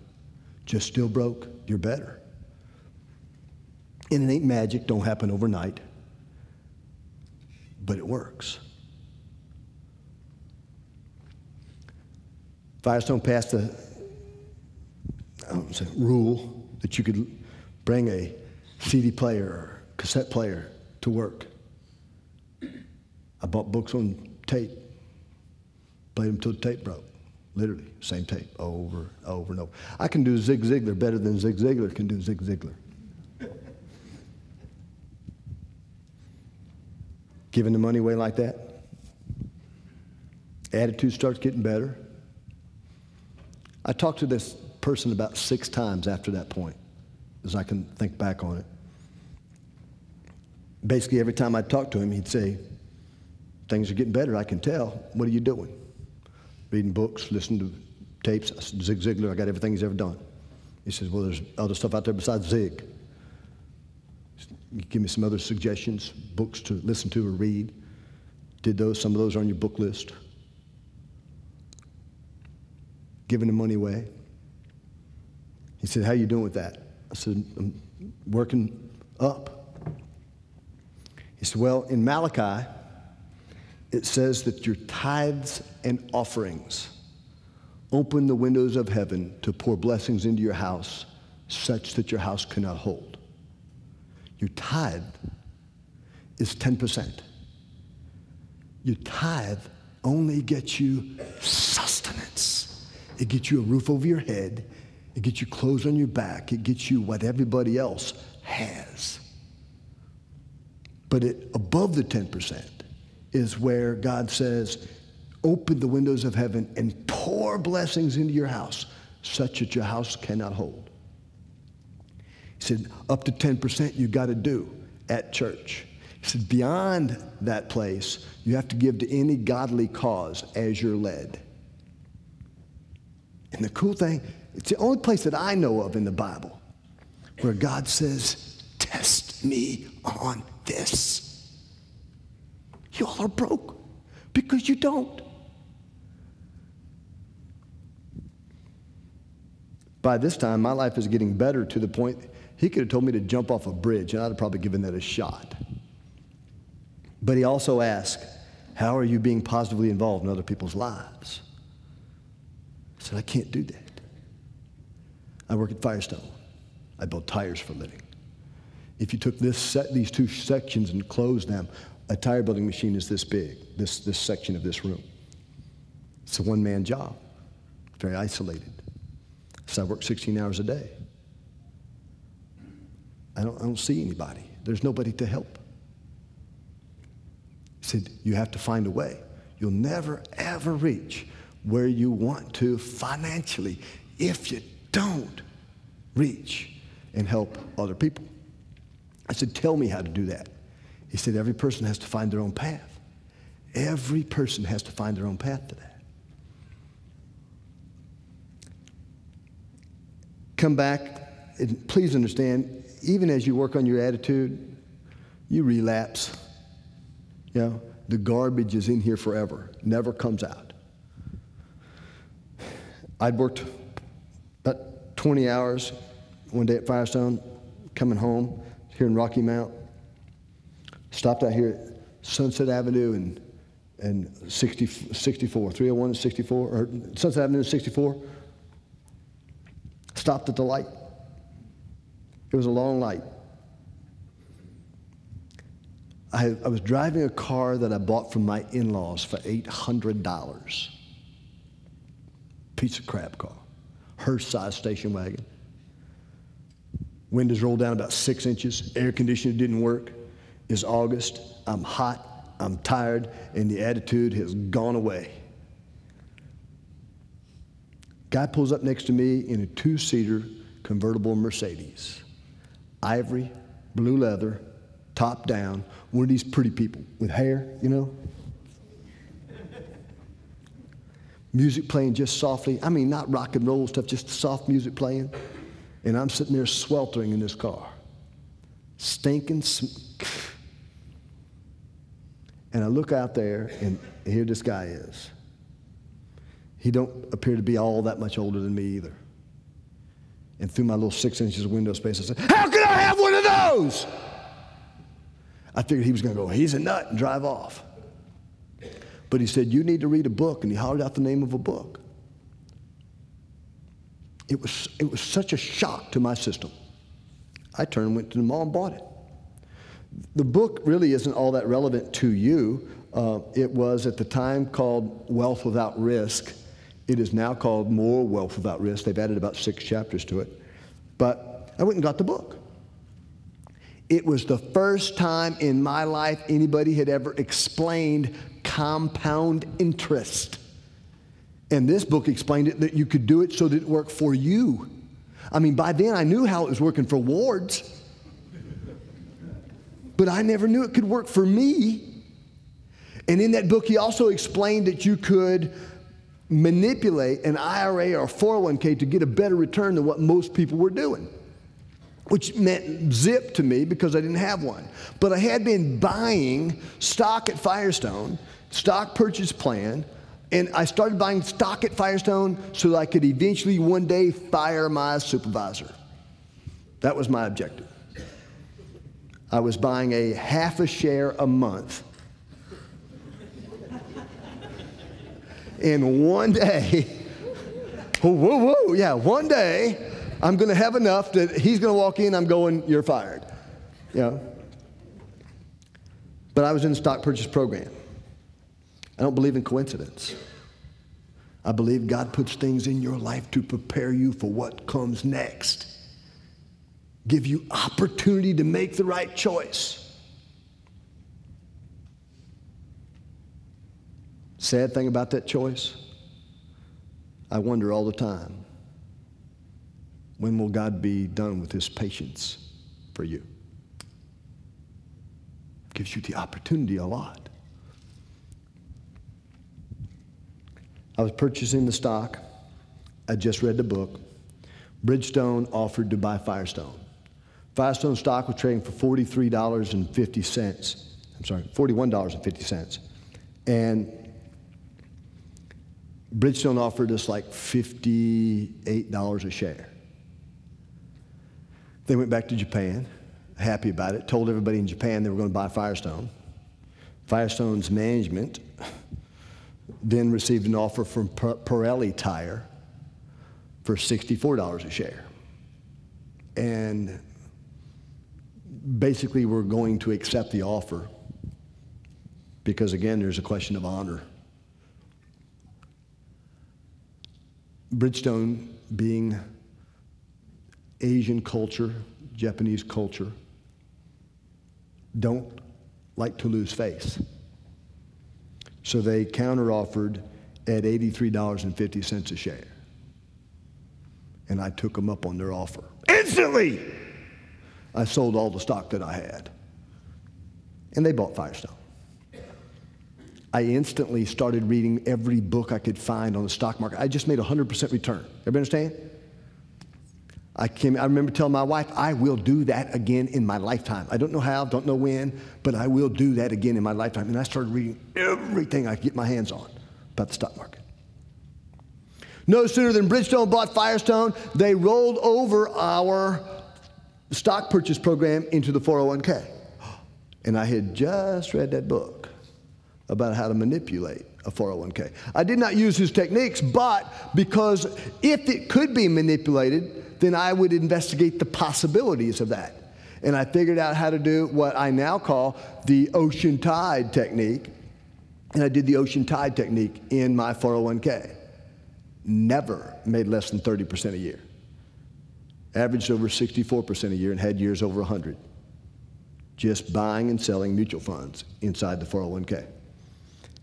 just still broke, you're better. And it ain't magic, don't happen overnight, but it works. Firestone passed a um, say, rule that you could bring a CD player or cassette player to work. I bought books on tape, played them till the tape broke. Literally, same tape over, and over and over. I can do Zig Ziglar better than Zig Ziglar can do Zig Ziglar. Giving the money away like that, attitude starts getting better. I talked to this person about six times after that point, as I can think back on it. Basically, every time I talked to him, he'd say, Things are getting better, I can tell. What are you doing? Reading books, listening to tapes. Zig Ziglar, I got everything he's ever done. He says, Well, there's other stuff out there besides Zig. Give me some other suggestions, books to listen to or read. Did those, some of those are on your book list. Giving the money away. He said, How you doing with that? I said, I'm working up. He said, Well, in Malachi, it says that your tithes and offerings open the windows of heaven to pour blessings into your house such that your house cannot hold. Your tithe is 10%. Your tithe only gets you sustenance. It gets you a roof over your head. It gets you clothes on your back. It gets you what everybody else has. But it, above the 10% is where God says, open the windows of heaven and pour blessings into your house such that your house cannot hold. He said, up to 10% you've got to do at church. He said, beyond that place, you have to give to any godly cause as you're led. And the cool thing, it's the only place that I know of in the Bible where God says, test me on this. You all are broke because you don't. By this time, my life is getting better to the point he could have told me to jump off a bridge, and I'd have probably given that a shot. But he also asked, How are you being positively involved in other people's lives? Said, I can't do that. I work at Firestone. I build tires for a living. If you took this set, these two sections and closed them, a tire building machine is this big, this, this section of this room. It's a one man job, very isolated. So I work 16 hours a day. I don't, I don't see anybody. There's nobody to help. He said, You have to find a way. You'll never, ever reach where you want to financially if you don't reach and help other people. I said, Tell me how to do that. He said, Every person has to find their own path. Every person has to find their own path to that. Come back, and please understand, even as you work on your attitude, you relapse. You know, the garbage is in here forever, never comes out. I'd worked about 20 hours one day at Firestone, coming home here in Rocky Mount. Stopped out here at Sunset Avenue and, and 60, 64, 301 and 64, or Sunset Avenue and 64. Stopped at the light. It was a long light. I, I was driving a car that I bought from my in laws for $800. Piece of crap car. Hearst size station wagon. Windows rolled down about six inches. Air conditioner didn't work. It's August. I'm hot. I'm tired. And the attitude has gone away. Guy pulls up next to me in a two seater convertible Mercedes. Ivory, blue leather, top down. One of these pretty people with hair, you know? Music playing just softly. I mean, not rock and roll stuff, just soft music playing. And I'm sitting there sweltering in this car, stinking. Sm- *sighs* and I look out there, and here this guy is. He don't appear to be all that much older than me either. And through my little six inches of window space, I said, How could I have one of those? I figured he was going to go, He's a nut, and drive off. But he said, You need to read a book. And he hollered out the name of a book. It was, it was such a shock to my system. I turned and went to the mall and bought it. The book really isn't all that relevant to you. Uh, it was at the time called Wealth Without Risk. It is now called More Wealth Without Risk. They've added about six chapters to it. But I went and got the book. It was the first time in my life anybody had ever explained compound interest. And this book explained it that you could do it so that it worked for you. I mean, by then I knew how it was working for wards, but I never knew it could work for me. And in that book, he also explained that you could manipulate an IRA or 401k to get a better return than what most people were doing, which meant zip to me because I didn't have one. But I had been buying stock at Firestone, stock purchase plan, and I started buying stock at Firestone so that I could eventually one day fire my supervisor. That was my objective. I was buying a half a share a month in one day, *laughs* whoa, whoa, whoa, yeah, one day, I'm to have enough that he's to walk in, I'm going, you're fired. You know? But I was in the stock purchase program. I don't believe in coincidence. I believe God puts things in your life to prepare you for what comes next, give you opportunity to make the right choice. Sad thing about that choice, I wonder all the time when will God be done with his patience for you? Gives you the opportunity a lot. I was purchasing the stock. I just read the book. Bridgestone offered to buy Firestone. Firestone stock was trading for $43.50. I'm sorry, $41.50. And Bridgestone offered us like $58 a share. They went back to Japan, happy about it, told everybody in Japan they were going to buy Firestone. Firestone's management then received an offer from Pirelli Tire for $64 a share. And basically, we're going to accept the offer because, again, there's a question of honor. Bridgestone being Asian culture, Japanese culture, don't like to lose face. So they counteroffered at $83.50 a share. And I took them up on their offer. Instantly! I sold all the stock that I had. And they bought Firestone. I instantly started reading every book I could find on the stock market. I just made a 100% return. Everybody understand? I, came, I remember telling my wife, I will do that again in my lifetime. I don't know how, don't know when, but I will do that again in my lifetime. And I started reading everything I could get my hands on about the stock market. No sooner than Bridgestone bought Firestone, they rolled over our stock purchase program into the 401k. And I had just read that book about how to manipulate a 401k. I did not use his techniques, but because if it could be manipulated, then I would investigate the possibilities of that. And I figured out how to do what I now call the ocean tide technique. And I did the ocean tide technique in my 401k. Never made less than 30% a year. Averaged over 64% a year and had years over 100. Just buying and selling mutual funds inside the 401k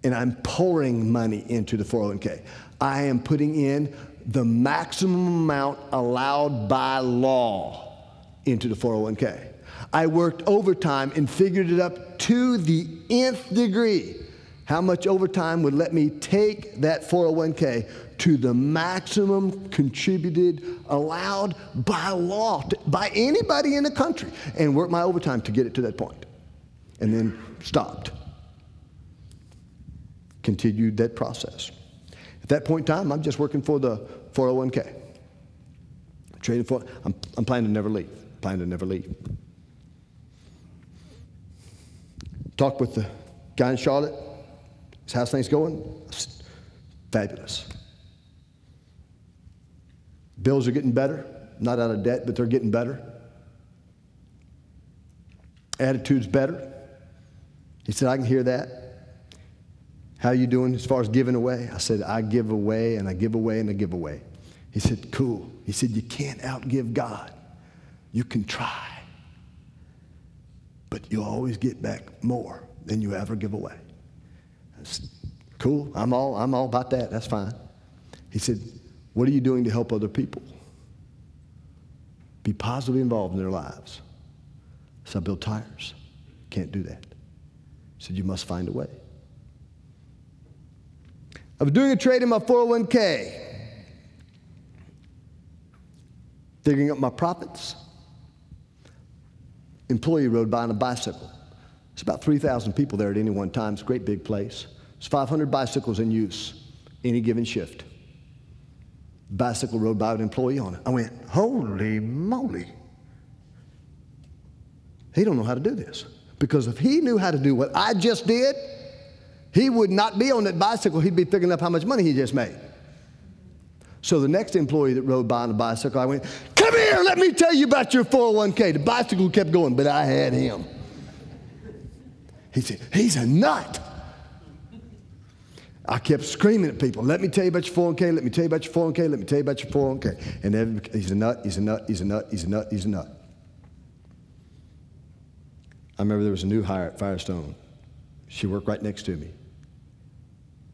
and I'm pouring money into the 401k. I am putting in the maximum amount allowed by law into the 401k. I worked overtime and figured it up to the nth degree. How much overtime would let me take that 401k to the maximum contributed allowed by law, to, by anybody in the country, and work my overtime to get it to that point, and then stopped continued that process. At that point in time, I'm just working for the 401k. Trading for, I'm, I'm planning to never leave. Planning to never leave. Talked with the guy in Charlotte. How's things going? Fabulous. Bills are getting better. Not out of debt, but they're getting better. Attitude's better. He said, I can hear that. How you doing as far as giving away? I said, I give away and I give away and I give away. He said, Cool. He said, You can't outgive God. You can try, but you'll always get back more than you ever give away. That's cool. I'm all, I'm all about that. That's fine. He said, What are you doing to help other people? Be positively involved in their lives. So I build tires. Can't do that. He said, You must find a way. I was doing a trade in my 401k, digging up my profits. Employee rode by on a bicycle. It's about 3,000 people there at any one time. It's a great big place. It's 500 bicycles in use any given shift. Bicycle rode by an employee on it. I went, holy moly. He don't know how to do this. Because if he knew how to do what I just did, he would not be on that bicycle. He'd be picking up how much money he just made. So the next employee that rode by on a bicycle, I went, Come here, let me tell you about your 401k. The bicycle kept going, but I had him. He said, He's a nut. I kept screaming at people, Let me tell you about your 401k, let me tell you about your 401k, let me tell you about your 401k. And every, he's a nut, he's a nut, he's a nut, he's a nut, he's a nut. I remember there was a new hire at Firestone. She worked right next to me.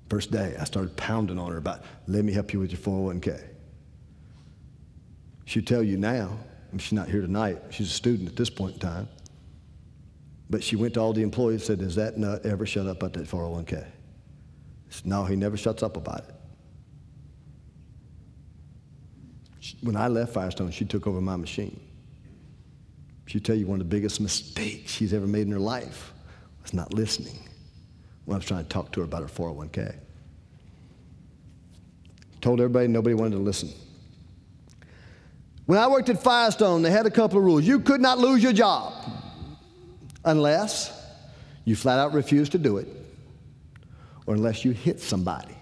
First day, I started pounding on her about, let me help you with your 401k. She'd tell you now, she's not here tonight, she's a student at this point in time. But she went to all the employees and said, Does that nut ever shut up about that 401k? Said, no, he never shuts up about it. When I left Firestone, she took over my machine. She'd tell you one of the biggest mistakes she's ever made in her life was not listening when I was trying to talk to her about her 401k. Told everybody, nobody wanted to listen. When I worked at Firestone, they had a couple of rules. You could not lose your job unless you flat out refused to do it or unless you hit somebody.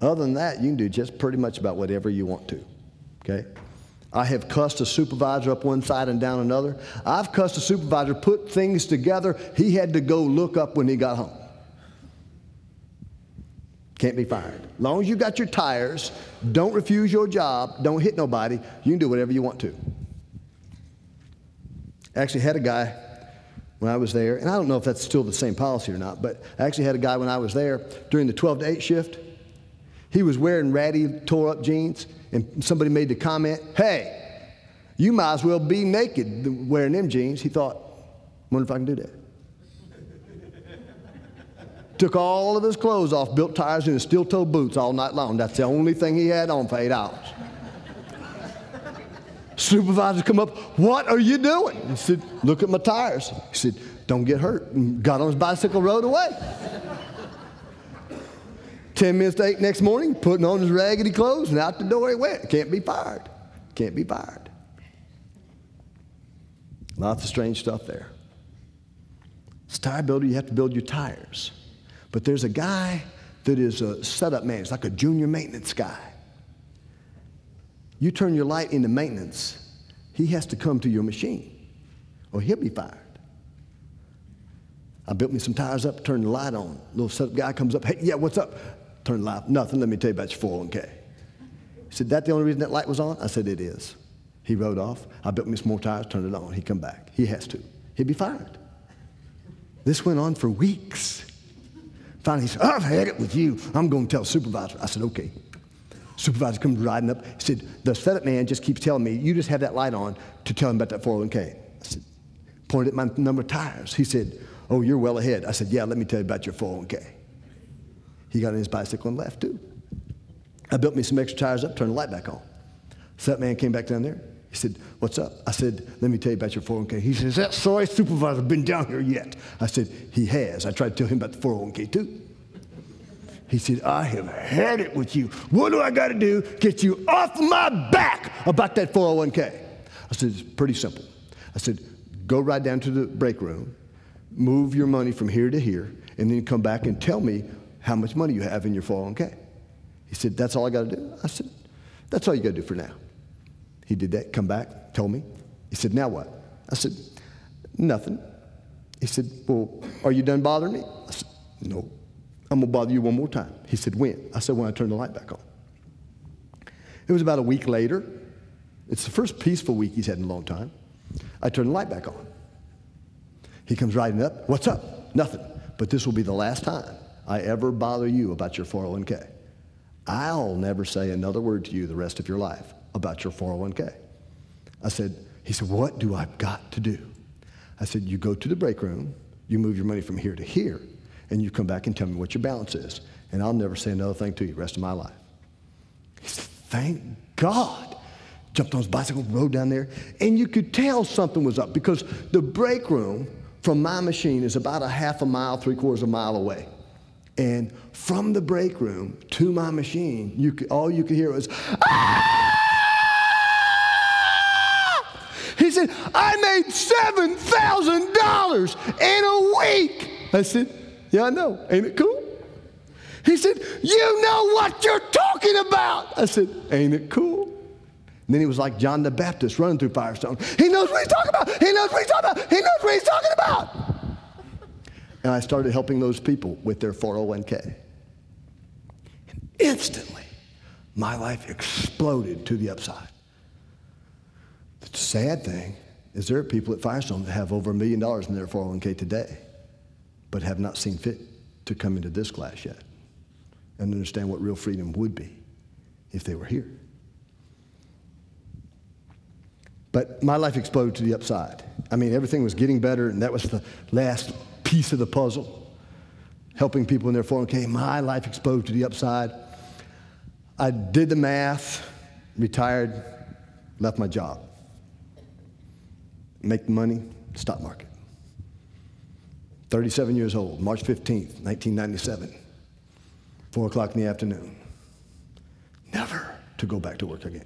Other than that, you can do just pretty much about whatever you want to. Okay? I have cussed a supervisor up one side and down another. I've cussed a supervisor, put things together. He had to go look up when he got home. Can't be fired. As long as you got your tires, don't refuse your job, don't hit nobody, you can do whatever you want to. Actually, had a guy when I was there, and I don't know if that's still the same policy or not, but I actually had a guy when I was there during the 12 to 8 shift. He was wearing ratty, tore up jeans, and somebody made the comment, hey, you might as well be naked wearing them jeans. He thought, wonder if I can do that. *laughs* Took all of his clothes off, built tires in his steel toe boots all night long. That's the only thing he had on for eight hours. *laughs* Supervisor come up, what are you doing? He said, look at my tires. He said, don't get hurt. And got on his bicycle, rode away. Ten minutes to eight next morning, putting on his raggedy clothes, and out the door he went. Can't be fired. Can't be fired. Lots of strange stuff there. A tire builder, you have to build your tires. But there's a guy that is a setup man. It's like a junior maintenance guy. You turn your light into maintenance, he has to come to your machine or he'll be fired. I built me some tires up, turned the light on. Little setup guy comes up, hey, yeah, what's up? Turn light, nothing, let me tell you about your 401k. He said, that the only reason that light was on? I said, it is. He rode off. I built me some more tires, turned it on. He come back. He has to. He'd be fired. This went on for weeks. Finally, he said, I've had it with you. I'm going to tell supervisor. I said, okay. Supervisor comes riding up. He said, The setup man just keeps telling me, you just have that light on to tell him about that 401k. I said, pointed at my number of tires. He said, Oh, you're well ahead. I said, Yeah, let me tell you about your 401k. He got on his bicycle and left too. I built me some extra tires up, turned the light back on. So that man came back down there. He said, What's up? I said, Let me tell you about your 401k. He says, That sorry supervisor been down here yet? I said, He has. I tried to tell him about the 401k too. He said, I have had it with you. What do I got to do? Get you off my back about that 401k. I said, It's pretty simple. I said, Go right down to the break room, move your money from here to here, and then come back and tell me how much money you have in your 401k. He said, That's all I got to do? I said, That's all you got to do for now. He did that, come back, told me. He said, Now what? I said, Nothing. He said, Well, are you done bothering me? I said, No. I'm going to bother you one more time. He said, When? I said, When I turn the light back on. It was about a week later. It's the first peaceful week he's had in a long time. I turn the light back on. He comes riding up. What's up? Nothing. But this will be the last time I ever bother you about your 401k. I'll never say another word to you the rest of your life about your 401k. I said, he said, what do I got to do? I said, you go to the break room, you move your money from here to here, and you come back and tell me what your balance is. And I'll never say another thing to you the rest of my life. He said, thank God. Jumped on his bicycle, rode down there, and you could tell something was up because the break room from my machine is about a half a mile, three quarters of a mile away. And from the break room to my machine, you could, all you could hear was, ah! He said, I made $7,000 in a week. I said, Yeah, I know. Ain't it cool? He said, You know what you're talking about. I said, Ain't it cool? And then he was like John the Baptist running through Firestone. He knows what he's talking about. He knows what he's talking about. He knows what he's talking about. And I started helping those people with their 401k. And instantly, my life exploded to the upside. The sad thing is there are people at Firestone that have over a million dollars in their 401k today, but have not seen fit to come into this class yet and understand what real freedom would be if they were here. But my life exploded to the upside. I mean, everything was getting better, and that was the last piece of the puzzle. Helping people in their 401k, my life exposed to the upside. I did the math, retired, left my job. Make the money, stock market. 37 years old, March 15th, 1997, 4 o'clock in the afternoon. Never to go back to work again.